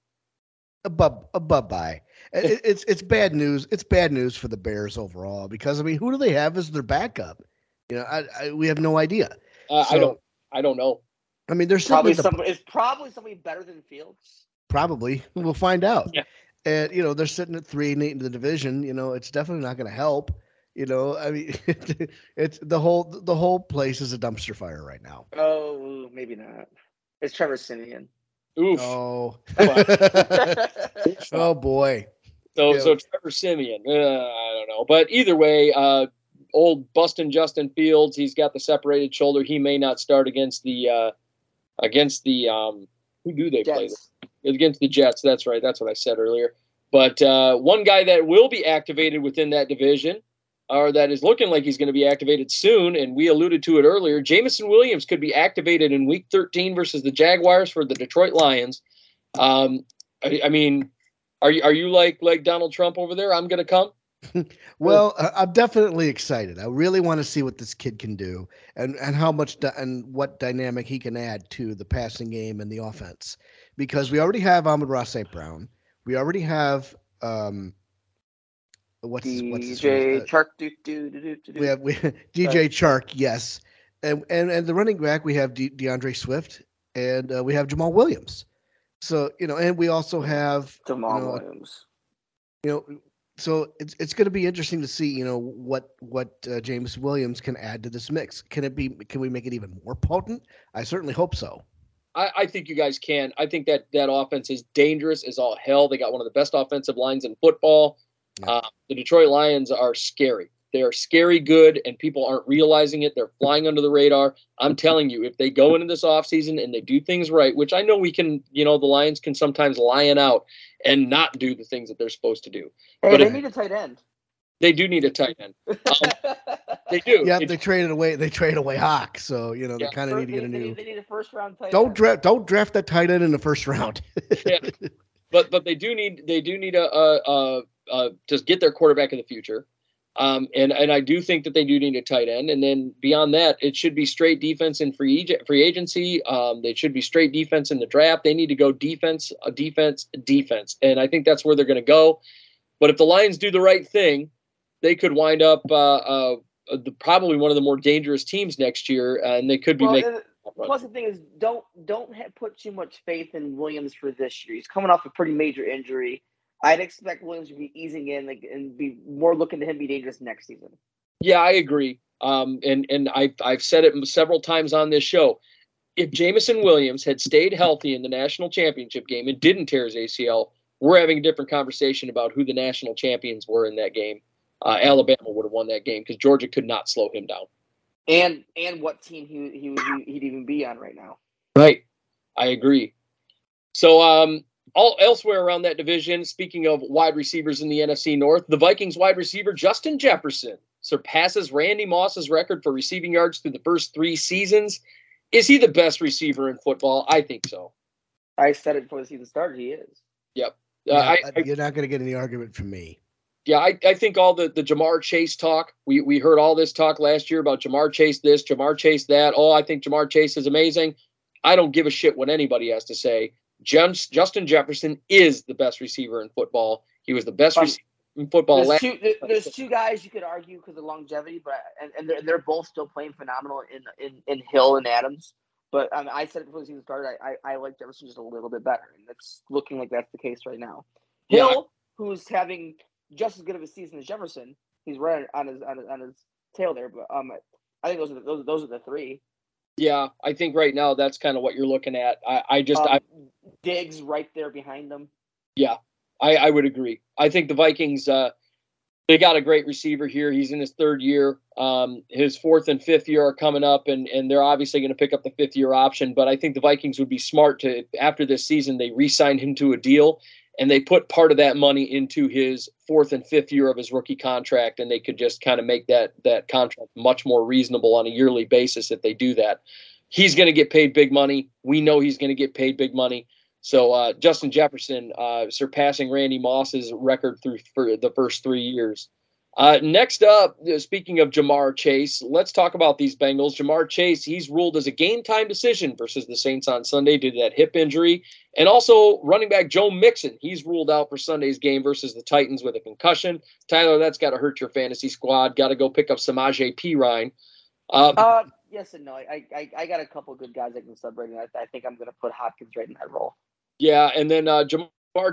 a bub a bub bye. It, it's it's bad news. It's bad news for the Bears overall because I mean, who do they have as their backup? You know, I, I we have no idea. Uh, I don't I don't know. I mean, there's Probably simply the, some. It's probably somebody better than Fields. Probably we'll find out. Yeah. And you know, they're sitting at three and eight in the division. You know, it's definitely not going to help. You know, I mean, [LAUGHS] it's the whole the whole place is a dumpster fire right now. Oh, maybe not. It's Trevor Siemian. Oof. Oh, [LAUGHS] oh boy. So Yeah. so Trevor Siemian, uh, I don't know, but either way, uh, old Bustin Justin Fields, he's got the separated shoulder. He may not start against the uh, against the um, who do they play? Jets. Against the Jets. That's right. That's what I said earlier. But uh, one guy that will be activated within that division, or that is looking like he's going to be activated soon, and we alluded to it earlier. Jameson Williams could be activated in Week 13 versus the Jaguars for the Detroit Lions. Um, I, I mean, are you are you like like Donald Trump over there? I'm going to come. [LAUGHS] Well, I'm definitely excited. I really want to see what this kid can do and and how much dy- and what dynamic he can add to the passing game and the offense. Because we already have Amon-Ra St. Brown. We already have um what's his, what's his DJ name? Uh, Chark. Do, do, do, do, do. we have we [LAUGHS] DJ Chark, yes. And and and the running back we have De- D'Andre Swift and uh, we have Jamaal Williams. So, you know, and we also have Jamal you know, Williams. you know so it's it's going to be interesting to see you know what what uh, James Williams can add to this mix. Can it be? Can we make it even more potent? I certainly hope so. I, I think you guys can. I think that that offense is dangerous as all hell. They got one of the best offensive lines in football. Yeah. Uh, the Detroit Lions are scary. They are scary good, and people aren't realizing it. They're flying under the radar. I'm telling you, if they go into this offseason and they do things right, which I know we can, you know, the Lions can sometimes lion out and not do the things that they're supposed to do. Hey, but they if- need a tight end. They do need a tight end. [LAUGHS] They do. Yeah, It- they traded away. They traded away Hock, so you know Yeah. they kind of First- need to get a they, they new. need- they need a first round tight Don't end. draft. Don't draft that tight end in the first round. [LAUGHS] yeah. but but they do need they do need a, a, a, a just get their quarterback of the future. Um, and and I do think that they do need a tight end, and then beyond that, it should be straight defense in free ag- free agency. Um, they should be straight defense in the draft. They need to go defense, uh, defense, defense, and I think that's where they're going to go. But if the Lions do the right thing, they could wind up uh, uh, the, probably one of the more dangerous teams next year, uh, and they could be Well, making. plus the thing is, don't don't put too much faith in Williams for this year. He's coming off a pretty major injury. I'd expect Williams to be easing in like, and be more looking to him be dangerous next season. Yeah, I agree. Um, and and I I've said it several times on this show. If Jameson Williams had stayed healthy in the national championship game and didn't tear his ACL, we're having a different conversation about who the national champions were in that game. Uh, Alabama would have won that game because Georgia could not slow him down. And and what team he he would he'd even be on right now. Right. I agree. So um all elsewhere around that division, speaking of wide receivers in the NFC North, the Vikings wide receiver Justin Jefferson surpasses Randy Moss's record for receiving yards through the first 3 seasons. Is he the best receiver in football? I think so. I said it before the season started. He is. Uh, Yeah, I, I, you're not going to get any argument from me. Yeah, I, I think all the, the Ja'Marr Chase talk, we, we heard all this talk last year about Ja'Marr Chase this, Ja'Marr Chase that. Oh, I think Ja'Marr Chase is amazing. I don't give a shit what anybody has to say. Justin Jefferson is the best receiver in football. He was the best Um, receiver in football. There's last- two, there- there's two guys you could argue because of longevity, but and, and they're, they're both still playing phenomenal in in, in Hill and Adams. But um, I said it before the season started, I, I, I like Jefferson just a little bit better, and it's looking like that's the case right now. Yeah. Hill, who's having just as good of a season as Jefferson, he's right on his on his, on his tail there. But um, I think those are the, those, those are the three. yeah, I think right now that's kind of what you're looking at. I, I just Um, I, Diggs right there behind them. I I would agree. I think the Vikings uh they got a great receiver here. He's in his third year. Um, his fourth and fifth year are coming up, and and they're obviously going to pick up the fifth year option. But I think the Vikings would be smart to after this season they re-sign him to a deal, and they put part of that money into his fourth and fifth year of his rookie contract, and they could just kind of make that that contract much more reasonable on a yearly basis if they do that. He's going to get paid big money. We know he's going to get paid big money. So uh, Justin Jefferson uh, surpassing Randy Moss's record through for the first three years. Uh, next up, uh, speaking of Ja'Marr Chase, let's talk about these Bengals. Ja'Marr Chase, he's ruled as a game time decision versus the Saints on Sunday due to that hip injury. And also running back Joe Mixon, he's ruled out for Sunday's game versus the Titans with a concussion. Tyler, that's got to hurt your fantasy squad. Got to go pick up Samaje Perine. Uh, Uh, yes and no. I I, I got a couple good guys I can sub right in. I, I think I'm going to put Hopkins right in that role. Yeah, and then uh, Ja'Marr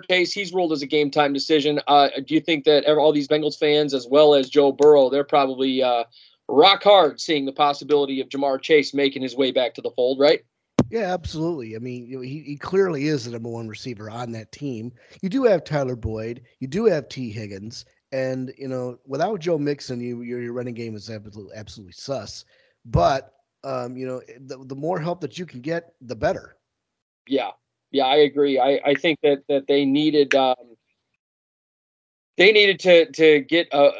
Chase, he's ruled as a game time decision. Uh, do you think that all these Bengals fans, as well as Joe Burrow, they're probably uh, rock hard seeing the possibility of Ja'Marr Chase making his way back to the fold, right? Yeah, absolutely. I mean, you know, he, he clearly is the number one receiver on that team. You do have Tyler Boyd, you do have Tee Higgins, and you know, without Joe Mixon, you your, your running game is absolutely absolutely sus. But um, you know, the, the more help that you can get, the better. Yeah, yeah, I agree. I, I think that that they needed um, they needed to to get a.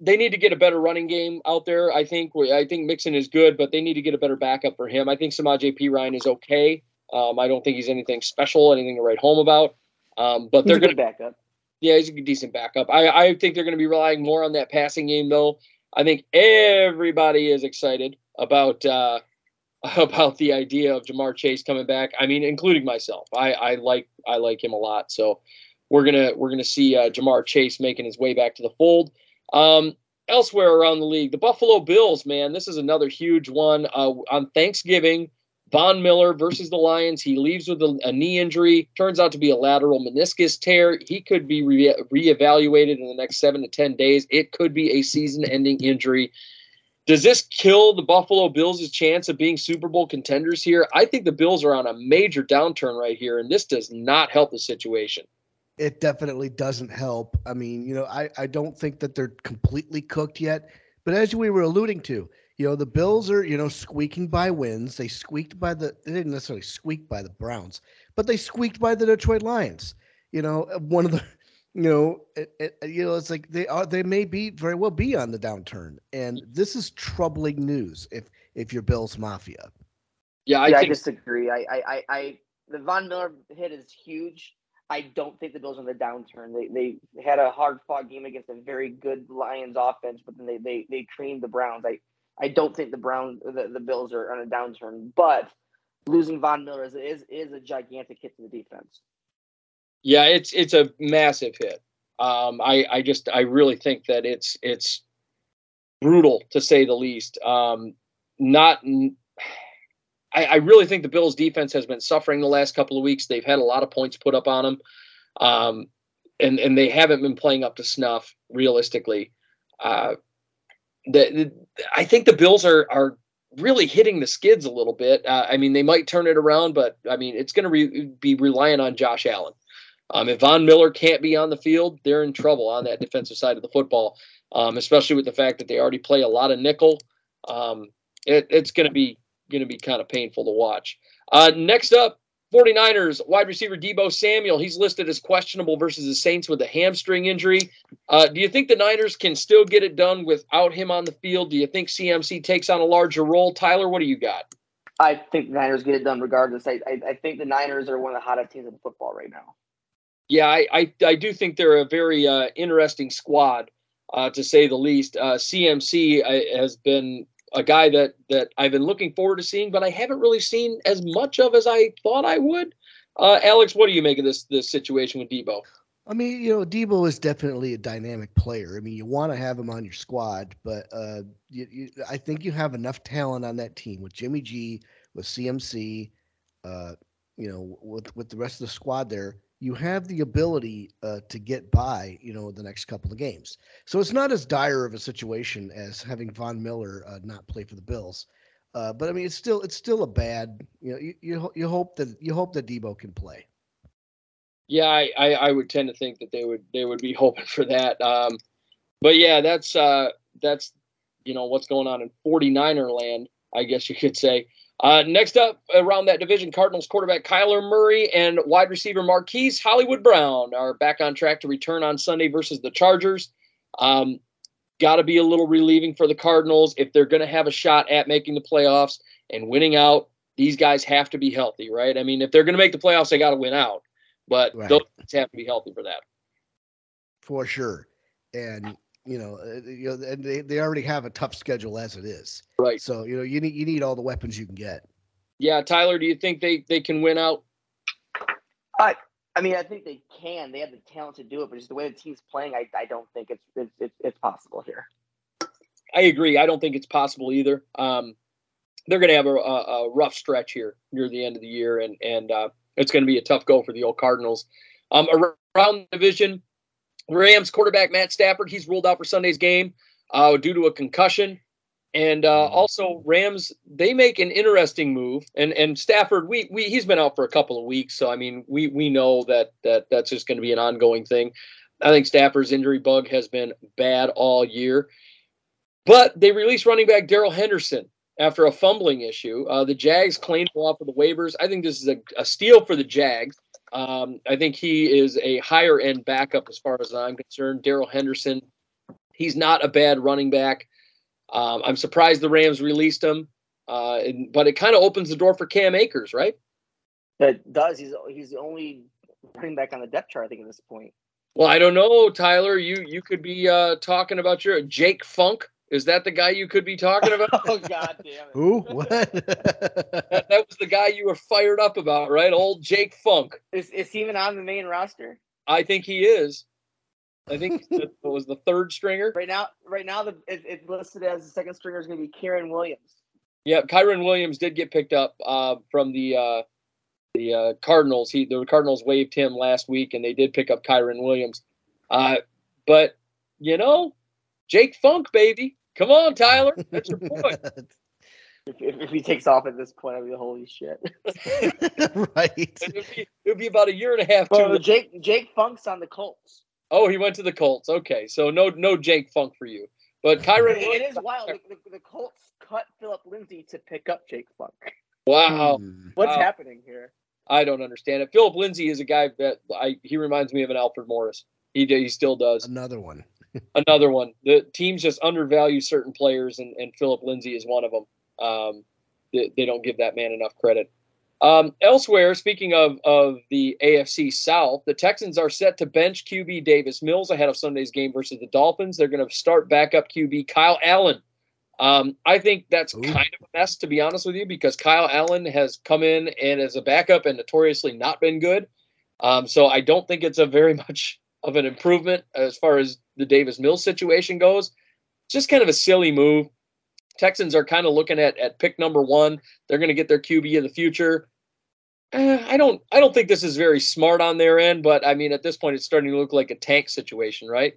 They need to get a better running game out there. I think. I think Mixon is good, but they need to get a better backup for him. I think Samaje Perine is okay. Um, I don't think he's anything special, anything to write home about. Um, but He's they're going to backup. Yeah, he's a decent backup. I, I think they're going to be relying more on that passing game, though. I think everybody is excited about uh, [LAUGHS] about the idea of Ja'Marr Chase coming back. I mean, including myself. I, I like I like him a lot. So we're gonna we're gonna see uh, Ja'Marr Chase making his way back to the fold. Um, elsewhere around the league, the Buffalo Bills, man, this is another huge one. Uh, on Thanksgiving, Von Miller versus the Lions. He leaves with a, a knee injury. Turns out to be a lateral meniscus tear. He could be re- reevaluated in the next seven to 10 days. It could be a season ending injury. Does this kill the Buffalo Bills' chance of being Super Bowl contenders here? I think the Bills are on a major downturn right here, and this does not help the situation. It definitely doesn't help. I mean, you know, I, I don't think that they're completely cooked yet. But as we were alluding to, you know, the Bills are, you know, squeaking by wins. They squeaked by the, they didn't necessarily squeak by the Browns, but they squeaked by the Detroit Lions. You know, one of the, you know, it, it, uh, you know, it's like they are, they may be very well be on the downturn, and this is troubling news if if you're Bills Mafia. Yeah, I yeah, I disagree. I, I, I, I, the Von Miller hit is huge. I don't think the Bills are on the downturn. They, they had a hard fought game against a very good Lions offense, but then they, they, they creamed the Browns. I, I don't think the Browns, the, the Bills are on a downturn, but losing Von Miller is, is, is a gigantic hit to the defense. Yeah, it's it's a massive hit. Um, I I just I really think that it's it's brutal to say the least. Um, not. I, I really think the Bills' defense has been suffering the last couple of weeks. They've had a lot of points put up on them, um, and and they haven't been playing up to snuff realistically. Uh, the, the I think the Bills are are really hitting the skids a little bit. Uh, I mean, they might turn it around, but I mean, it's going to re- be relying on Josh Allen. Um, if Von Miller can't be on the field, they're in trouble on that defensive side of the football, um, especially with the fact that they already play a lot of nickel. Um, it, it's going to be going to be kind of painful to watch. Uh, next up, 49ers wide receiver Deebo Samuel. He's listed as questionable versus the Saints with a hamstring injury. Uh, do you think the Niners can still get it done without him on the field? Do you think CMC takes on a larger role? Tyler, what do you got? I think the Niners get it done regardless. I, I, I think the Niners are one of the hottest teams in football right now. Yeah, I, I, I do think they're a very uh, interesting squad, uh, to say the least. Uh, CMC uh, has been a guy that that I've been looking forward to seeing, but I haven't really seen as much of as I thought I would. Uh, Alex, what do you make of this this situation with Deebo? I mean, you know, Deebo is definitely a dynamic player. I mean, you want to have him on your squad, but uh, you, you, I think you have enough talent on that team with Jimmy G, with CMC, uh, you know, with with the rest of the squad there. You have the ability uh, to get by, you know, the next couple of games. So it's not as dire of a situation as having Von Miller uh, not play for the Bills. Uh, but I mean, it's still it's still a bad. You know, you, you you hope that you hope that Deebo can play. Yeah, I, I, I would tend to think that they would they would be [LAUGHS] hoping for that. Um, but yeah, that's uh, that's you know what's going on in 49er land, I guess you could say. Uh, next up around that division, Cardinals quarterback Kyler Murray and wide receiver Marquise Hollywood Brown are back on track to return on Sunday versus the Chargers. Um, Got to be a little relieving for the Cardinals if they're going to have a shot at making the playoffs and winning out. These guys have to be healthy, right? I mean, if they're going to make the playoffs, they got to win out. But Right. those guys have to be healthy for that. for sure. And you know, uh, you know, and they, they already have a tough schedule as it is. Right. So you know, you need you need all the weapons you can get. Yeah, Tyler, do you think they they can win out? I mean, I think they can. They have the talent to do it, but just the way the team's playing, I, I don't think it's it's, it's it's possible here. I agree. I don't think it's possible either. Um, they're going to have a, a, a rough stretch here near the end of the year, and and uh, it's going to be a tough go for the old Cardinals. Um, around the division, Rams quarterback Matt Stafford he's ruled out for Sunday's game uh, due to a concussion, and uh, also Rams they make an interesting move, and and Stafford we we he's been out for a couple of weeks, so I mean we we know that that that's just going to be an ongoing thing. I think Stafford's injury bug has been bad all year. But they released running back Darrell Henderson after a fumbling issue. Uh, the Jags claimed him off of the waivers. I think this is a, a steal for the Jags. Um, I think he is a higher end backup as far as I'm concerned. Darrell Henderson, he's not a bad running back. Um, I'm surprised the Rams released him, uh, and, but it kind of opens the door for Cam Akers, right? That does. He's he's the only running back on the depth chart, I think, at this point. Well, I don't know, Tyler. You you could be uh, talking about your Jake Funk. Is that the guy you could be talking about? [LAUGHS] oh God damn it! Who? What? [LAUGHS] that, that was the guy you were fired up about, right? Old Jake Funk. Is is he even on the main roster I think he is. I think it was the third stringer. right now? Right now, the it, it's listed as the second stringer is going to be Kyren Williams. Yeah, Kyren Williams did get picked up uh, from the uh, the uh, Cardinals. He the Cardinals waived him last week, and they did pick up Kyren Williams. Uh, but you know, Jake Funk, baby, come on, Tyler, that's your boy. [LAUGHS] If, if, if he takes off at this point, I'll be holy shit. [LAUGHS] right. It would be, it would be about a year and a half. Well, late. Jake Jake Funk's on the Colts. Oh, he went to the Colts. Okay, so no no Jake Funk for you. But Kyren It- it Williams. is wild. The, the, the Colts cut Phillip Lindsay to pick up Jake Funk. Wow. Hmm. What's Wow. happening here? I don't understand it. Phillip Lindsay is a guy that I he reminds me of an Alfred Morris. He he still does. Another one. Another one. The teams just undervalue certain players, and, and Phillip Lindsay is one of them. Um, they, they don't give that man enough credit. Um, elsewhere, speaking of of the AFC South, the Texans are set to bench QB Davis Mills ahead of Sunday's game versus the Dolphins. They're going to start backup QB Kyle Allen. Um, I think that's Ooh. kind of a mess, to be honest with you, because Kyle Allen has come in and as a backup and notoriously not been good. Um, so I don't think it's a very [LAUGHS] much of an improvement as far as the Davis Mills situation goes. Just kind of a silly move. Texans are kind of looking at at pick number one. They're going to get their QB in the future. Eh, I don't I don't think this is very smart on their end, but I mean at this point it's starting to look like a tank situation, right?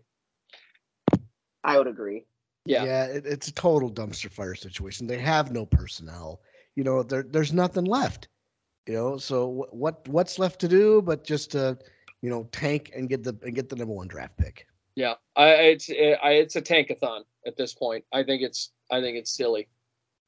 I would agree. Yeah. Yeah, it, it's a total dumpster fire situation. They have no personnel. You know, there there's nothing left. You know, so wh- what what's left to do but just to, you know, tank and get the and get the number one draft pick. Yeah, I, it's I, it's a tankathon at this point. I think it's I think it's silly,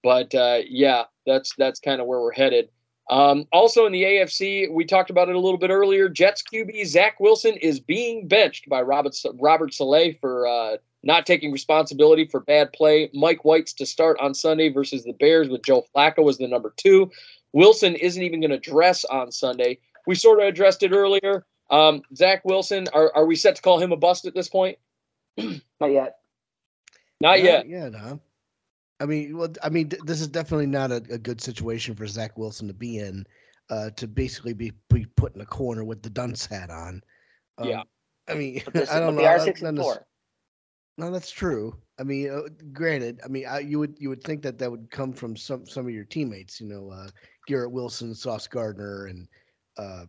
but uh, yeah, that's that's kind of where we're headed. Um, also in the AFC, we talked about it a little bit earlier. Jets QB Zach Wilson is being benched by Robert Robert Saleh for uh, not taking responsibility for bad play. Mike White's to start on Sunday versus the Bears with Joe Flacco as the number two. Wilson isn't even going to dress on Sunday. We sort of addressed it earlier. Um, Zach Wilson, are, are we set to call him a bust at this point? [CLEARS THROAT] Not yet. Not yeah, yet. Yeah, no. I mean, well, I mean, th- this is definitely not a, a good situation for Zach Wilson to be in, uh, to basically be, be put in a corner with the dunce hat on. Um, Yeah. I mean, But, [LAUGHS] this, I don't know. they are six not and four. No, that's true. I mean, uh, granted, I mean, I, you would you would think that that would come from some some of your teammates. You know, uh, Garrett Wilson, Sauce Gardner, and uh,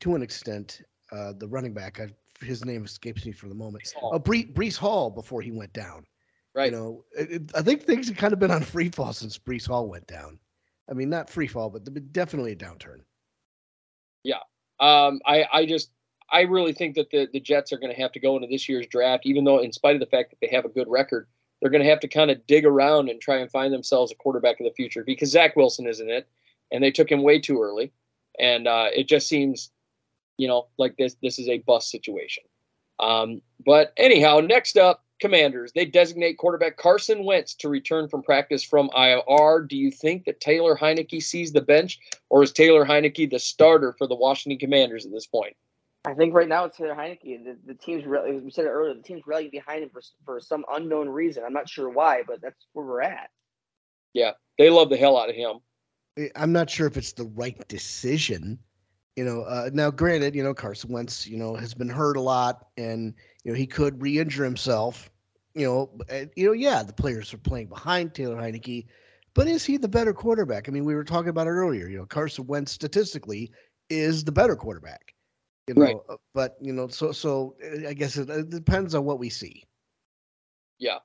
to an extent, uh, the running back. I, his name escapes me for the moment. Oh, Bree, Breece Hall before he went down. Right. You know, it, it- I think things have kind of been on free fall since Breece Hall went down. I mean, not free fall, but definitely a downturn. Yeah. Um, I, I just, I really think that the, the Jets are going to have to go into this year's draft, even though, in spite of the fact that they have a good record, they're going to have to kind of dig around and try and find themselves a quarterback of the future because Zach Wilson isn't it, and they took him way too early, and uh, it just seems, you know, like this this is a bust situation. Um, but anyhow, next up, Commanders. They designate quarterback Carson Wentz to return from practice from IR. Do you think that Taylor Heinicke sees the bench, or is Taylor Heinicke the starter for the Washington Commanders at this point? I think right now it's Taylor Heinicke. The, the team's really, as we said it earlier, the team's rallying behind him for for some unknown reason. I'm not sure why, but that's where we're at. Yeah, they love the hell out of him. I- I'm not sure if it's the right decision. You know, uh, now granted, you know Carson Wentz, you know, has been hurt a lot, and you know he could re-injure himself. You know, and, you know, yeah, the players are playing behind Taylor Heinicke, but is he the better quarterback? I mean, we were talking about it earlier. You know, Carson Wentz statistically is the better quarterback. You know, Right. uh, but you know, so so uh, I guess it, it depends on what we see. Yeah,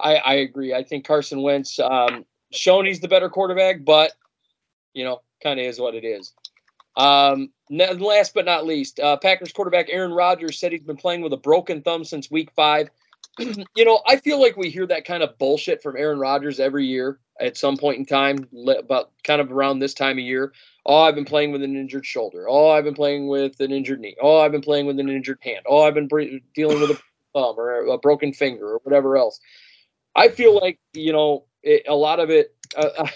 I, I agree. I think Carson Wentz um, shown he's the better quarterback, but you know, kind of is what it is. Um, last but not least, uh, Packers quarterback Aaron Rodgers said he's been playing with a broken thumb since Week Five. [CLEARS THROAT] you know, I feel like we hear that kind of bullshit from Aaron Rodgers every year at some point in time, about kind of around this time of year. Oh, I've been playing with an injured shoulder. Oh, I've been playing with an injured knee. Oh, I've been playing with an injured hand. Oh, I've been dealing with a thumb or a broken finger or whatever else. I feel like you know it, a lot of it. Uh,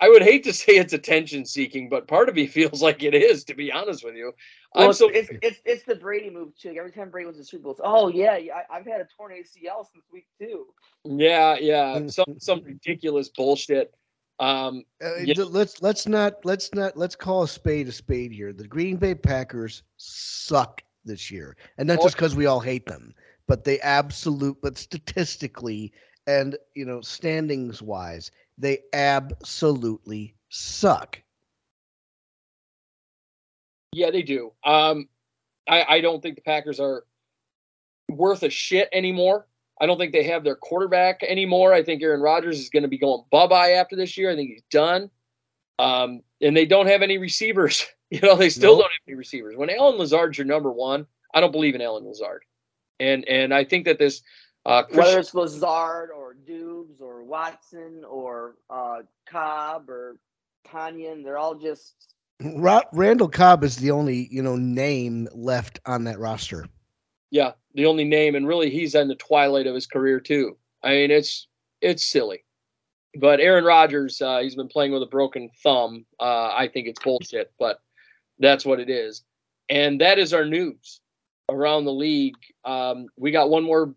I would hate to say it's attention seeking, but part of me [LAUGHS] feels like it is. To be honest with you, Well, I'm it's, so it's it's it's the Brady move too. Every time Brady wins in the Super Bowl, it's, oh yeah, yeah, I, I've had a torn ACL since week two. yeah, yeah, some some ridiculous bullshit. Um, Uh, Yeah. Let's let's not let's not let's call a spade a spade here. The Green Bay Packers suck this year, and not Oh, just because we all hate them, but they absolute, but statistically and you know standings wise, they absolutely suck. Yeah, they do. Um, I, I don't think the Packers are worth a shit anymore. I don't think they have their quarterback anymore. I think Aaron Rodgers is going to be going bye bye after this year. I think he's done. Um, and they don't have any receivers. [LAUGHS] You know, they still Nope. don't have any receivers. When Allen Lazard's your number one, I don't believe in Allen Lazard. And and I think that this uh, Whether it's Lazard or Doubs or Watson or uh, Cobb or Tonyan, they're all just Ra- Randall Cobb is the only you know name left on that roster. yeah, the only name, and really he's in the twilight of his career too. I mean, it's it's silly. But Aaron Rodgers, uh, he's been playing with a broken thumb. Uh, I think it's bullshit, but that's what it is. And that is our news around the league. Um, we got one more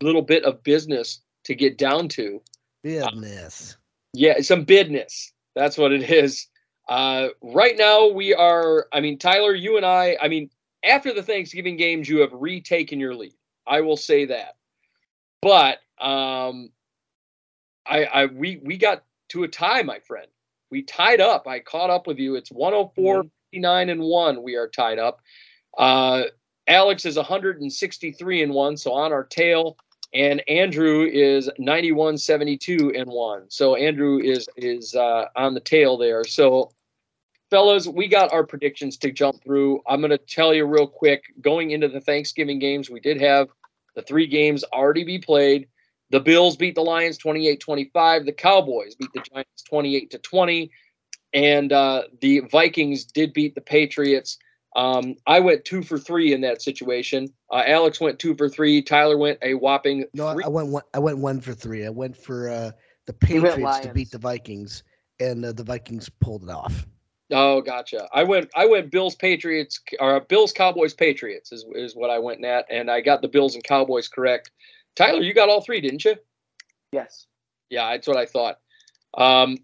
little bit of business to get down to. Goodness. Yeah, some business. That's what it is. Uh, right now, we are. I mean, Tyler, you and I. I mean, after the Thanksgiving games, you have retaken your lead. I will say that. But um, I, I we we got to a tie, my friend. We tied up. I caught up with you. It's 104, 59 and one. We are tied up. Uh, Alex is 163 and one, so on our tail and Andrew is 91 72 and 1. So Andrew is is uh, on the tail there. So fellas, we got our predictions to jump through. I'm going to tell you real quick going into the Thanksgiving games, we did have the three games already be played. The Bills beat the Lions 28-25, the Cowboys beat the Giants 28 to 20, and uh, the Vikings did beat the Patriots um, I went two for three in that situation. Uh, Alex went two for three. Tyler went a whopping No, I- three. I went one. I went one for three. I went for uh, the Patriots to beat the Vikings, and uh, the Vikings pulled it off. Oh, gotcha. I went. I went Bills Patriots or Bills Cowboys Patriots is is what I went at, and I got the Bills and Cowboys correct. Tyler, you got all three, didn't you? yes. Yeah, that's what I thought. Um,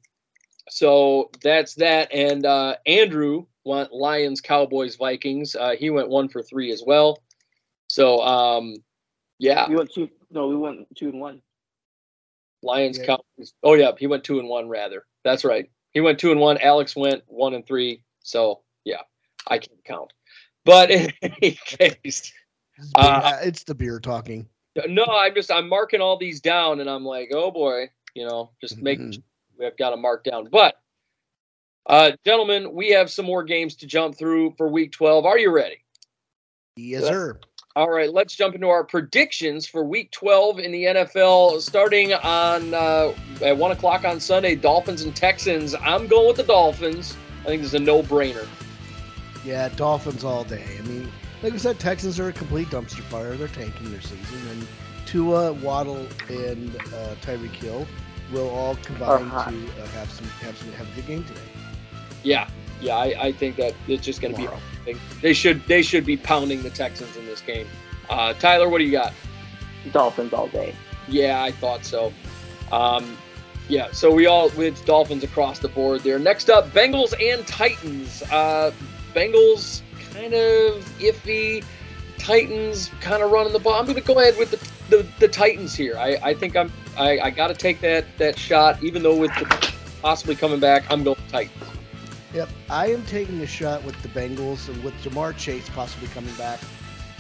so that's that. And uh, Andrew went Lions, Cowboys, Vikings. Uh, he went one for three as well. So, um, yeah, We went two. No, we went two and one. Lions Yeah. Cowboys. Oh yeah, he went two and one rather. That's right. He went two and one. Alex went one and three. So yeah, I can count. But in [LAUGHS] any case, Uh, it's the beer talking. no, I'm just I'm marking all these down, and I'm like, oh boy, you know, just make Mhm. we've got to mark down. But uh, gentlemen, we have some more games to jump through for Week 12. Are you ready? Yes, sir. All right, let's jump into our predictions for Week 12 in the NFL, starting on uh, at one o'clock on Sunday. Dolphins and Texans. I'm going with the Dolphins. I think this is a no-brainer. Yeah, Dolphins all day. I mean, like we said, Texans are a complete dumpster fire. They're tanking their season, and Tua, Waddle, and uh, Tyreek Hill will all combine to uh, have some have some have a good game today. Yeah, yeah, I, I think that it's just going to be. They should they should be pounding the Texans in this game. Uh, Tyler, what do you got? Dolphins all day. Yeah, I thought so. Um, yeah, so we all it's Dolphins across the board there. Next up, Bengals and Titans. Uh, Bengals kind of iffy. Titans kind of running the ball. I'm going to go ahead with the, the, the Titans here. I, I think I'm I, I got to take that that shot, even though with possibly coming back, I'm going Titans. Yep, I am taking a shot with the Bengals and with Ja'Marr Chase possibly coming back.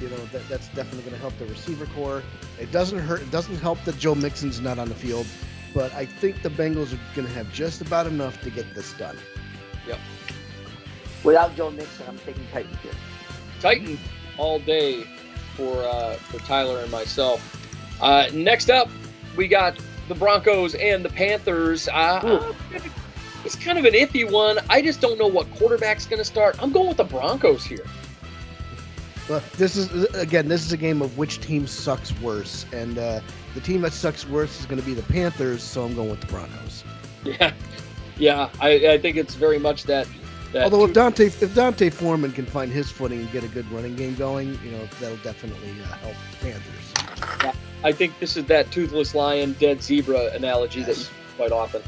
You know that, that's definitely going to help the receiver corps. It doesn't hurt. It doesn't help that Joe Mixon's not on the field, but I think the Bengals are going to have just about enough to get this done. Yep. Without Joe Mixon, I'm taking Titans here. Titans all day for uh, for Tyler and myself. Uh, next up, we got the Broncos and the Panthers. Uh, it's kind of an iffy one. I just don't know what quarterback's going to start. I'm going with the Broncos here. Well, this is again. This is a game of which team sucks worse, and uh, the team that sucks worse is going to be the Panthers. So I'm going with the Broncos. Yeah, yeah. I, I think it's very much that. that Although if Dante if D'Onta Foreman can find his footing and get a good running game going, you know that'll definitely uh, help the Panthers. I think this is that toothless lion, dead zebra analogy that you use quite often.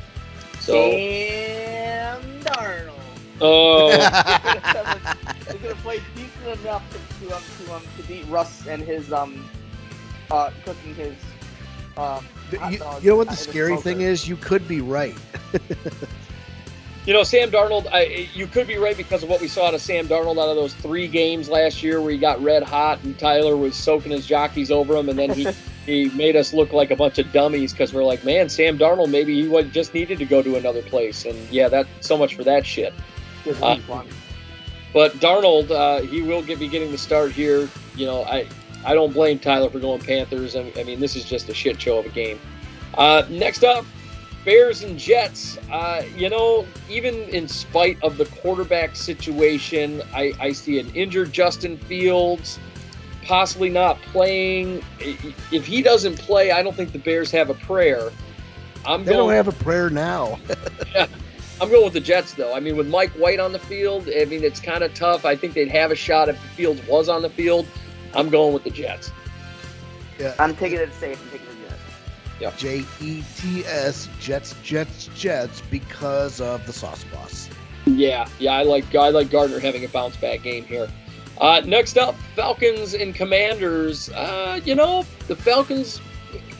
So, Sam Darnold. oh, He's gonna play decent enough to to, um, to um to beat Russ and his um uh cooking his um. hot you, you know what the in his scary thing is? You could be right. [LAUGHS] You know, Sam Darnold, I, you could be right because of what we saw out of Sam Darnold out of those three games last year where he got red hot and Tyler was soaking his jockeys over him, and then he, [LAUGHS] he made us look like a bunch of dummies because we're like, man, Sam Darnold, maybe he just needed to go to another place. And yeah, that so much for that shit. Uh. But Darnold, uh, he will get, be getting the start here. You know, I I don't blame Tyler for going Panthers. I, I mean, this is just a shit show of a game. Uh, next up, Bears and Jets. Uh, you know, even in spite of the quarterback situation, I, I see an injured Justin Fields possibly not playing. If he doesn't play, I don't think the Bears have a prayer. I'm They going. don't have a prayer now. [LAUGHS] I'm going with the Jets, though. I mean, with Mike White on the field, I mean, it's kind of tough. I think they'd have a shot if Fields was on the field. I'm going with the Jets. Yeah. I'm taking it safe. I'm taking it Jets. J E T S Jets Jets Jets because of the sauce boss. Yeah, yeah, I like I like Gardner having a bounce back game here. Uh, next up, Falcons and Commanders. Uh, you know, the Falcons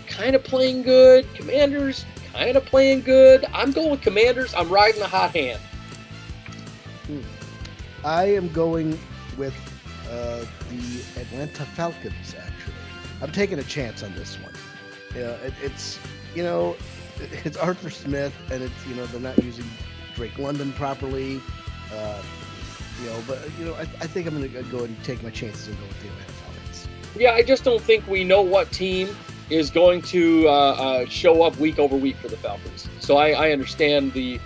kind of playing good. Commanders kind of playing good. I'm going with Commanders. I'm riding the hot hand. I am going with uh, the Atlanta Falcons. Actually, I'm taking a chance on this one. Yeah, it, it's you know, it's Arthur Smith, and it's you know they're not using Drake London properly. Uh, you know, but you know, I, I think I'm going to go and take my chances and go with the Atlanta Falcons. Yeah, I just don't think we know what team is going to uh, uh, show up week over week for the Falcons. So I, I understand the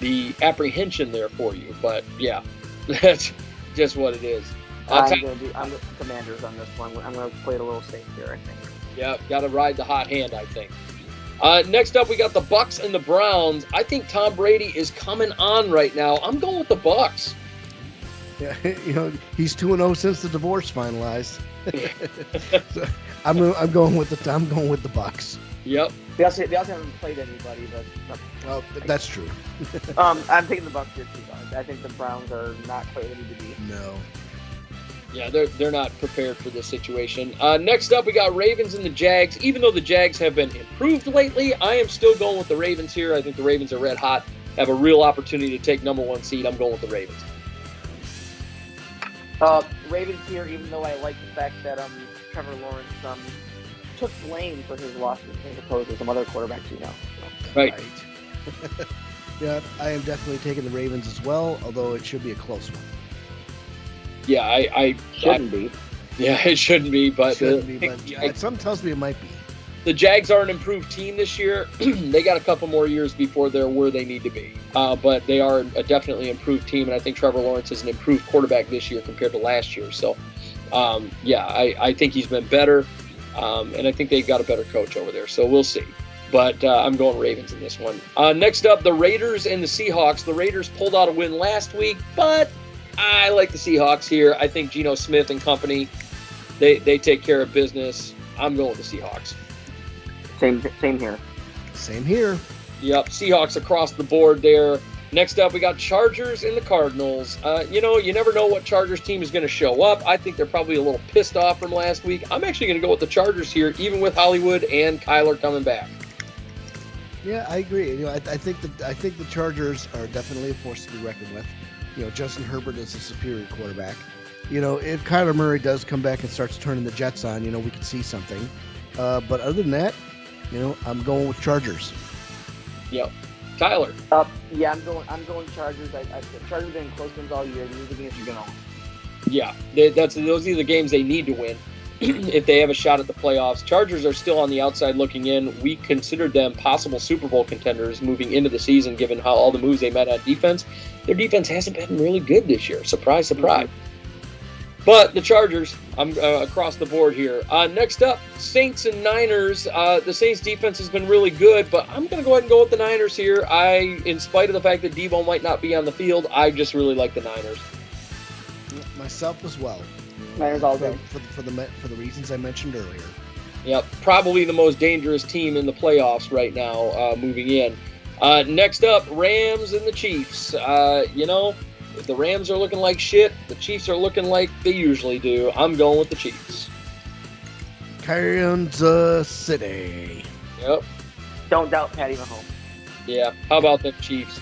the apprehension there for you, but yeah, [LAUGHS] that's just what it is. Uh, I'm Ty- gonna do. I'm with the Commanders on this one. I'm gonna play it a little safe here. I think. Yeah, got to ride the hot hand, I think. Uh, next up, we got the Bucks and the Browns. I think Tom Brady is coming on right now. I'm going with the Bucks. Yeah, [LAUGHS] you know, he's two and zero since the divorce finalized. [LAUGHS] so I'm I'm going with the I'm going with the Bucks. Yep. They also they also haven't played anybody, but Well, th- that's true. [LAUGHS] um, I'm taking the Bucks here too. Guys. I think the Browns are not quite ready to be. No. Yeah, they're they're not prepared for this situation. Uh, next up, we got Ravens and the Jags. Even though the Jags have been improved lately, I am still going with the Ravens here. I think the Ravens are red hot, have a real opportunity to take number one seed. I'm going with the Ravens. Uh, Ravens here, even though I like the fact that um, Trevor Lawrence um, took blame for his losses as opposed to some other quarterbacks you know. So. Right. [LAUGHS] Yeah, I am definitely taking the Ravens as well, although it should be a close one. Yeah, I, I, I Shouldn't be. yeah, [LAUGHS] it shouldn't be, but, Shouldn't uh, be, but I- something tells me it might be. The Jags are an improved team this year. [CLEARS THROAT] they got a couple more years before they're where they need to be, uh, but they are a definitely improved team, and I think Trevor Lawrence is an improved quarterback this year compared to last year. So, um, yeah, I, I think he's been better, um, and I think they've got a better coach over there. So we'll see. But uh, I'm going Ravens in this one. Uh, next up, the Raiders and the Seahawks. The Raiders pulled out a win last week, but I like the Seahawks here. I think Geno Smith and company, they they take care of business. I'm going with the Seahawks. Same, same here. Same here. Yep, Seahawks across the board there. Next up, we got Chargers and the Cardinals. Uh, you know, you never know what Chargers team is going to show up. I think they're probably a little pissed off from last week. I'm actually going to go with the Chargers here, even with Hollywood and Kyler coming back. Yeah, I agree. You know, I, I think that I think the Chargers are definitely a force to be reckoned with. You know, Justin Herbert is a superior quarterback. You know, if Kyler Murray does come back and starts turning the Jets on, you know, we could see something. Uh, but other than that, you know, I'm going with Chargers. Yep. Tyler. Uh, yeah, I'm going. I'm going Chargers. I, I, Chargers have been close games all year. These are games you're gonna. win. Yeah, they, that's those are the games they need to win [CLEARS THROAT] if they have a shot at the playoffs. Chargers are still on the outside looking in. We considered them possible Super Bowl contenders moving into the season, given how all the moves they made on defense. Their defense hasn't been really good this year. Surprise, surprise. But the Chargers, I'm uh, across the board here. Uh, next up, Saints and Niners. Uh, the Saints defense has been really good, but I'm going to go ahead and go with the Niners here. I, in spite of the fact that Deebo might not be on the field, I just really like the Niners. Myself as well. Niners all for, day. for, for the me- for the reasons I mentioned earlier. Yep, probably the most dangerous team in the playoffs right now, uh, moving in. Uh, next up, Rams and the Chiefs. Uh, you know, if the Rams are looking like shit, the Chiefs are looking like they usually do. I'm going with the Chiefs. Kansas City. Yep. Don't doubt Patty Mahomes. Yeah. How about the Chiefs?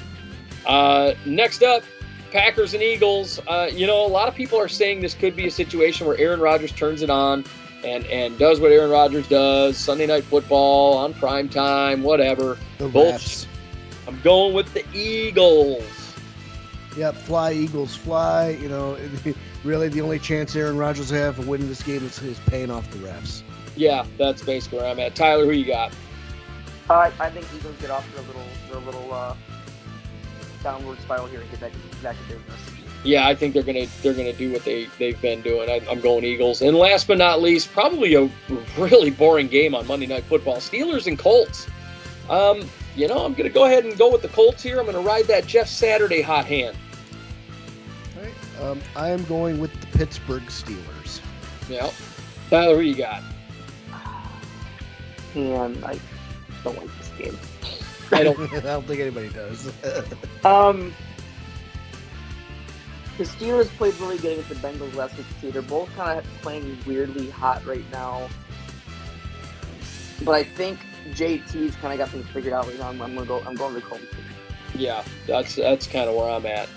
Uh, next up, Packers and Eagles. Uh, you know, a lot of people are saying this could be a situation where Aaron Rodgers turns it on and and does what Aaron Rodgers does Sunday night football on prime time, whatever. The Bullshit. refs. I'm going with the Eagles. Yep, fly Eagles, fly. You know, [LAUGHS] really the only chance Aaron Rodgers will have of winning this game is, is paying off the refs. Yeah, that's basically where I'm at. Tyler, who you got? Uh, I think Eagles get off to a little, their little uh, downward spiral here and get back, back to business. Yeah, I think they're gonna they're gonna do what they they've been doing. I, I'm going Eagles. And last but not least, probably a really boring game on Monday Night Football: Steelers and Colts. Um, you know, I'm gonna go ahead and go with the Colts here. I'm gonna ride that Jeff Saturday hot hand. All right. Um, I am going with the Pittsburgh Steelers. Yeah, Tyler, who you got? And I don't like this game. I don't. [LAUGHS] I don't think anybody does. [LAUGHS] Um, the Steelers played really good against the Bengals last week too. They're both kind of playing weirdly hot right now. But I think JT's kind of got things figured out right now. I'm, I'm gonna go. I'm going to Colts. Yeah, that's that's kind of where I'm at.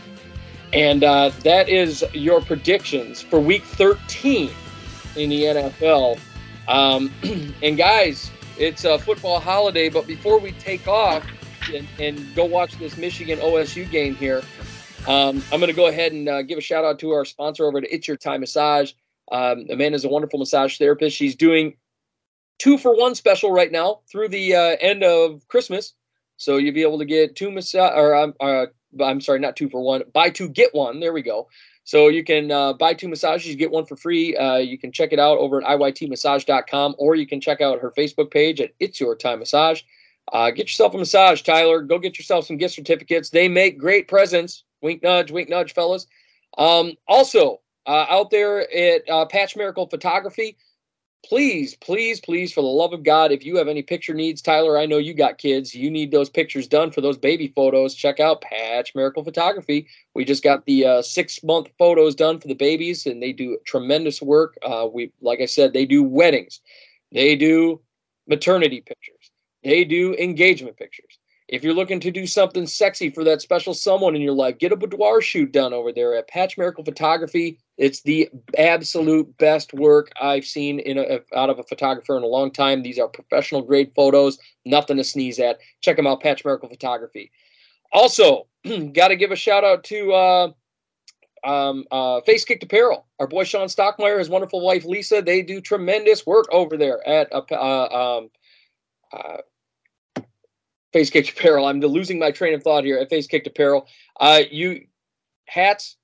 And uh, that is your predictions for Week 13 in the NFL. Um, [CLEARS THROAT] and guys, it's a football holiday, but before we take off and, and go watch this Michigan OSU game here, um, I'm going to go ahead and uh, give a shout out to our sponsor over at It's Your Time Massage. Um, Amanda's a wonderful massage therapist. She's doing two for one special right now through the uh, end of Christmas. So you'll be able to get two massage, or um, uh, I'm sorry, not two for one. Buy two, get one. There we go. So you can uh, buy two massages, get one for free. Uh, you can check it out over at iytmassage.com, or you can check out her Facebook page at It's Your Time Massage. Uh, get yourself a massage, Tyler. Go get yourself some gift certificates. They make great presents. Wink, nudge, wink, nudge, fellas. Um, also, uh, out there at uh, Patch Miracle Photography, please, please, please, for the love of God, if you have any picture needs, Tyler, I know you got kids. You need those pictures done for those baby photos. Check out Patch Miracle Photography. We just got the uh, six month photos done for the babies, and they do tremendous work. Uh, we, like I said, they do weddings, they do maternity pictures, they do engagement pictures. If you're looking to do something sexy for that special someone in your life, get a boudoir shoot done over there at Patch Miracle Photography. It's the absolute best work I've seen in a, out of a photographer in a long time. These are professional grade photos, nothing to sneeze at. Check them out, Patch Miracle Photography. Also, [CLEARS THROAT] got to give a shout out to uh, um, uh, Face Kicked Apparel. Our boy Sean Stockmeyer, his wonderful wife Lisa, they do tremendous work over there at uh, uh, um, uh, Face Kicked Apparel. I'm losing my train of thought here at Face Kicked Apparel. Uh, you hats,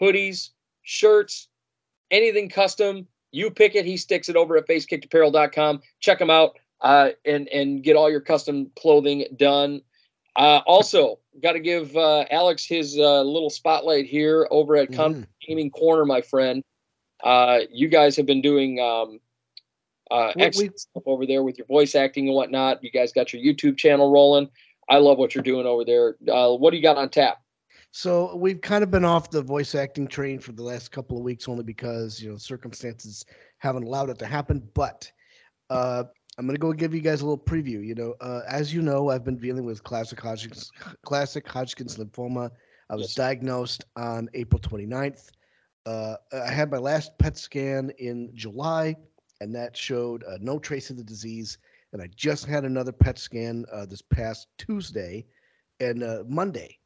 hoodies, shirts, anything custom, you pick it. He sticks it over at facekickedapparel.com. Check him out uh, and and get all your custom clothing done. Uh, also, got to give uh, Alex his uh, little spotlight here over at mm Gaming Corner, my friend. Uh, you guys have been doing um, uh, excellent stuff over there with your voice acting and whatnot. You guys got your YouTube channel rolling. I love what you're doing over there. Uh, what do you got on tap? So we've kind of been off the voice acting train for the last couple of weeks, only because you know circumstances haven't allowed it to happen. But uh, I'm gonna go give you guys a little preview. You know, uh, as you know, I've been dealing with classic Hodgkin's, classic Hodgkin's lymphoma. I was yes. diagnosed on April 29th. Uh, I had my last PET scan in July, and that showed uh, no trace of the disease. And I just had another PET scan uh, this past Tuesday, and uh, Monday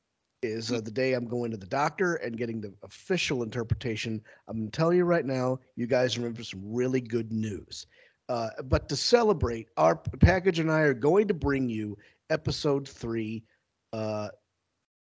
is uh, the day I'm going to the doctor and getting the official interpretation. I'm telling you right now, you guys are in for some really good news. Uh, but to celebrate, our package and I are going to bring you episode three, uh,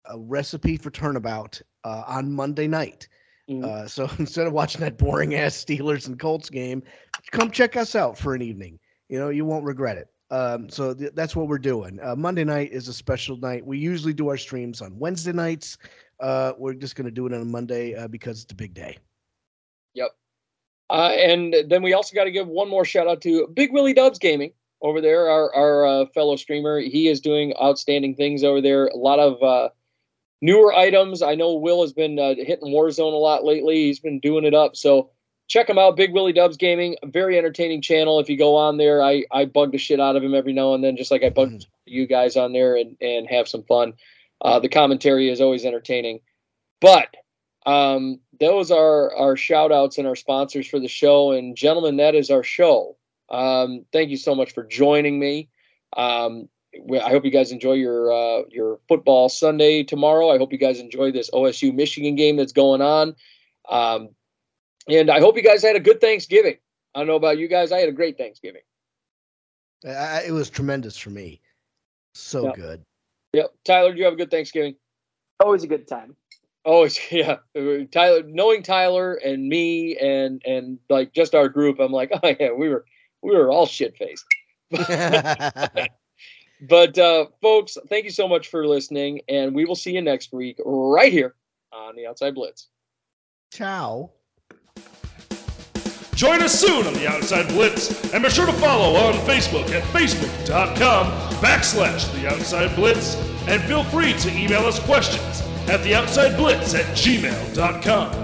a recipe for turnabout uh, on Monday night. Mm-hmm. Uh, so [LAUGHS] instead of watching that boring ass Steelers and Colts game, come check us out for an evening. You know, you won't regret it. Um, so th- that's what we're doing. Uh, Monday night is a special night. We usually do our streams on Wednesday nights. Uh, we're just going to do it on a Monday uh, because it's a big day. Yep. Uh, and then we also got to give one more shout out to Big Willie Dubs Gaming over there, our, our uh, fellow streamer. He is doing outstanding things over there. A lot of uh, newer items. I know Will has been hitting Warzone a lot lately. He's been doing it up. So check him out. Big Willie Dubs Gaming, very entertaining channel. If you go on there, I I bug the shit out of him every now and then, just like I bug mm. you guys on there and and have some fun. Uh, the commentary is always entertaining, but um, those are our shout outs and our sponsors for the show. And gentlemen, that is our show. Um, thank you so much for joining me. Um, I hope you guys enjoy your uh, your football Sunday tomorrow. I hope you guys enjoy this OSU Michigan game that's going on. Um, and I hope you guys had a good Thanksgiving. I don't know about you guys. I had a great Thanksgiving. I, it was tremendous for me. So yep. good. Yep. Tyler, did you have a good Thanksgiving? Always a good time. Always, [LAUGHS] yeah. Tyler, knowing Tyler and me and and like just our group, I'm like, oh yeah, we were we were all shit faced. [LAUGHS] but uh, folks, thank you so much for listening, and we will see you next week right here on the Outside Blitz. Ciao. Join us soon on the Outside Blitz, and be sure to follow on Facebook at facebook.com backslash the Outside Blitz, and feel free to email us questions at the Outside Blitz at gmail.com.